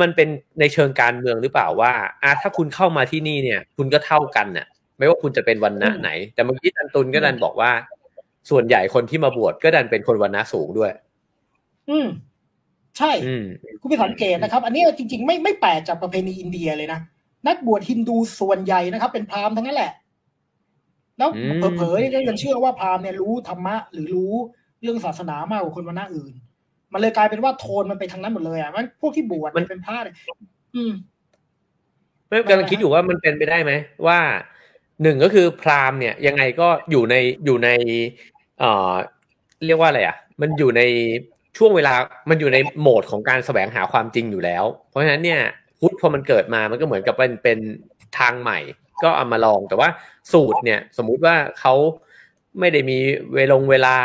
มันเป็นในเชิงการเมืองหรือเปล่าว่าอะถ้าคุณเข้ามาที่นี่เนี่ย คุณก็เท่ากันเนี่ยไม่ว่าคุณจะเป็นวันณะไหน แต่เมื่อกี้ตันตุนก็ดันบอกว่า ส่วนใหญ่คนที่มาบวชก็ดันเป็นคนวันณะสูงด้วย อืม ใช่คุณไปสังเกตนะครับ อันนี้จริง ๆ ไม่ไม่แปลกจากประเพณีอินเดียเลยนะนักบวชฮินดูส่วนใหญ่นะครับ เป็นพราหมณ์ทั้งนั้นแหละ แล้วเผลอๆก็ยังเชื่อว่าพราหมณ์เนี่ยรู้ธรรมะ หรือรู้เรื่องศาสนามากกว่าคนวันณะอื่น มันเลยกลายเป็นว่าโทนมันไปทางนั้นหมดเลยอะมันพวกที่บวชมันเป็นพระเนี่ยอืมไม่กำลังคิดอยู่ว่ามันเป็นไปได้ไหมว่าหนึ่งก็คือพราหมณ์เนี่ยยังไงก็อยู่ในอยู่ใน เอ่อเรียกว่าอะไรอะ มันอยู่ในช่วงเวลา มันอยู่ในโหมดของการแสวงหาความจริงอยู่แล้ว เพราะฉะนั้นเนี่ยพุทธพอมันเกิดมา มันก็เหมือนกับเป็นเป็นทางใหม่ ก็เอามาลอง แต่ว่าสูตรเนี่ย สมมุติว่าเขาไม่ได้มีเวลงเวลา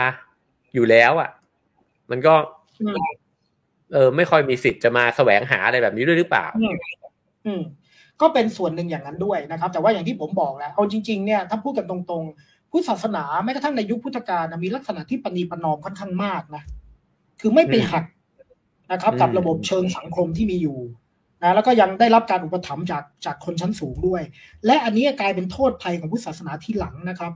อยู่แล้วอะ มันก็ เออ ไม่ค่อยมีสิทธิ์จะมาแสวงหาอะไรแบบนี้ด้วยหรือเปล่า อืมก็เป็นส่วนหนึ่งอย่างนั้นด้วยนะครับ แต่ว่าอย่างที่ผมบอกแล้วเอาจริง ๆ เนี่ย ถ้าพูดกันตรงๆ พุทธศาสนาแม้กระทั่งในยุคพุทธกาลมีลักษณะที่ปณีประนอมค่อนข้างมากนะคือไม่ไปหักนะครับ กับระบบเชิงสังคมที่มีอยู่นะแล้วก็ยังได้รับการอุปถัมภ์จากจากคนชั้นสูงด้วย และอันนี้กลายเป็นโทษภัยของพุทธศาสนาที่หลังนะครับ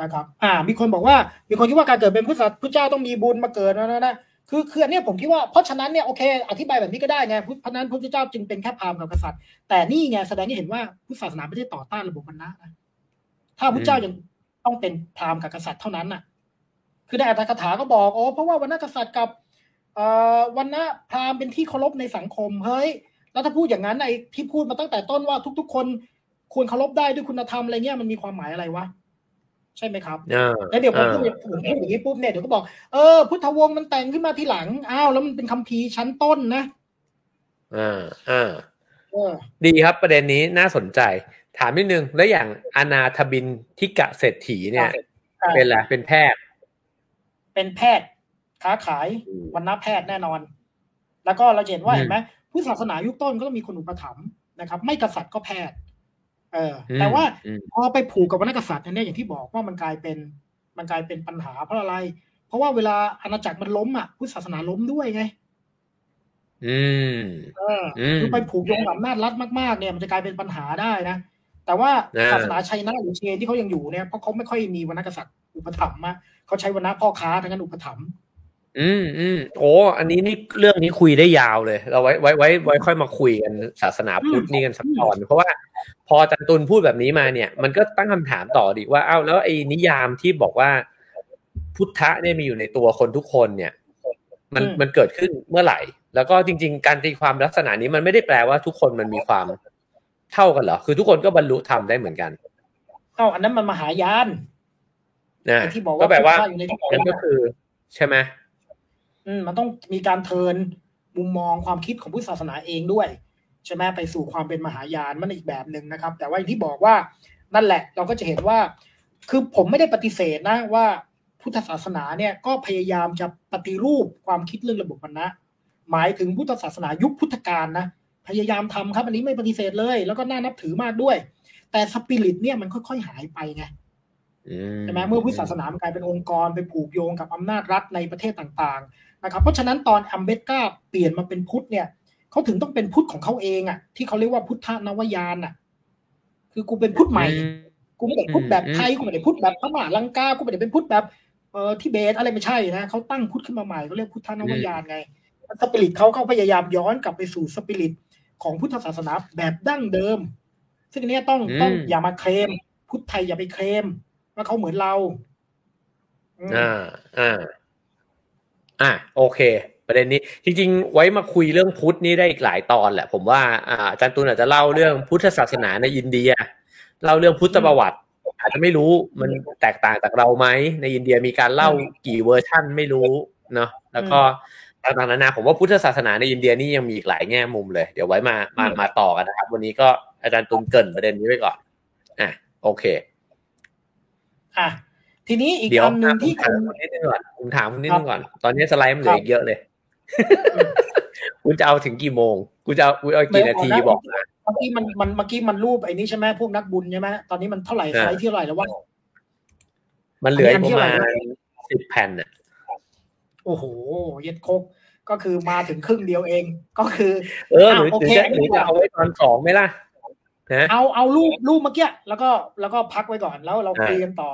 นะครับ อ่า มีคนบอกว่า มีคนคิดว่าการเกิดเป็นพุทธพุทธเจ้าต้องมีบุญมาเกิดนะนะนะคือคืออันนี้ผมคิดว่าเพราะฉะนั้นเนี่ยโอเค อธิบายแบบนี้ก็ได้ไงเพราะนั้นพระเจ้าจึงเป็นแค่พราหมณ์กับกษัตริย์ แต่นี่ไงแสดงให้เห็นว่าพุทธศาสนาไม่ได้ต่อต้านระบบวรรณะนะ ถ้าพระเจ้ายังต้องเป็นพราหมณ์กับกษัตริย์เท่านั้นน่ะ คือในอัตถกถาก็บอกโอ้เพราะว่าวรรณกษัตริย์กับเอ่อวรรณะพราหมณ์เป็นที่เคารพในสังคมเฮ้ยแล้วถ้าพูดอย่างนั้นไอ้ที่พูดมาตั้งแต่ต้นว่าทุก ๆ คนควรเคารพได้ด้วยคุณธรรมอะไรเงี้ยมันมีความหมายอะไรวะใช่ไหมครับแล้วเดี๋ยวผมพูดผมพูดอย่างนี้ปุ๊บเนี่ยเดี๋ยวก็บอกเออพุทธวงศ์มันแต่งขึ้นมาทีหลังอ้าวแล้วมันเป็นคัมภีร์ชั้นต้นนะอ่าอ่าดีครับประเด็นนี้น่าสนใจ ถามนิดนึง แล้วอย่างอนาถบินทิกะเศรษฐีเนี่ย เป็นอะไรเป็นแพทย์ เป็นแพทย์ ค้าขายวันณะแพทย์แน่นอน แล้วก็เราเห็นว่าเห็นไหมผู้ศาสนายุคต้นก็ต้องมีคนอุปถัมภ์นะครับ ไม่กษัตริย์ก็แพทย์ เออ แต่ว่าพอไปผูกกับวรรณกษัตริย์เนี่ยอย่างที่บอกว่ามันกลายเป็น มันกลายเป็นปัญหาเพราะอะไร เพราะว่าเวลาอาณาจักรมันล้มอะพุทธศาสนาล้มด้วยไงอืมเออคือไปผูกโยงกับอำนาจรัฐมากๆเนี่ยมันจะกลายเป็นปัญหาได้นะ แต่ว่าศาสนาชัยนะหรือเชนที่เขายังอยู่เนี่ยเพราะเขาไม่ค่อยมีวรรณกษัตริย์อุปถัมภ์มาเขาใช้วรรณะพ่อค้าทั้งนั้นอุปถัมภ์อืมอืมโอ้อันนี้นี่เรื่องนี้คุยได้ยาวเลย เราไว้ไว้ไว้ไว้ค่อยมาคุยกันศาสนาพุทธนี่กันสักตอน เพราะว่าพอจันตุนพูดแบบนี้มาเนี่ย มันก็ตั้งคำถามต่อดีว่าเอ้าแล้วไอ้นิยามที่บอกว่าพุทธะเนี่ยมีอยู่ในตัวคนทุกคนเนี่ย มันมันเกิดขึ้นเมื่อไหร่ แล้วก็จริง ๆ การตีความลักษณะนี้มันไม่ได้แปลว่าทุกคนมันมีความ เท่ากันเหรอ คือทุกคนก็บรรลุธรรมได้เหมือนกันเอ้าอันนั้นมันมหายานนะที่บอกว่าก็แปลว่านั่นก็คือ ใช่ไหมอืมมันต้องมีการเทินมุมมองความคิดของพุทธศาสนาเองด้วยใช่ไหมไปสู่ความเป็นมหายานมันอีกแบบหนึ่งนะครับ แต่ว่าอย่างที่บอกว่านั่นแหละ เราก็จะเห็นว่า คือผมไม่ได้ปฏิเสธนะว่าพุทธศาสนาเนี่ยก็พยายามจะปฏิรูปความคิดเรื่องระบบวรรณะหมายถึงพุทธศาสนายุคพุทธกาลนะ พยายามทำครับ อันนี้ไม่ปฏิเสธเลย แล้วก็น่านับถือมากด้วย แต่สปิริตเนี่ยมันค่อย ๆ หายไปไงใช่ไหมเมื่อพุทธศาสนามันกลายเป็นองค์กรไปผูกโยงกับอำนาจรัฐในประเทศต่างๆนะครับ เพราะฉะนั้นตอนอัมเบตกาเปลี่ยนมาเป็นพุทธเนี่ยเขาถึงต้องเป็นพุทธของเขาเองอะ ที่เขาเรียกว่าพุทธนวายานอะ คือกูเป็นพุทธใหม่ กูไม่ได้พุทธแบบไทยกูไม่ได้พุทธแบบพม่าลังกากูไม่ได้เป็นพุทธแบบเออทิเบตอะไรไม่ใช่นะเขาตั้งพุทธขึ้นมาใหม่เขาเรียกพุทธนวายานไงสปิริตเขาเขาพยายามย้อนกลับไปสู่สปิริต ของพุทธศาสนาแบบดั้งเดิม ซึ่งอันเนี้ยต้องอืมต้องอย่ามาเคลม พุทธไทยอย่าไปเคลม ว่าเขาเหมือนเราอืมอ่าอ่าอ่าโอเค ประเด็นนี้ จริง ๆ ไว้มาคุยเรื่องพุทธนี่ได้อีกหลายตอนแหละ ผมว่าอ่าอาจารย์ตุลอาจจะเล่าเรื่องพุทธศาสนาในอินเดียเล่าเรื่องพุทธประวัติอาจจะไม่รู้มันแตกต่างจากเราไหมในอินเดียมีการเล่ากี่เวอร์ชั่นไม่รู้เนาะแล้วก็ ต่างๆนานาผมว่าพุทธศาสนาในอินเดียนี่ยังมีอีกหลายแง่มุมเลย เดี๋ยวไว้มามามาต่อกันนะครับ วันนี้ก็อาจารย์ตุลเกริ่นประเด็นนี้ไว้ก่อนอะโอเคอะทีนี้อีกเดี๋ยวอันหนึ่งที่ผมถามคุณคุณนิดนึงก่อนผมถามคุณนิดนึงก่อน ตอนนี้สไลด์มันเหลืออีกเยอะเลยอืมคุณจะเอาถึงกี่โมงคุณจะเอาคุณเอากี่นาทีบอกมาเมื่อกี้มันมันเมื่อกี้มันรูปไอ้นี่ใช่ไหมพวกนักบุญใช่ไหมตอนนี้มันเท่าไหร่อ่าไซส์ที่เท่าไหร่แล้ววะมันเหลืออีกอันปที่ระมาณอะไรสิบแผ่นน่ะโอ้โห เย็ดโคก ก็คือมาถึงครึ่งเดียวเอง ก็คือ เออหรืออะโอหรือเคจะหรือจะเอาไว้ตอนสองไหมล่ะนะเอาเอารูปรูปเมื่อกี้แล้วก็แล้วก็พักไว้ก่อนแล้วเราอ่าคุยกันต่อ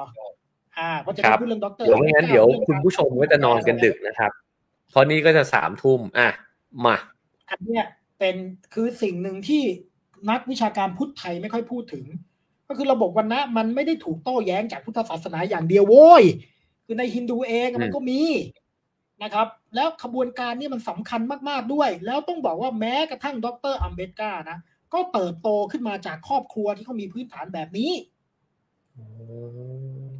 อ่าเพราะจะครัได้บพูดเรื่องด็อกเตอร์เดี๋ยวไม่งั้นเดี๋ยวคุณผู้ชมก็จะนอนกันดึกนะครับเพราะนี่ก็จะสามทุ่มอะมาอันเนี้ยเป็นคือสิ่งหนึ่งที่นักวิชาการพุทธไทยไม่ค่อยพูดถึง ก็คือระบบวันนะมันไม่ได้ถูกโต้แย้งจากพุทธศาสนาอย่างเดียวโว้ยคือในฮินดูเองมันก็มีนะครับ แล้วขบวนการนี้มันสำคัญมาก ๆ ด้วย แล้วต้องบอกว่าแม้กระทั่งดรอัมเบดกานะ ก็เติบโตขึ้นมาจากครอบครัวที่เขามีพื้นฐานแบบนี้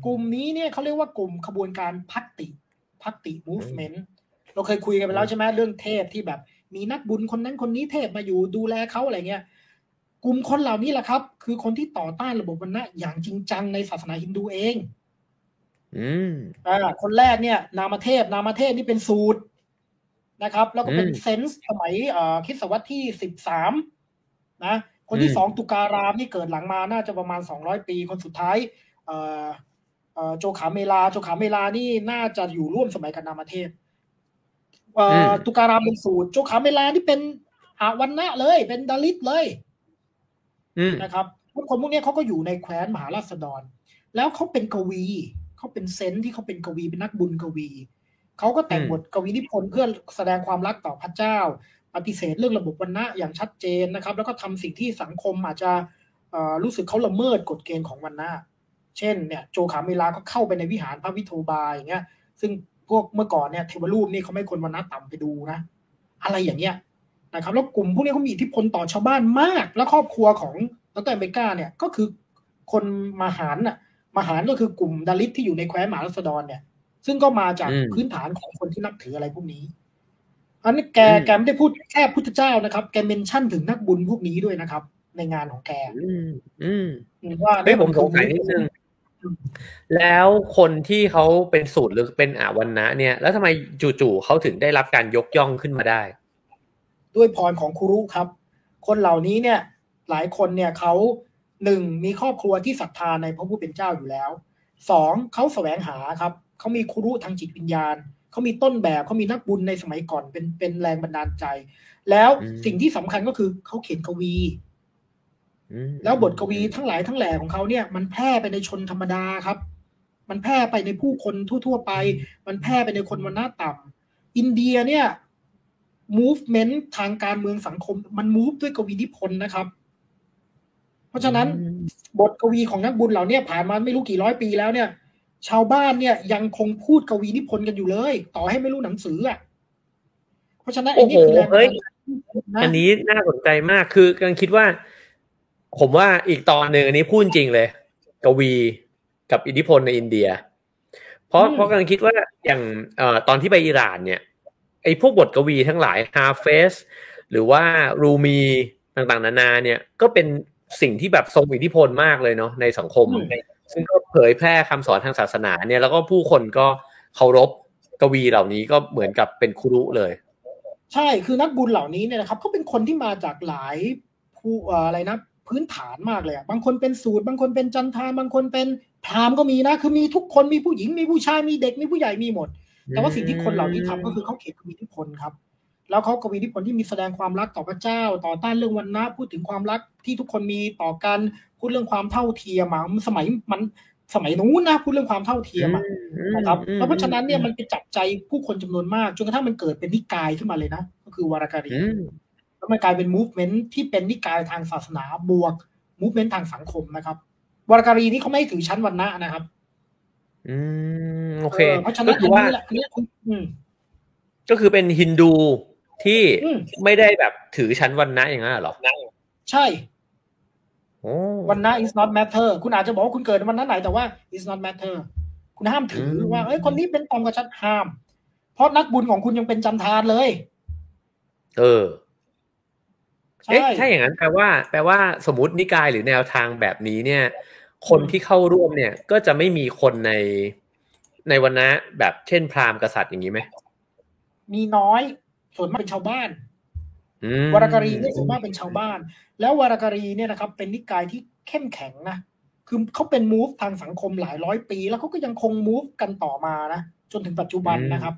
กลุ่มนี้เนี่ยเขาเรียกว่ากลุ่มขบวนการพัตติพัตติมูฟเมนต์เราเคยคุยกันไปแล้วใช่ไหมเรื่องเทพที่แบบ มีนักบุญคนนั้นคนนี้เทพมาอยู่ดูแลเขาอะไรเงี้ยกลุ่มคนเหล่านี้แหละครับ คือคนที่ต่อต้านระบบวันนะอย่างจริงจังในศาสนาฮินดูเอง อืมอ่าคนแรกเนี่ย นามเทพ นามเทพนี่เป็นสูตรนะครับ แล้วก็เป็นอืมเซนส์สมัยเอ่อคริดศตวรรษที่สิบสามนะคนที่อืมสองตุการามนี่เกิดหลังมาน่าจะประมาณสองร้อยปี คนสุดท้ายเอ่อเอ่อโจขาเมลาโจขาเมลานี่น่าจะอยู่ร่วมสมัยกับนามเทพเอ่ออตุการามเป็นสูตร โจขาเมลานี่เป็นอาวันนะเลย เป็นดาลิตเลยอืมนะครับพวกคนพวกเนี้ยเขาก็อยู่ในแคว้นมหาราษฎร แล้วเขาเป็นกวี เขาเป็นเซนส์ที่เขาเป็นกวีเป็นนักบุญกวี เขาก็แต่งอืมบทกวีนิพนธ์เพื่อแสดงความรักต่อพระเจ้า ปฏิเสธเรื่องระบบวรรณะอย่างชัดเจนนะครับ แล้วก็ทำสิ่งที่สังคมอาจจะเอ่อรู้สึกเขาละเมิดกฎเกณฑ์ของวรรณะเช่นเนี่ยโจขาเมลาก็เข้าไปในวิหารพระวิโทบาอย่างเงี้ย ซึ่งพวกเมื่อก่อนเนี่ยเทวรูปนี่เขาไม่ควรวรรณะต่ำไปดูนะอะไรอย่างเงี้ยนะครับแล้วกลุ่มพวกนี้เขามีอิทธิพลต่อชาวบ้านมาก แล้วครอบครัวของดรเอเมริกาเนี่ยก็คือคนมหารน่ะ มหารก็คือกลุ่มดาลิตที่อยู่ในแคว้นมหาราษฎรเนี่ย ซึ่งก็มาจากอืมพื้นฐานของคนที่นับถืออะไรพวกนี้ อันนี้แกอืมแกไม่ได้พูดแค่พุทธเจ้านะครับ แกเมนชั่นถึงนักบุญพวกนี้ด้วยนะครับ ในงานของแก อืม อืมว่าเฮ้ยผมสงสัยนิดนึงแล้วคนที่เขาเป็นสูตรหรือเป็นอาวันนะเนี่ย แล้วทำไมจู่ๆเขาถึงได้รับการยกย่องขึ้นมาได้ ด้วยพรของครูรุครับ คนเหล่านี้เนี่ย หลายคนเนี่ยเขา หนึ่งมีครอบครัวที่ศรัทธาในพระผู้เป็นเจ้าอยู่แล้วสองเขาแสวงหาครับเขามีครูรุทางจิตวิญญาณเขามีต้นแบบเขามีนักบุญในสมัยก่อนเป็นเป็นแรงบันดาลใจ แล้วอืมสิ่งที่สำคัญก็คือเขาเขียนกวีอืมแล้วบทกวีทั้งหลายทั้งแหล่ของเขาเนี่ย มันแพร่ไปในชนธรรมดาครับ มันแพร่ไปในผู้คนทั่ว ๆ ไป มันแพร่ไปในคนวันหน้าต่ำอินเดียเนี่ย movement ทางการเมืองสังคม มัน move ด้วยกวีนิพนธ์นะครับเพ ราะฉะนั้นอืมบทกวีของนักบุญเหล่าเนี้ผ่านมาไม่รู้กี่ร้อยปีแล้วเนี่ย ชาวบ้านเนี่ยยังคงพูดกวีนิพนธ์กันอยู่เลย ต่อให้ไม่รู้หนังสืออะเพราะฉะนั้นไอ้นี่คือแรงบันดาลใจนะอันนี้น่าสนใจมากคือกำลังคิดว่า ผมว่าอีกตอนหนึ่งอันนี้พูดจริงเลย กวีกับอิทธิพลในอินเดีย เพราะอืมเพราะกำลังคิดว่าอย่างเอ่อตอนที่ไปอิหร่านเนี่ยไอ้พวกบทกวีทั้งหลายฮาเฟสหรือว่ารูมีต่างๆ นานาเนี่ย ก็เป็น สิ่งที่แบบทรงอิทธิพลมากเลยเนาะในสังคมอืมซึ่งก็เผยแพร่คำสอนทางศาสนาเนี่ยแล้วก็ผู้คนก็เคารพกวีเหล่านี้ก็เหมือนกับเป็นครุเลย ใช่คือนักบุญเหล่านี้เนี่ยนะครับเขาเป็นคนที่มาจากหลายผู้เอ่ออะไรนะพื้นฐานมากเลยอะบางคนเป็นสูตร บางคนเป็นจันทานบางคนเป็นพราหมณ์ก็มีนะคือมีทุกคนมีผู้หญิงมีผู้ชายมีเด็กมีผู้ใหญ่มีหมด แต่ว่าสิ่งที่คนเหล่านี้ทำก็คือเขาเขียนกวีนิพนธ์ครับ แล้วเขากวีนิพนธ์ที่มีแสดงความรักต่อพระเจ้า ต่อต้านเรื่องวันนะพูดถึงความรักที่ทุกคนมีต่อกันพูดเรื่องความเท่าเทียมอะสมัยมันสมัยนู้นนะพูดเรื่องความเท่าเทียมอะอืมนะครับอืมแล้วเพราะฉะนั้นเนี่ยมันไปจับใจผู้คนจำนวนมากจนกระทั่งมันเกิดเป็นนิกายขึ้นมาเลยนะ ก็คือวารการีอืมแล้วมันกลายเป็นมูฟเมนต์ที่เป็นนิกายทางศาสนาบวกมูฟเมนต์ทางสังคมนะครับวารการีนี่เขาไม่ถือชั้นวรรณะนะครับ อืมโอเคเพราะฉะนั้ก็นคือัอนว่านี้แหละอันนี้คุณอืมก็คือเป็นฮินดู ที่อืมไม่ได้แบบถือชั้นวรรณะอย่างนั้นเหรอ ใช่โอ้วันนะ is not matter คุณอาจจะบอกว่าคุณเกิดวันนั้นไหนแต่ว่า is not matter คุณห้ามถืออว่าเอ้ยคนนี้เป็นตอมกับชัดห้าม เพราะนักบุญของคุณยังเป็นจันทานเลย เออใช่เอ๊ะถ้าอย่างนั้นแปลว่า แปลว่าสมมตินิกายหรือแนวทางแบบนี้เนี่ย คนที่เข้าร่วมเนี่ย ก็จะไม่มีคนในในวันนะแบบเช่นพราหมณ์กษัตริย์อย่างนี้ไหมมีน้อย ส่วนมากเป็นชาวบ้านอืมวารการีเนี่ยส่วนมากเป็นชาวบ้าน แล้ววารการีเนี่ยนะครับ เป็นนิกายที่เข้มแข็งนะคือเขาเป็นมูฟทางสังคมหลายร้อยปี แล้วเขาก็ยังคงมูฟกันต่อมานะจนถึงปัจจุบันนะครับ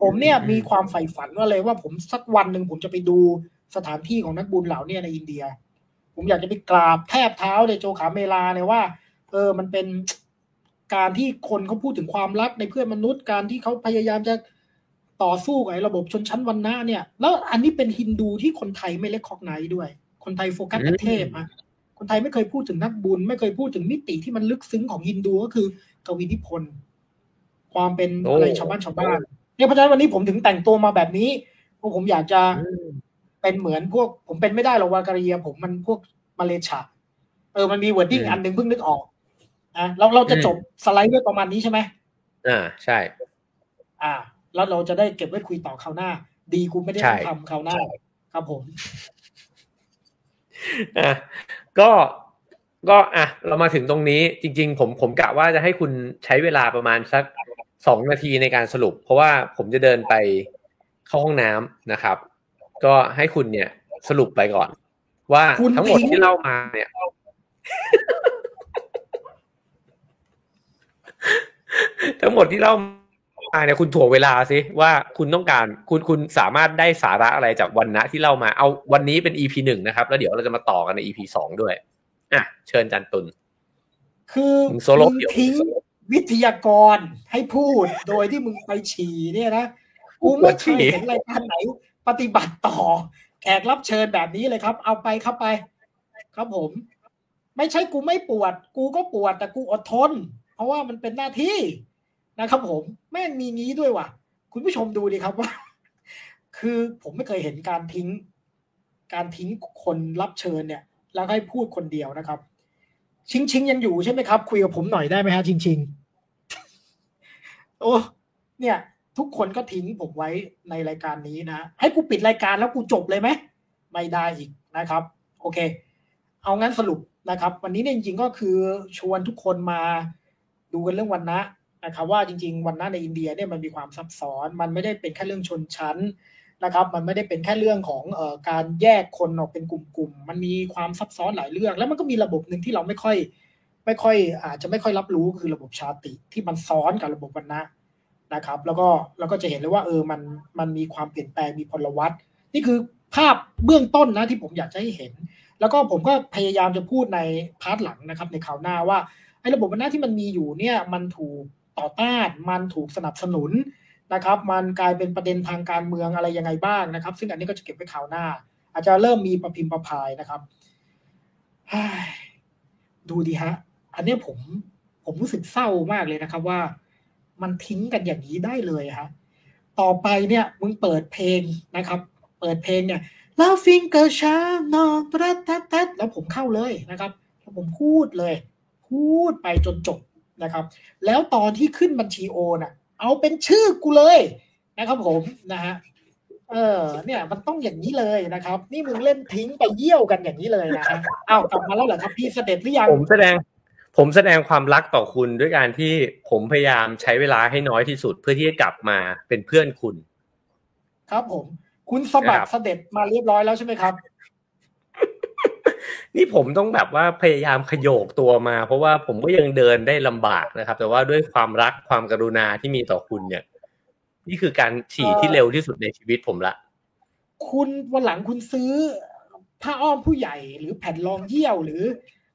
ผมเนี่ยมีความใฝ่ฝันว่าเลยว่าผมสักวันหนึ่งผมจะไปดูสถานที่ของนักบุญเหล่าเนี้ในอินเดีย ผมอยากจะไปกราบแทบเท้าในโจขาเมลาเนี่ยว่า เออมันเป็นการที่คนเขาพูดถึงความรักในเพื่อนมนุษย์การที่เขาพยายามจะ ต่อสู้กับไอ้ระบบชนชั้นวรรณะเนี่ย แล้วอันนี้เป็นฮินดูที่คนไทยไม่เล็กคอกไนด้วย คนไทยโฟกัสแต่เทพอะคนไทยไม่เคยพูดถึงนักบุญ ไม่เคยพูดถึงมิติที่มันลึกซึ้งของฮินดูก็คือกวีนิพนธ์ความเป็นอะไรชาวบ้านชาวบ้านเนี่ยเพราะฉะนั้นวันนี้ผมถึงแต่งตัวมาแบบนี้เพราะผมอยากจะอืมเป็นเหมือนพวก ผมเป็นไม่ได้หรอกวาการียผมมันพวกมาเลชาเออมันมีวอร์ดิ้งอันหนึ่งเพิ่งนึกออกอะเราเราจะจบสไลด์ด้วยประมาณนี้ใช่ไหมอ่าใช่ อ่า แล้วเราจะได้เก็บไว้คุยต่อคราวหน้า ดีกูไม่ได้ใช่ต้องทำคราวหน้า ครับผมอะก็ก็อะเรามาถึงตรงนี้จริง ๆ ผมผมกะว่าจะให้คุณใช้เวลาประมาณสักสองนาทีในการสรุป เพราะว่าผมจะเดินไปเข้าห้องน้ำนะครับ ก็ให้คุณเนี่ยสรุปไปก่อน ว่าคุณทั้งหมดทิ้งที่เล่ามาเนี่ยทั้งหมดที่เล่า มาเนี่ยคุณถ่วงเวลาสิว่าคุณต้องการคุณคุณสามารถได้สาระอะไรจากวันนะที่เล่ามาเอาวันนี้เป็น EP หนึ่งนะครับ แล้วเดี๋ยวเราจะมาต่อกันใน EP สองด้วยอะเชิญจันตุลคือมึงโซโล่มึงเดี่ยวทิ้งวิทยากรให้พูดโดยที่มึงไปฉี่เนี่ยนะกูไม่เคยเห็นรายการไหน ปฏิบัติต่อแขกรับเชิญแบบนี้เลยครับ เอาไปครับไป ครับผม ไม่ใช่กูไม่ปวด กูก็ปวดแต่กูอดทน เพราะว่ามันเป็นหน้าที่ นะครับผมแม่งมีงี้ด้วยว่ะ คุณผู้ชมดูดิครับว่า คือผมไม่เคยเห็นการทิ้ง การทิ้งคนรับเชิญเนี่ย แล้วให้พูดคนเดียวนะครับ ชิงชิงยังอยู่ใช่ไหมครับ คุยกับผมหน่อยได้ไหมฮะชิงชิงโอ้เนี่ย ทุกคนก็ทิ้งผมไว้ในรายการนี้นะ ให้กูปิดรายการแล้วกูจบเลยไหมไม่ได้อีกนะครับ โอเค เอางั้นสรุปนะครับ วันนี้เนี่ยจริงๆก็คือชวนทุกคนมาดูกันเรื่องวันนะ นะครับว่าจริงๆวันนะในอินเดียเนี่ยมันมีความซับซ้อน มันไม่ได้เป็นแค่เรื่องชนชั้นนะครับ มันไม่ได้เป็นแค่เรื่องของเอ่อการแยกคนออกเป็นกลุ่มๆ มันมีความซับซ้อนหลายเรื่อง แล้วมันก็มีระบบหนึ่งที่เราไม่ค่อย ไม่ค่อยอาจจะไม่ค่อยรับรู้คือระบบชาติที่มันซ้อนกับระบบวรรณะนะครับ แล้วก็แล้วก็จะเห็นเลยว่าเออมันมันมีความเปลี่ยนแปลงมีพลวัตนี่คือภาพเบื้องต้นนะที่ผมอยากจะให้เห็น แล้วก็ผมก็พยายามจะพูดใน part หลังนะครับ ในคราวหน้าว่าไอ้ระบบวรรณะที่มันมีอยู่เนี่ยมันถูก ต่อต้านมันถูกสนับสนุนนะครับ มันกลายเป็นประเด็นทางการเมืองอะไรยังไงบ้างนะครับ ซึ่งอันนี้ก็จะเก็บไว้ข่าวหน้า อาจจะเริ่มมีประพิมพ์ประพายนะครับดูดีฮะ อันนี้ผมผมรู้สึกเศร้ามากเลยนะครับว่า มันทิ้งกันอย่างนี้ได้เลยฮะต่อไปเนี่ยมึงเปิดเพลงนะครับ เปิดเพลงเนี่ยแล้วฟิงเกอร์ชานอปรัตทัตทัตแล้วผมเข้าเลยนะครับแล้วผมพูดเลย พูดไปจนจบ นะครับ แล้วตอนที่ขึ้นบัญชีโอนอะ เอาเป็นชื่อกูเลยนะครับผมนะฮะเออเนี่ยมันต้องอย่างนี้เลยนะครับ นี่มึงเล่นทิ้งไปเยี่ยวกันอย่างนี้เลยนะฮะอ้าวกลับมาแล้วเหรอครับพี่เสด็จหรือยังผมแสดง ผมแสดงความรักต่อคุณด้วยการที่ผมพยายามใช้เวลาให้น้อยที่สุดเพื่อที่จะกลับมาเป็นเพื่อนคุณ ครับผม คุณสะบัดครับเสด็จมาเรียบร้อยแล้วใช่ไหมครับ นี่ผมต้องแบบว่าพยายามขยโยกตัวมา เพราะว่าผมก็ยังเดินได้ลำบากนะครับ แต่ว่าด้วยความรักความกรุณาที่มีต่อคุณเนี่ย นี่คือการฉี่ที่เร็วที่สุดในชีวิตผมละคุณวันหลังคุณซื้อผ้าอ้อมผู้ใหญ่หรือแผ่นรองเยี่ยวหรือ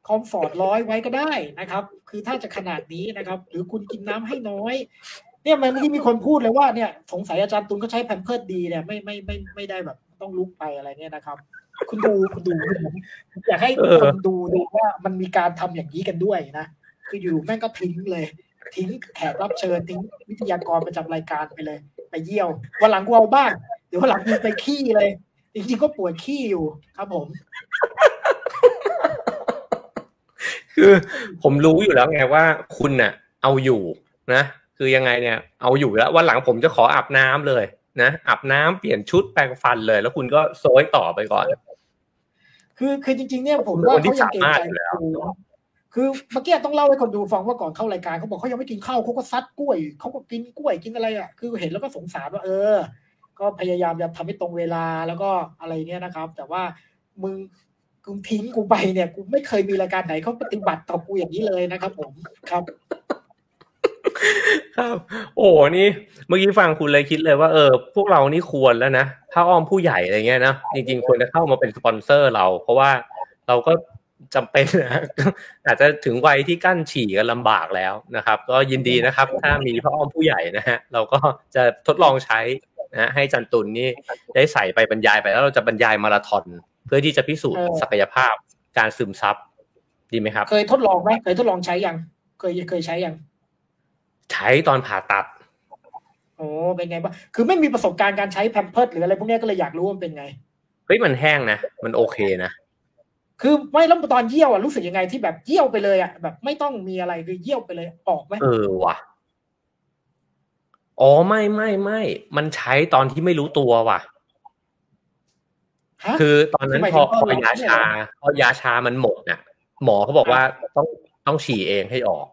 คอมฟอร์ตร้อยไว้ก็ได้นะครับ คือถ้าจะขนาดนี้นะครับ หรือคุณกินน้ำให้น้อย เนี่ยมันที่มีคนพูดเลยว่าเนี่ยสงสัยอาจารย์ตุลก็ใช้แพมเพิร์ดดีเนี่ยไม่ไม่ไม่ไม่ได้แบบต้องลุกไปอะไรเนี่ยนะครับ คุณดูคุณดูผมอยากให้คนดูดูว่ามันมีการทำอย่างนี้กันด้วยนะคืออยู่แม่งก็ทิ้งเลย ทิ้งแขกรับเชิญทิ้งวิทยากรประจำรายการไปเลย ไปเยี่ยววันหลังกูเอาบ้างเดี๋ยววันหลังกูไปขี้เลย จริงๆก็ปวดขี้อยู่ครับผม คือผมรู้อยู่แล้วไงว่าคุณน่ะ เอาอยู่นะคือยังไงเนี่ย เอาอยู่แล้ววันหลังผมจะขออาบน้ำเลย นะอาบน้ำเปลี่ยนชุดแปรงฟันเลย แล้วคุณก็โซยต่อไปก่อน คือคือจริง ๆ เนี่ยผมว่าเขายังเกรงใจกูคือเมื่อกี้ต้องเล่าให้คนดูฟังว่าก่อนเข้ารายการเขาบอกเขายังไม่กินข้าวเขาก็ซัดกล้วยเขาก็กินกล้วยกินอะไรอะคือเห็นแล้วก็สงสารว่าเออ ก็พยายามจะทำให้ตรงเวลาแล้วก็อะไรเนี่ยนะครับ แต่ว่ามึงกูทิ้งกูไปเนี่ยกูไม่เคยมีรายการไหนเขาปฏิบัติต่อกูอย่างนี้เลยนะครับ ผมครับ ครับ โอ้นี่เมื่อกี้ฟังคุณเลยคิดเลยว่าเออพวกเรานี่ควรแล้วนะถ้าอ้อมผู้ใหญ่อะไรเงี้ยนะจริงๆควรจะเข้ามาเป็นสปอนเซอร์เรา เพราะว่าเราก็จำเป็นนะอาจจะถึงวัยที่กั้นฉี่กันลำบากแล้วนะครับ ก็ยินดีนะครับ ถ้ามีพ่ออ้อมผู้ใหญ่นะฮะเราก็จะทดลองใช้นะให้จันตุนนี่ได้ใส่ไปบรรยายไปแล้วเราจะบรรยายมาราธอนเพื่อที่จะพิสูจน์ศักยภาพการซึมซับดีไหมครับ เคยทดลองไหมเคยทดลองใช้ยังเคยเคยใช้ยัง ใช้ตอนผ่าตัด โอ้เป็นไงบ้างคือไม่มีประสบการณ์การใช้แพมเพิร์ดหรืออะไรพวกนี้ก็เลยอยากรู้ว่าเป็นไงเฮ้ยมันแห้งนะมันโอเคนะคือไม่แล้วตอนเยี่ยวอะรู้สึกยังไงที่แบบเยี่ยวไปเลยอะแบบไม่ต้องมีอะไรคือเยี่ยวไปเลยออกไหมเออว่ะอ๋อไม่ไม่ไม่มันใช้ตอนที่ไม่รู้ตัวว่ะฮะคือตอนนั้นพอพอยาชา พอยาชามันหมดน่ะ หมอเขาบอกว่าต้องต้องฉี่เองให้ออก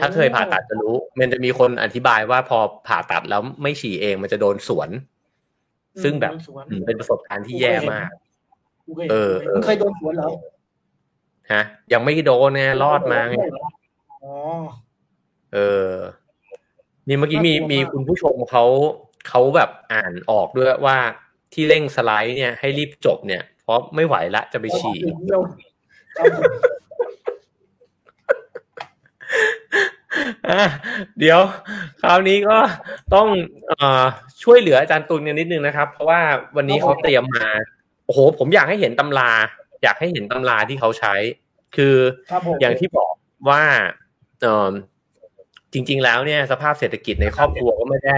ถ้าเคยผ่าตัดจะรู้ มันจะมีคนอธิบายว่าพอผ่าตัดแล้วไม่ฉี่เองมันจะโดนสวน ซึ่งแบบสวนอืมเป็นประสบการณ์ที่แย่มากกูเคยเออมึงเคยโดนสวนเหรอฮะ ยังไม่โดนไงรอดมาไงอ๋อเออ นี่เมื่อกี้มีน่ากลัวมากมีคุณผู้ชมเขาเขาแบบอ่านออกด้วยว่าที่เร่งสไลด์เนี่ยให้รีบจบเนี่ย เพราะไม่ไหวละจะไปฉี่ เยี่ยวครับผมอะเดี๋ยวคราวนี้ก็ต้องเอ่อช่วยเหลืออาจารย์ตุลกันนิดนึงนะครับ เพราะว่าวันนี้เขาเตรียมมาโอ้โหผมอยากให้เห็นตำรา อยากให้เห็นตำราที่เขาใช้ คือครับผมอย่างที่บอกว่าเออจริง ๆ แล้วเนี่ยสภาพเศรษฐกิจในครอบครัวก็ไม่ได้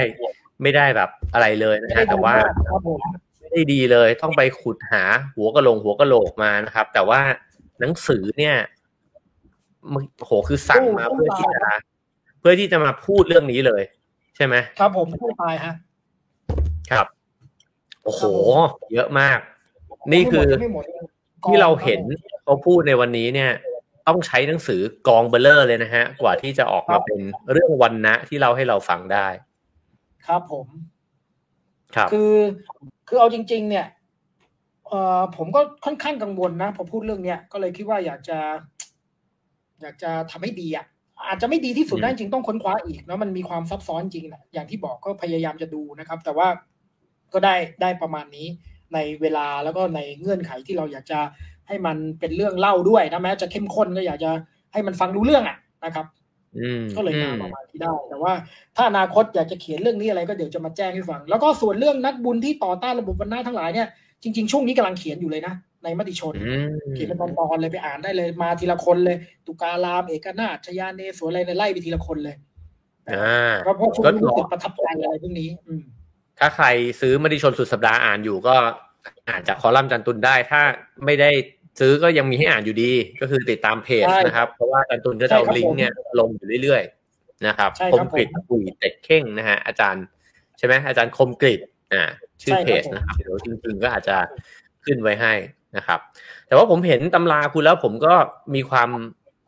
ไม่ได้แบบอะไรเลยนะไม่ฮะได้แต่ว่าครับผมไม่ได้ดีเลยต้องไปขุดหาหัวกะโหลงหัวกะโหลกมานะครับ แต่ว่าหนังสือเนี่ยมันโหคือสั่งมาเพื่อที่จะ เพื่อที่จะมาพูดเรื่องนี้เลย ใช่ไหมครับผมพูดไปฮะครับ โอ้โห เยอะมาก นี่คือไม่หมดที่เราเห็นเขาพูดในวันนี้เนี่ย ต้องใช้หนังสือกองเบลเลอร์เลยนะฮะ กว่าที่จะออกมาเป็นเรื่องวันนะที่เราให้เราฟังได้ ครับผม ครับ คือคือเอาจริง ๆ เนี่ยเอ่อผมก็ค่อนข้างกังวลนะพอพูดเรื่องเนี้ยก็เลยคิดว่าอยากจะ อยากจะทำให้ดีอะ อาจจะไม่ดีที่สุดนะอืจมริงต้องค้นคว้าอีกแล้วมันมีความซับซ้อนจริงนะอย่างที่บอกก็พยายามจะดูนะครับ แต่ว่าก็ได้ได้ประมาณนี้ในเวลาแล้วก็ในเงื่อนไขที่เราอยากจะให้มันเป็นเรื่องเล่าด้วยนะแม้จะเข้มข้นก็อยากจะให้มันฟังรู้เรื่องอะนะครับอืมก็เลยมาอืประมาณที่ได้ แต่ว่า ถ้าอนาคตอยากจะเขียนเรื่องนี้อะไรก็เดี๋ยวจะมาแจ้งให้ฟัง แล้วก็ส่วนเรื่องนักบุญที่ต่อต้านระบบวันหน้าทั้งหลายเนี่ยจริงๆช่วงนี้กำลังเขียนอยู่เลยนะ ในมติชนอืมเขียนเป็นตอนๆเลยไปอ่านได้เลยมาทีละคนเลย ตุการามเอกนาถชยาเนสวนอะไรเนี่ยไล่ไปทีละคนเลยอ่าก็เพราะช่วงนี้รู้สึกประทับใจอะไรพวกนี้ อืมถ้าใครซื้อมติชนสุดสัปดาห์อ่านอยู่ก็อ่านจากคอลัมน์จันตุนได้ ถ้าไม่ได้ซื้อก็ยังมีให้อ่านอยู่ดี ก็คือติดตามเพจใช่นะครับ เพราะว่าจันตุนก็จะเอาใช่ครับลิงก์เนี่ยลงอยู่เรื่อยๆนะครับใช่คครัมบกริดผมคุยเต็ดเข่งนะฮะอาจารย์ใช่ไหมอาจารย์คมกริดอ่าชื่อใช่เพครับผมจนะครับเดี๋ยวจริงๆก็อาจจะขึ้นไว้ให้ นะครับ แต่ว่าผมเห็นตำราคุณแล้วผมก็มีความ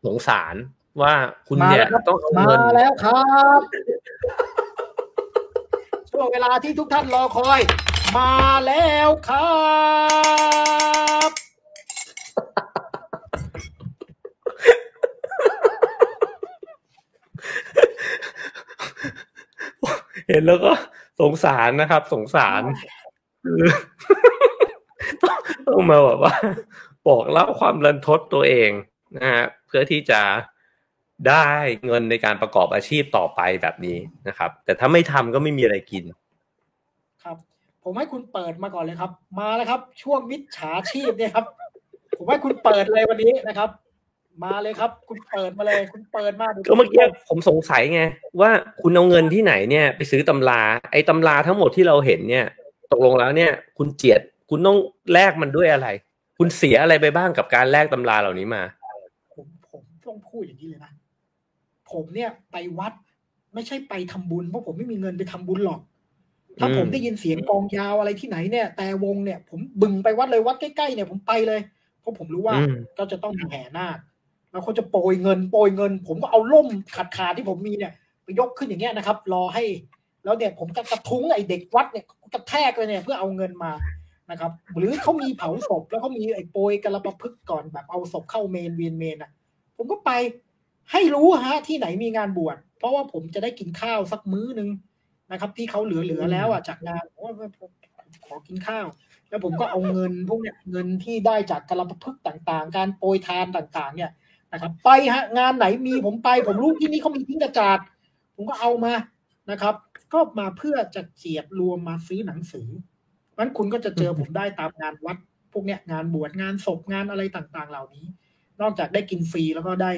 สงสารว่าคุณมาเนี่แล้ยวครับต้องเอามาเงินแล้วครับช่วงเวลาที่ทุกท่านรอคอย มาแล้วครับเห็นแล้วก็สงสารนะครับ สงสารคือ ต้องต้องมาแบบว่าบอกเล่าความรันทดตัวเองนะฮะเพื่อที่จะได้เงินในการประกอบอาชีพต่อไปแบบนี้นะครับ แต่ถ้าไม่ทำก็ไม่มีอะไรกิน ครับ ผมให้คุณเปิดมาก่อนเลยครับ มาแล้วครับ ช่วงมิจฉาชีพเนี่ยครับ ผมให้คุณเปิดเลยวันนี้นะครับ มาเลยครับ คุณเปิดมาเลย คุณเปิดมาดี๋ยวก็เมื่อกี้ผมสงสัยไงว่าคุณเอาเงินที่ไหนเนี่ย ไปซื้อตำรา ไอ้ตำราทั้งหมดที่เราเห็นเนี่ย ตกลงแล้วเนี่ย คุณเจียด คุณต้องแลกมันด้วยอะไร คุณเสียอะไรไปบ้างกับการแลกตำราเหล่านี้มา ผมผมต้องพูดอย่างนี้เลยนะ ผมเนี่ยไปวัดไม่ใช่ไปทำบุญเพราะผมไม่มีเงินไปทำบุญหรอก ถ้าอืมผมได้ยินเสียงกองยาวอะไรที่ไหนเนี่ย แต่วงเนี่ย ผมบึงไปวัดเลยวัดใกล้ๆเนี่ยผมไปเลย เพราะผมรู้ว่าอืมก็จะต้องมีแห่นาคแล้วเขาจะโปรยเงินโปรยเงิน ผมก็เอาล่มขาดขาดๆที่ผมมีเนี่ยไปยกขึ้นอย่างเงี้ยนะครับ รอให้ แล้วเนี่ยผมก็กระทุ้งไอ้เด็กวัดเนี่ยกระแทกเลยเนี่ยเพื่อเอาเงินมา นะครับ หรือเขามีเผาศพแล้วเขามีไอ้โปรยกระประพฤกษ์ก่อนแบบเอาศพเข้าเมนเวียนเมนอะ ผมก็ไปให้รู้ฮะที่ไหนมีงานบวชเพราะว่าผมจะได้กินข้าวสักมื้อหนึ่งนะครับ ที่เขาเหลือๆแล้วอะจากงานผมว่าผมขอกินข้าว แล้วผมก็เอาเงินพวกเนี้ยเงินที่ได้จากกระประพฤกษ์ต่างๆ การโปรยทานต่าง ๆ เนี่ยนะครับ ไปฮะงานไหนมีผมไป ผมรู้ที่นี่เขามีทิ้งกระจาด ผมก็เอามานะครับ ก็มาเพื่อจะเจียดรวมมาซื้อหนังสือ นั้นคุณก็จะเจอผมได้ตามงานวัด พวกเนี้ยงานบวชงานศพงานอะไรต่างๆ เหล่านี้ นอกจากได้กินฟรีแล้วก็ได้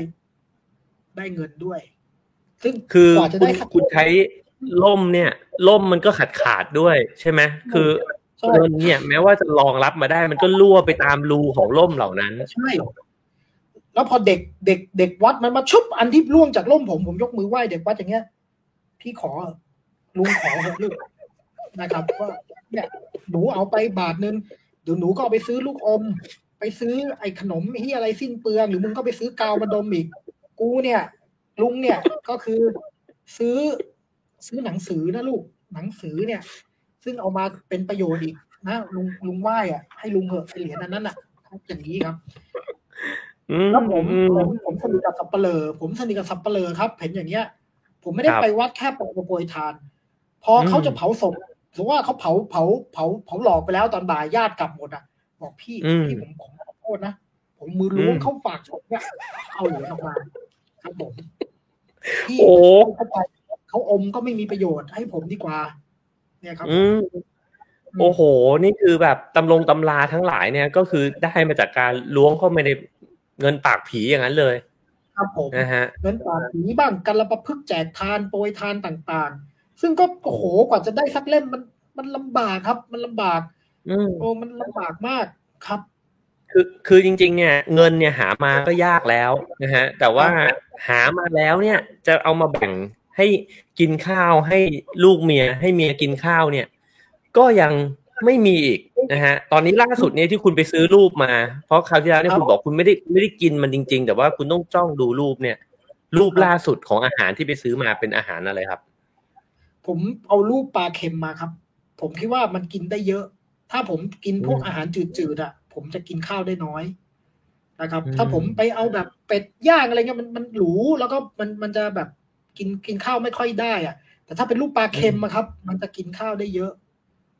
ได้เงินด้วย ซึ่งคือกว่าจะคุได้ณสักคุณใช้ล่มเนี่ยล่มมันก็ขาดขาดๆด้วยใช่ไหมคือใช่เงินเนี่ย แม้ว่าจะรองรับมาได้ มันก็รั่วไปตามรูของล่มเหล่านั้นใช่แล้วพอเด็กเด็กเด็กวัดมันมาชุบอันที่ล่วงจากล่มผมผมยกมือไหว้เด็กวัดอย่างเงี้ยพี่ขอลุงขอเถอะลูกนะครับว่า เนี่ยหนูเอาไปบาทนึงเดี๋ยวหนูก็เอาไปซื้อลูกอม ไปซื้อไอ้ขนมที่อะไรสิ้นเปลือง หรือมึงก็ไปซื้อกาวมาดมอีก กูเนี่ย ลุงเนี่ยก็คือซื้อซื้อหนังสือนะลูกหนังสือเนี่ย ซึ่งเอามาเป็นประโยชน์อีกนะลุงลุงไหว้อะให้ลุงเหอะไอเหรียญอันนั้นอะอย่างนี้ครับอืมแล้วผมอืมผมผมสนิทกับสับเปลอผมสนิทกับสับเปลอครับ เห็นอย่างเงี้ย ผมไม่ได้ครับไปวัดแค่ไปโปรยทาน พออมเขาจะเผาศพ สมมติว่าเขาเผาเผาเผาเผาหลอกไปแล้วตอนบ่ายญาติกลับหมดอะ บอกพี่พี่ผมผมขอโทษนะผมมือล้วงเข้าฝากศพเนี่ยเอาเหรียญออกมาครับผมพี่โอ้เขาไปเขาอมก็ไม่มีประโยชน์ให้ผมดีกว่า เนี่ยครับอืมโอ้โห นี่คือแบบตำลงตำราทั้งหลายเนี่ยก็คือได้มาจากการล้วงเข้ามาในเงินปากผีอย่างนั้นเลย ครับผมนะฮะเงินปากผีบ้างกันละประพฤกษ์แจกทานโปรยทานต่างๆ ซึ่งก็โอ้โหกว่าจะได้สักเล่มมันมันลำบากครับ มันลำบากอืมโอ้มันลำบากมากครับ คือคือจริง ๆ เนี่ย เงินเนี่ยหามาก็ยากแล้วนะฮะ แต่ว่าหามาแล้วเนี่ย จะเอามาแบ่งให้กินข้าวให้ลูกเมีย ให้เมียกินข้าวเนี่ย ก็ยังไม่มีอีกนะฮะ ตอนนี้ล่าสุดเนี่ยที่คุณไปซื้อรูปมา เพราะคราวที่แล้วเนี่ยครับคุณบอกคุณไม่ได้ไม่ได้กินมันจริง ๆ แต่ว่าคุณต้องจ้องดูรูปเนี่ย รูปล่าสุดของอาหารที่ไปซื้อมาเป็นอาหารอะไรครับ ผมเอารูปปลาเค็มมาครับ ผมคิดว่ามันกินได้เยอะ ถ้าผมกินพวกอืมอาหารจืดๆอะ ผมจะกินข้าวได้น้อยนะครับอืมถ้าผมไปเอาแบบเป็ดย่างอะไรเงี้ยมันมันหรูแล้วก็มันมันจะแบบกินกินข้าวไม่ค่อยได้อะ แต่ถ้าเป็นรูปปลาเค็มอะครับ มันจะกินข้าวได้เยอะ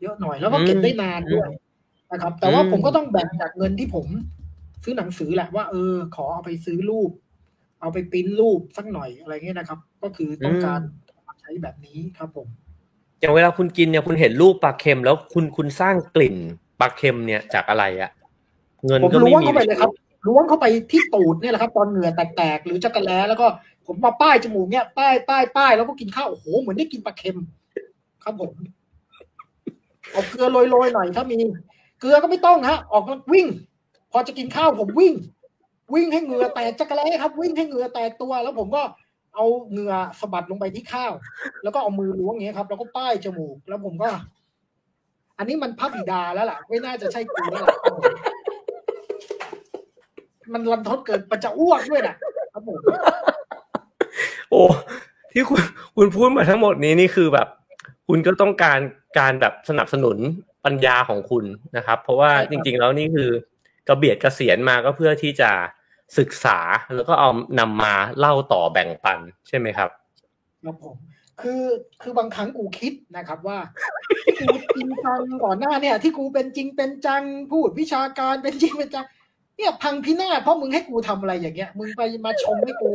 เยอะหน่อยแล้วก็เก็บได้นานด้วยนะครับ แต่ว่าอืมผมก็ต้องแบ่งจากเงินที่ผมซื้อหนังสือแหละว่าเออ ขอเอาไปซื้อรูป เอาไปปริ้นรูปสักหน่อยอะไรเงี้ยนะครับ ก็คือต้องการใช้แบบนี้ครับผม อย่างเวลาคุณกินเนี่ยคุณเห็นรูปปลาเค็มแล้วคุณคุณสร้างกลิ่นปลาเค็มเนี่ยจากอะไรอะเงินผมก็ไม่ล้วงมีเข้าไปเลยครับล้วงเข้าไปที่ตูดเนี่ยแหละครับ ตอนเหงื่อแตกๆหรือจักรแล้แล้วก็ผมมาป้ายจมูกเนี่ยป้ายป้ายป้ายแล้วก็กินข้าวโอ้โหเหมือนได้กินปลาเค็ม ครับผมเอาเกลือโรยๆหน่อยถ้ามีเกลือก็ไม่ต้องฮะ ออกมาวิ่ง พอจะกินข้าวผมวิ่ง วิ่งให้เหงื่อแตกจักรแล้ครับ วิ่งให้เหงื่อแตกตัว แล้วผมก็ เอาเหงื่อสะบัดลงไปที่ข้าว แล้วก็เอามือล้วงอย่างเงี้ยครับ แล้วก็ป้ายจมูก แล้วผมก็ อันนี้มันพระบิดาแล้วล่ะ ไม่น่าจะใช่กูแล้วล่ะมันรันทดเกินมันจะอ้วกด้วยนะครับผมโอ้ที่คุณคุณพูดมาทั้งหมดนี้นี่คือแบบ คุณก็ต้องการการแบบสนับสนุนปัญญาของคุณนะครับ เพราะว่าจริง ๆ แล้วนี่คือกระเบียดเกษียณมาก็เพื่อที่จะ ศึกษาแล้วก็เอานำมาเล่าต่อแบ่งปันใช่ไหมครับครับผมคือคือบางครั้งกูคิดนะครับว่าที่กูจริงจังก่อนหน้าเนี่ย ที่กูเป็นจริงเป็นจังพูดวิชาการเป็นจริงเป็นจัง เนี่ยพังพินาศเพราะมึงให้กูทำอะไรอย่างเงี้ย มึงไปมาชมให้กู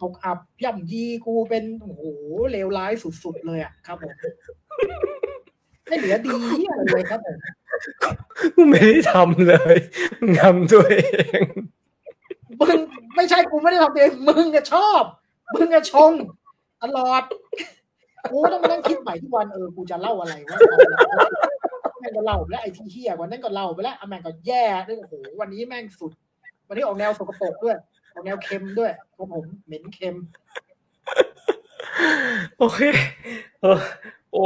ตกอับย่ำยีกูเป็นโอ้โหเลวร้ายสุดๆเลยอะครับผมไม่เหลือดีอะไรเลยครับผมกูไม่ได้ทำเลยมึงทำตัวเอง มึงไม่ใช่กูไม่ได้ทำเองมึงอะชอบ มึงอะชงตลอดกูต้องมานั่งคิดใหม่ทุกวันเออกูจะเล่าอะไรวะแม่งก็เล่าไปแล้วไอ้ที่เฮียว่านั้นก็เล่าไปแล้วอแม่งก็แย่ด้วยโอ้โหวันนี้แม่งสุด วันนี้ออกแนวสกปรกด้วยออกแนวเค็มด้วยครับผมเหม็นเค็ม โอเคเออโอ้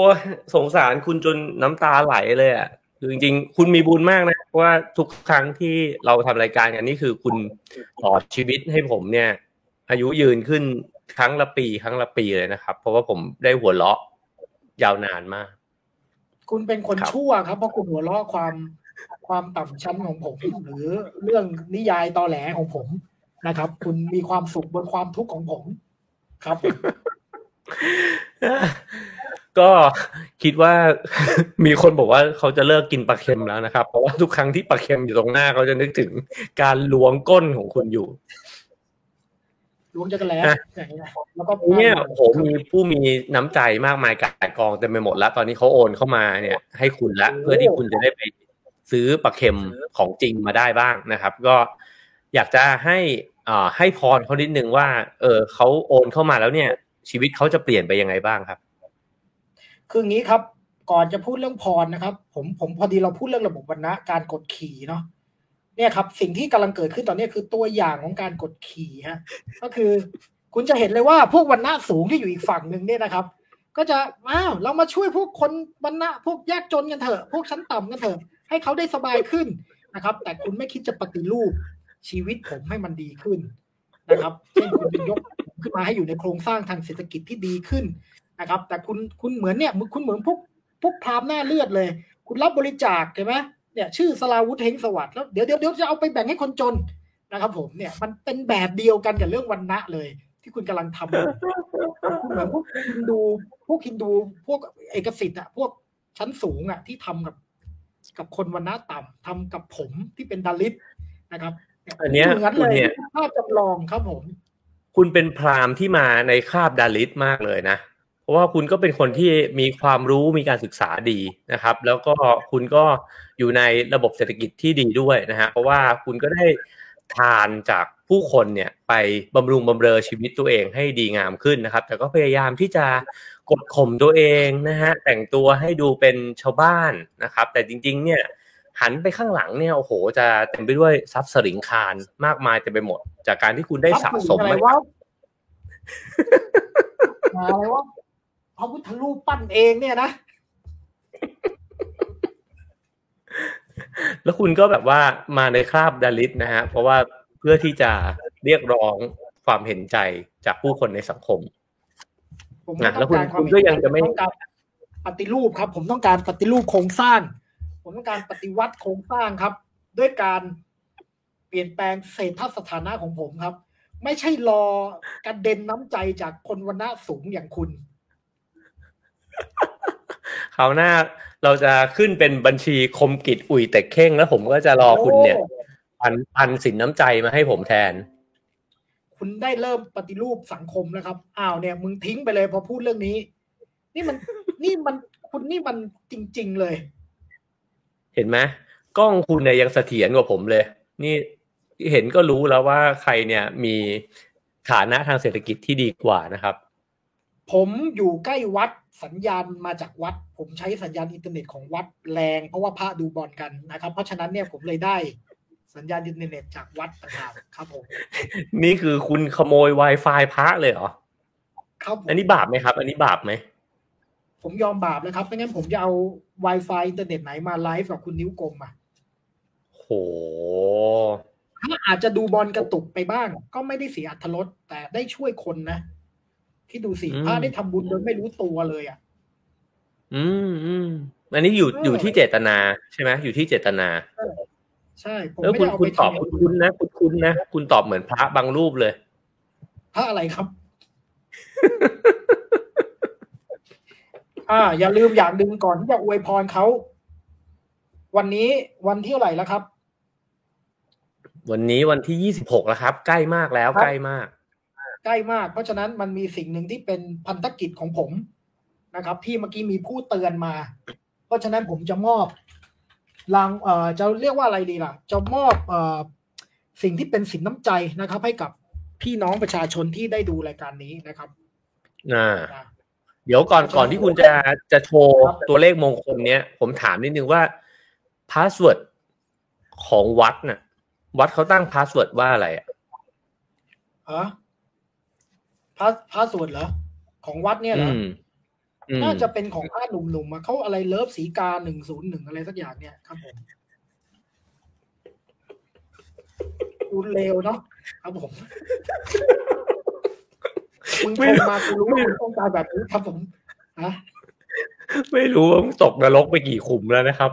สงสารคุณจนน้ำตาไหลเลยอะคือจริงๆ คุณมีบุญมากนะ เพราะว่าทุกครั้งที่เราทำรายการกันนี่คือคุณต่อชีวิตให้ผมเนี่ย อายุยืนขึ้นครั้งละปี ครั้งละปีเลยนะครับ เพราะว่าผมได้หัวเราะยาวนานมาก คุณเป็นคนคชั่วครับเพราะคุณหัวเราะความความต่ำชั้นของผม หรือเรื่องนิยายตอแหลของผมนะครับ คุณมีความสุขบนความทุกข์ของผม ครับ ก็คิดว่ามีคนบอกว่าเขาจะเลิกกินปลาเค็มแล้วนะครับ เพราะว่าทุกครั้งที่ปลาเค็มอยู่ตรงหน้าเขาจะนึกถึงการล้วงก้นของคุณอยู่ล้วงจักรแล้อะแล้วก็เนี่ยโอ้โหมีผู้มีน้ำใจมากมายกายกองเต็มไปหมดแล้ว ตอนนี้เขาโอนเข้ามาเนี่ย ให้คุณละเพื่อที่คุณจะได้ไปซื้อปลาเค็มของจริงมาได้บ้างนะครับ ก็อยากจะให้อ่าให้พรเขานิดนึงว่า เออเขาโอนเข้ามาแล้วเนี่ย ชีวิตเขาจะเปลี่ยนไปยังไงบ้างครับ คืออย่างนี้ครับ ก่อนจะพูดเรื่องพรนะครับ ผมผมพอดีเราพูดเรื่องระบบวรรณะการกดขี่เนาะเนี่ยครับ สิ่งที่กำลังเกิดขึ้นตอนนี้คือตัวอย่างของการกดขี่ฮะก็คือ คุณจะเห็นเลยว่าพวกวรรณะสูงที่อยู่อีกฝั่งหนึ่งเนี่ยนะครับ ก็จะอ้าวเรามาช่วยพวกคนวรรณะพวกยากจนกันเถอะพวกชั้นต่ำกันเถอะให้เขาได้สบายขึ้นนะครับ แต่คุณไม่คิดจะปฏิรูปชีวิตผมให้มันดีขึ้นนะครับเช่นคุณจะยกผมขึ้นมาให้อยู่ในโครงสร้างทางเศรษฐกิจที่ดีขึ้น นะครับ แต่คุณคุณเหมือนเนี่ยคุณเหมือนพวกพวกพรามหน้าเลือดเลย คุณรับบริจาคใช่ไหมเนี่ยชื่อสลาวุธเฮงสวัสดิ์แล้วเดี๋ยวเดี๋ยวเดี๋ยวจะเอาไปแบ่งให้คนจนนะครับ ผมเนี่ยมันเป็นแบบเดียวกันกับเรื่องวันณะเลย ที่คุณกำลังทำอยู่คุณเหมือนพวกฮินดูพวกฮินดูพวกเอกสิทธิ์อะพวกชั้นสูงอะที่ทำกับ กับคนวันณะต่ำทำกับผมที่เป็นดาลิตนะครับอันเนี้ยเหมือนคุเลณยเนี่ยภาพจำลองครับผม คุณเป็นพราหมณ์ที่มาในคาบดาลิตมากเลยนะเพ ราะว่าคุณก็เป็นคนที่มีความรู้มีการศึกษาดีนะครับ แล้วก็คุณก็อยู่ในระบบเศรษฐกิจที่ดีด้วยนะฮะเพราะว่าคุณก็ได้ทานจากผู้คนเนี่ยไปบำรุงบำเรอชีวิตตัวเองให้ดีงามขึ้นนะครับ แต่ก็พยายามที่จะกดข่มตัวเองนะฮะแต่งตัวให้ดูเป็นชาวบ้านนะครับ แต่จริง ๆ เนี่ยหันไปข้างหลังเนี่ยโอ้โห จะเต็มไปด้วยทรัพย์สริงคารมากมายเต็มไปหมด จากการที่คุณได้สะสมอะไรมาวะอะไรวะ พระพุทธรูปปั้นเองเนี่ยนะ แล้วคุณก็แบบว่ามาในคราบดาลิตนะฮะ เพราะว่าเพื่อที่จะเรียกร้องความเห็นใจจากผู้คนในสังคมผมนะไม่แล้ต้วองคุณการความคุณก็ยังจะไม่ผมต้องการปฏิรูปครับ ผมต้องการปฏิรูปโครงสร้าง ผมต้องการปฏิวัติโครงสร้างครับ ด้วยการเปลี่ยนแปลงเศรษฐสถานะของผมครับ ไม่ใช่รอกระเด็นน้ำใจจากคนวันณะสูงอย่างคุณ คราวหน้าเราจะขึ้นเป็นบัญชีคมกิจอุ่ยแต่เข่งแล้วผมก็จะรอคุณเนี่ยโอ้ปันปันสินน้ำใจมาให้ผมแทน คุณได้เริ่มปฏิรูปสังคมแล้วครับอ้าวเนี่ย มึงทิ้งไปเลยพอพูดเรื่องนี้ นี่มันนี่มันคุณนี่มันจริง ๆเลย เห็นไหมกล้องคุณเนี่ยยังเสถียรกว่าผมเลย นี่เห็นก็รู้แล้วว่าใครเนี่ยมีฐานะทางเศรษฐกิจที่ดีกว่านะครับ ผมอยู่ใกล้วัด สัญญาณมาจากวัด ผมใช้สัญญาณอินเทอร์เน็ตของวัดแรง เพราะว่าพระดูบอลกันนะครับ เพราะฉะนั้นเนี่ยผมเลยได้สัญญาณอินเทอร์เน็ตจากวัดต่างหากครับผม นี่คือคุณขโมย Wi-Fi พระเลยเหรอครับผมอันนี้บาปไหมครับ อันนี้บาปไหมผมยอมบาปแล้วครับไม่งั้นผมจะเอา Wi-Fi อินเทอร์เน็ตไหนมาไลฟ์กับคุณนิ้วกลมอะโหถ้าอาจจะดูบอลกระตุกไปบ้าง ก็ไม่ได้เสียอรรถรสแต่ได้ช่วยคนนะ ที่ดูสิอืมพระได้ทำบุญโดยไม่รู้ตัวเลยอะ อืมอืมอันนี้อยู่เออออยู่ที่เจตนาใช่ไหมอยู่ที่เจตนาใช่ผมแล้วไม่คุได้ณเอาคุไปณตอบทำอย่างคุณอื่คุณนนะคุณคุณนะคุณตอบเหมือนพระบางรูปเลย พระอะไรครับ อ่า อย่าลืมอย่างหนึ่งก่อนที่จะอวยพรเขาวันนี้วันที่เท่าไหร่แล้วครับ วันนี้วันที่ยี่สิบหกแล้วครับ ใกล้มากแล้วครับใกล้มาก ใกล้มาก เพราะฉะนั้นมันมีสิ่งหนึ่งที่เป็นพันธกิจของผมนะครับ ที่เมื่อกี้มีผู้เตือนมา เพราะฉะนั้นผมจะมอบรางเอ่อจะเรียกว่าอะไรดีล่ะ จะมอบเอ่อสิ่งที่เป็นสินน้ำใจนะครับ ให้กับพี่น้องประชาชนที่ได้ดูรายการนี้นะครับอ่านะเดี๋ยวก่อนก่อนที่คุณจะจะโชว์ครับตัวเลขมงคลเนี้ย ผมถามนิดนึงว่า password ของวัดน่ะ วัดเขาตั้ง password ว่าอะไรอะ ฮะพาสพาสเวิร์ดเหรอ ของวัดเนี่ยเหรอือมอืมน่าจะเป็นของพระหนุ่มๆอะเขาอะไร love สีกาหนึ่งศูนย์หนึ่งอะไรสักอย่างเนี่ยครับผมกูเลวเนาะครับผมมึงชมมากูรู้ว่ามึงต้องการแบบนี้ครับผมฮะไม่รู้ว่ามึงตกนรกไปกี่ขุมแล้วนะครับ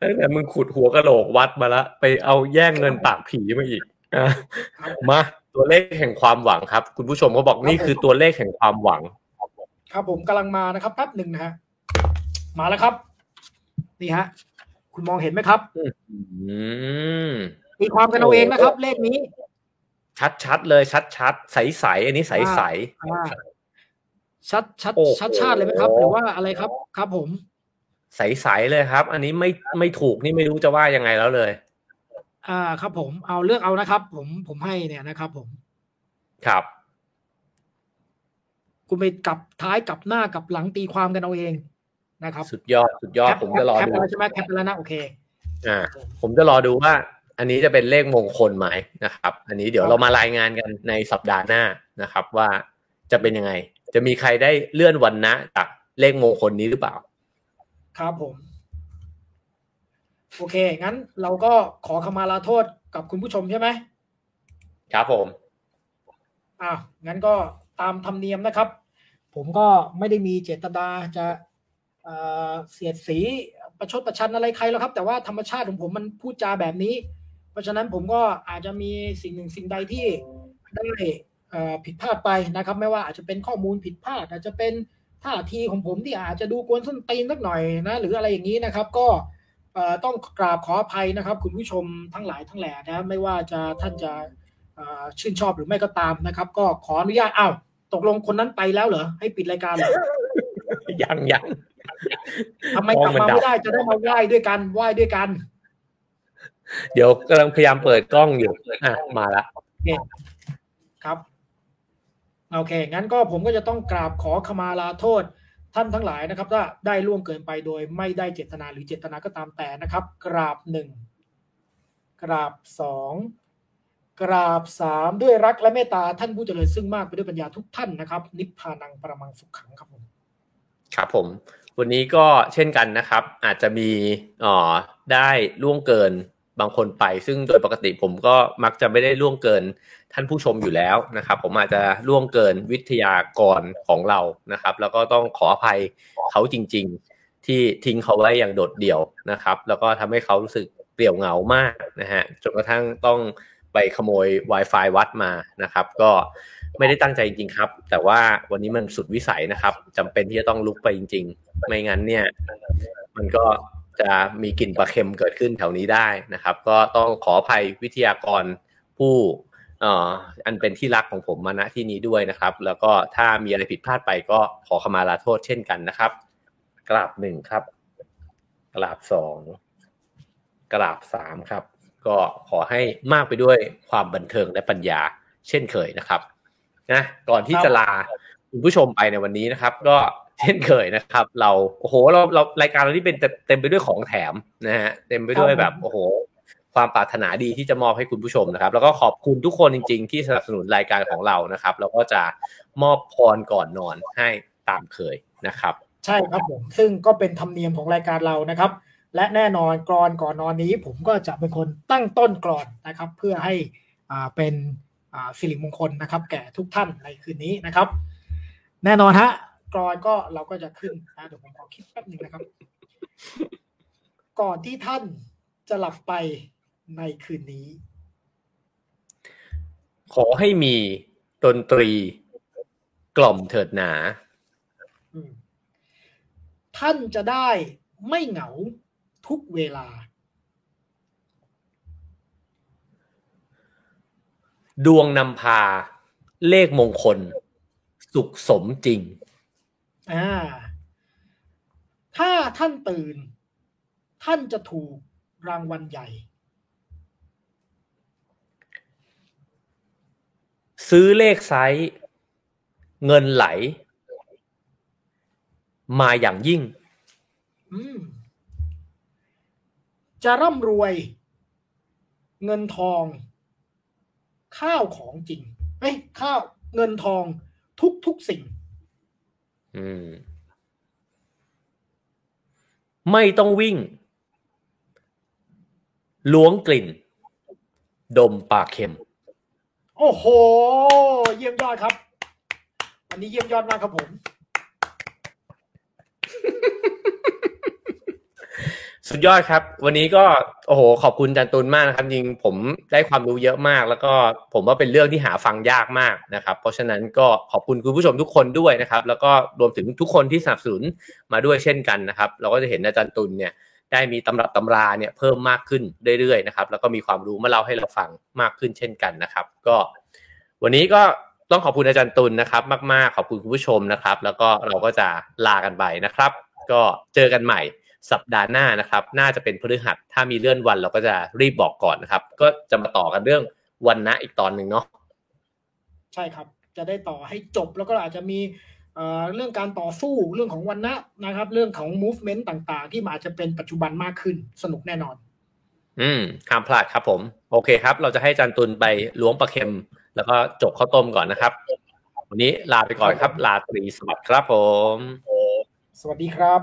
ตั้งแต่มึงขุดหัวกะโหลกวัดมาละ ไปเอาแย่งเงินปากผีมาอีกอะครับมา ตัวเลขแห่งความหวังครับ คุณผู้ชมเขาบอกนี่คือตัวเลขแห่งความหวัง ครับผมกำลังมานะครับแป๊บหนึ่งนะฮะมาแล้วครับ นี่ฮะ คุณมองเห็นไหมครับอืมตีความกันเอาเองนะครับ เลขนี้ ชัดชัดๆเลยชัดชัดๆใสใสๆอันนี้ใสใสอ่าชัดชัดโอ้โหชัดชาติเลยไหมครับ หรือว่าอะไรครับ ครับผม ใสใสๆเลยครับ อันนี้ไม่ไม่ถูกนี่ไม่รู้จะว่ายังไงแล้วเลย อ่าครับผมเอาเลือกเอานะครับ ผมผมให้เนี่ยนะครับ ผม ครับ คุณไปกลับท้ายกลับหน้ากลับหลังตีความกันเอาเองนะครับ สุดยอดสุดยอดแคปผมจะรอแคปดูไปแล้วใช่ไหมแคปไปแล้วนะโอเค อ่า ผมจะรอดูว่า อันนี้จะเป็นเลขมงคลไหมนะครับ อันนี้เดี๋ยวเรามารายงานกันในสัปดาห์หน้านะครับ ว่าจะเป็นยังไง จะมีใครได้เลื่อนวันนะจากเลขมงคลนี้หรือเปล่า ครับผม โอเค งั้นเราก็ขอขมาลาโทษกับคุณผู้ชมใช่ไหมครับผมอ้าวงั้นก็ตามธรรมเนียมนะครับ ผมก็ไม่ได้มีเจตนาจะเอ่อเสียดสีประชดประชันอะไรใครหรอกครับ แต่ว่าธรรมชาติของผมมันพูดจาแบบนี้ เพราะฉะนั้นผมก็อาจจะมีสิ่งหนึ่งสิ่งใดที่ได้เอ่อผิดพลาดไปนะครับ ไม่ว่าอาจจะเป็นข้อมูลผิดพลาด อาจจะเป็นท่าทีของผมที่อาจจะดูกวนส้นตีนสักหน่อยนะ หรืออะไรอย่างนี้นะครับ ก็เอ่อ ต้องกราบขออภัยนะครับ คุณผู้ชมทั้งหลายทั้งแหล่นะไม่ว่าจะท่านจะเอ่อชื่นชอบหรือไม่ก็ตามนะครับ ก็ขออนุญาตอ้าวตกลงคนนั้นไปแล้วเหรอให้ปิดรายการเหรอยังยังทำไมกลับมาไม่ได้จะได้มาไหว้ด้วยกันไหว้ด้วยกัน เดี๋ยวกำลังพยายามเปิดกล้องอยู่อะมาละครับโอเค งั้นก็ผมก็จะต้องกราบขอขมาลาโทษ ท่านทั้งหลายนะครับถ้าได้ล่วงเกินไปโดยไม่ได้เจตนาหรือเจตนาก็ตามแต่นะครับ กราบหนึ่งกราบสองกราบสามด้วยรักและเมตตาท่านผู้เจริญซึ่งมากไปด้วยปัญญาทุกท่านนะครับ นิพพานังประมังสุขขังครับผมครับผม วันนี้ก็เช่นกันนะครับ อาจจะมีอ่อได้ล่วงเกินบางคนไป ซึ่งโดยปกติผมก็มักจะไม่ได้ล่วงเกิน ท่านผู้ชมอยู่แล้วนะครับ ผมอาจจะล่วงเกินวิทยากรของเรานะครับ แล้วก็ต้องขออภัยเขาจริง ๆ ที่ทิ้งเขาไว้อย่างโดดเดี่ยวนะครับ แล้วก็ทำให้เขารู้สึกเปลี่ยวเหงามากนะฮะจนกระทั่งต้องไปขโมย Wi-Fi วัดมานะครับ ก็ไม่ได้ตั้งใจจริงๆครับ แต่ว่าวันนี้มันสุดวิสัยนะครับจำเป็นที่จะต้องลุกไปจริง ๆ ไม่งั้นเนี่ย มันก็จะมีกลิ่นปลาเค็มเกิดขึ้นแถวนี้ได้นะครับ ก็ต้องขออภัยวิทยากรผู้ อ่ออันเป็นที่รักของผมมาณที่นี้ด้วยนะครับ แล้วก็ถ้ามีอะไรผิดพลาดไปก็ขอขมาลาโทษเช่นกันนะครับ กราบหนึ่งครับ กราบสองกราบสามครับ ก็ขอให้มากไปด้วยความบันเทิงและปัญญาเช่นเคยนะครับนะก่อนที่จะลาคุณผู้ชมไปในวันนี้นะครับ ก็เช่นเคยนะครับ เราโอ้โหเราเรารายการเราที่เป็นเต็มไปด้วยของแถมนะฮะเต็มไปด้วยแบบโอ้โห ความปรารถนาดีที่จะมอบให้คุณผู้ชมนะครับ แล้วก็ขอบคุณทุกคนจริง ๆ ที่สนับสนุนรายการของเรานะครับ แล้วก็จะมอบพรก่อนนอนให้ตามเคยนะครับ ใช่ครับผมซึ่งก็เป็นธรรมเนียมของรายการเรานะครับ และแน่นอนกรอนก่อนนอนนี้ ผมก็จะเป็นคนตั้งต้นกรอนนะครับ เพื่อให้อ่าเป็นอ่าสิริมงคลนะครับ แก่ทุกท่านในคืนนี้นะครับ แน่นอนฮะกรอนก็เราก็จะขึ้นนะเดี๋ยวผมขอคิดแป๊บหนึ่งนะครับ ก่อนที่ท่านจะหลับไป ในคืนนี้ ขอให้มีดนตรีกล่อมเถิดหนาอืมท่านจะได้ไม่เหงาทุกเวลา ดวงนำพา เลขมงคล สุขสมจริง อ่า ถ้าท่านตื่น ท่านจะถูกรางวัลใหญ่ ซื้อเลขไซส์เงินไหล มาอย่างยิ่งอืมจะร่ำรวย เงินทอง ข้าวของจริงเอ้ยข้าวเงินทองทุกทุกสิ่งอืมไม่ต้องวิ่ง ล้วงกลิ่น ดมปากเค็ม โอ้โห เยี่ยมยอดครับวันนี้เยี่ยมยอดมากครับผม สุดยอดครับ วันนี้ก็โอ้โห ขอบคุณจันตุนมากนะครับ จริงผมได้ความรู้เยอะมาก แล้วก็ผมว่าเป็นเรื่องที่หาฟังยากมากนะครับ เพราะฉะนั้นก็ขอบคุณคุณผู้ชมทุกคนด้วยนะครับ แล้วก็รวมถึงทุกคนที่สนับสนุนมาด้วยเช่นกันนะครับ เราก็จะเห็นอาจารย์ตุลเนี่ย ได้มีตำรับตำราเนี่ยเพิ่มมากขึ้นเรื่อยๆนะครับแล้วก็มีความรู้มาเล่าให้เราฟังมากขึ้นเช่นกันนะครับ ก็ วันนี้ก็ต้องขอบคุณอาจารย์ตุลนะครับ มากๆขอบคุณคุณผู้ชมนะครับ แล้วก็เราก็จะลากันไปนะครับ ก็เจอกันใหม่สัปดาห์หน้านะครับ น่าจะเป็นพฤหัสถ้ามีเลื่อนวันเราก็จะรีบบอกก่อนนะครับ ก็จะมาต่อกันเรื่องวันนะอีกตอนหนึ่งเนาะใช่ครับ จะได้ต่อให้จบแล้วก็อาจจะมี เอ่อเรื่องการต่อสู้เรื่องของวันนะนะครับ เรื่องของ movement ต่างๆ ที่มันอาจจะเป็นปัจจุบันมากขึ้นสนุกแน่นอน อืมห้ามพลาดครับผม โอเคครับ เราจะให้อาจารย์ตุลไปล้วงปลาเค็ม แล้วก็จบข้าวต้มก่อนนะครับ วันนี้ลาไปก่อนครับ ลาตรีสวัสดิ์ครับผม สวัสดีครับ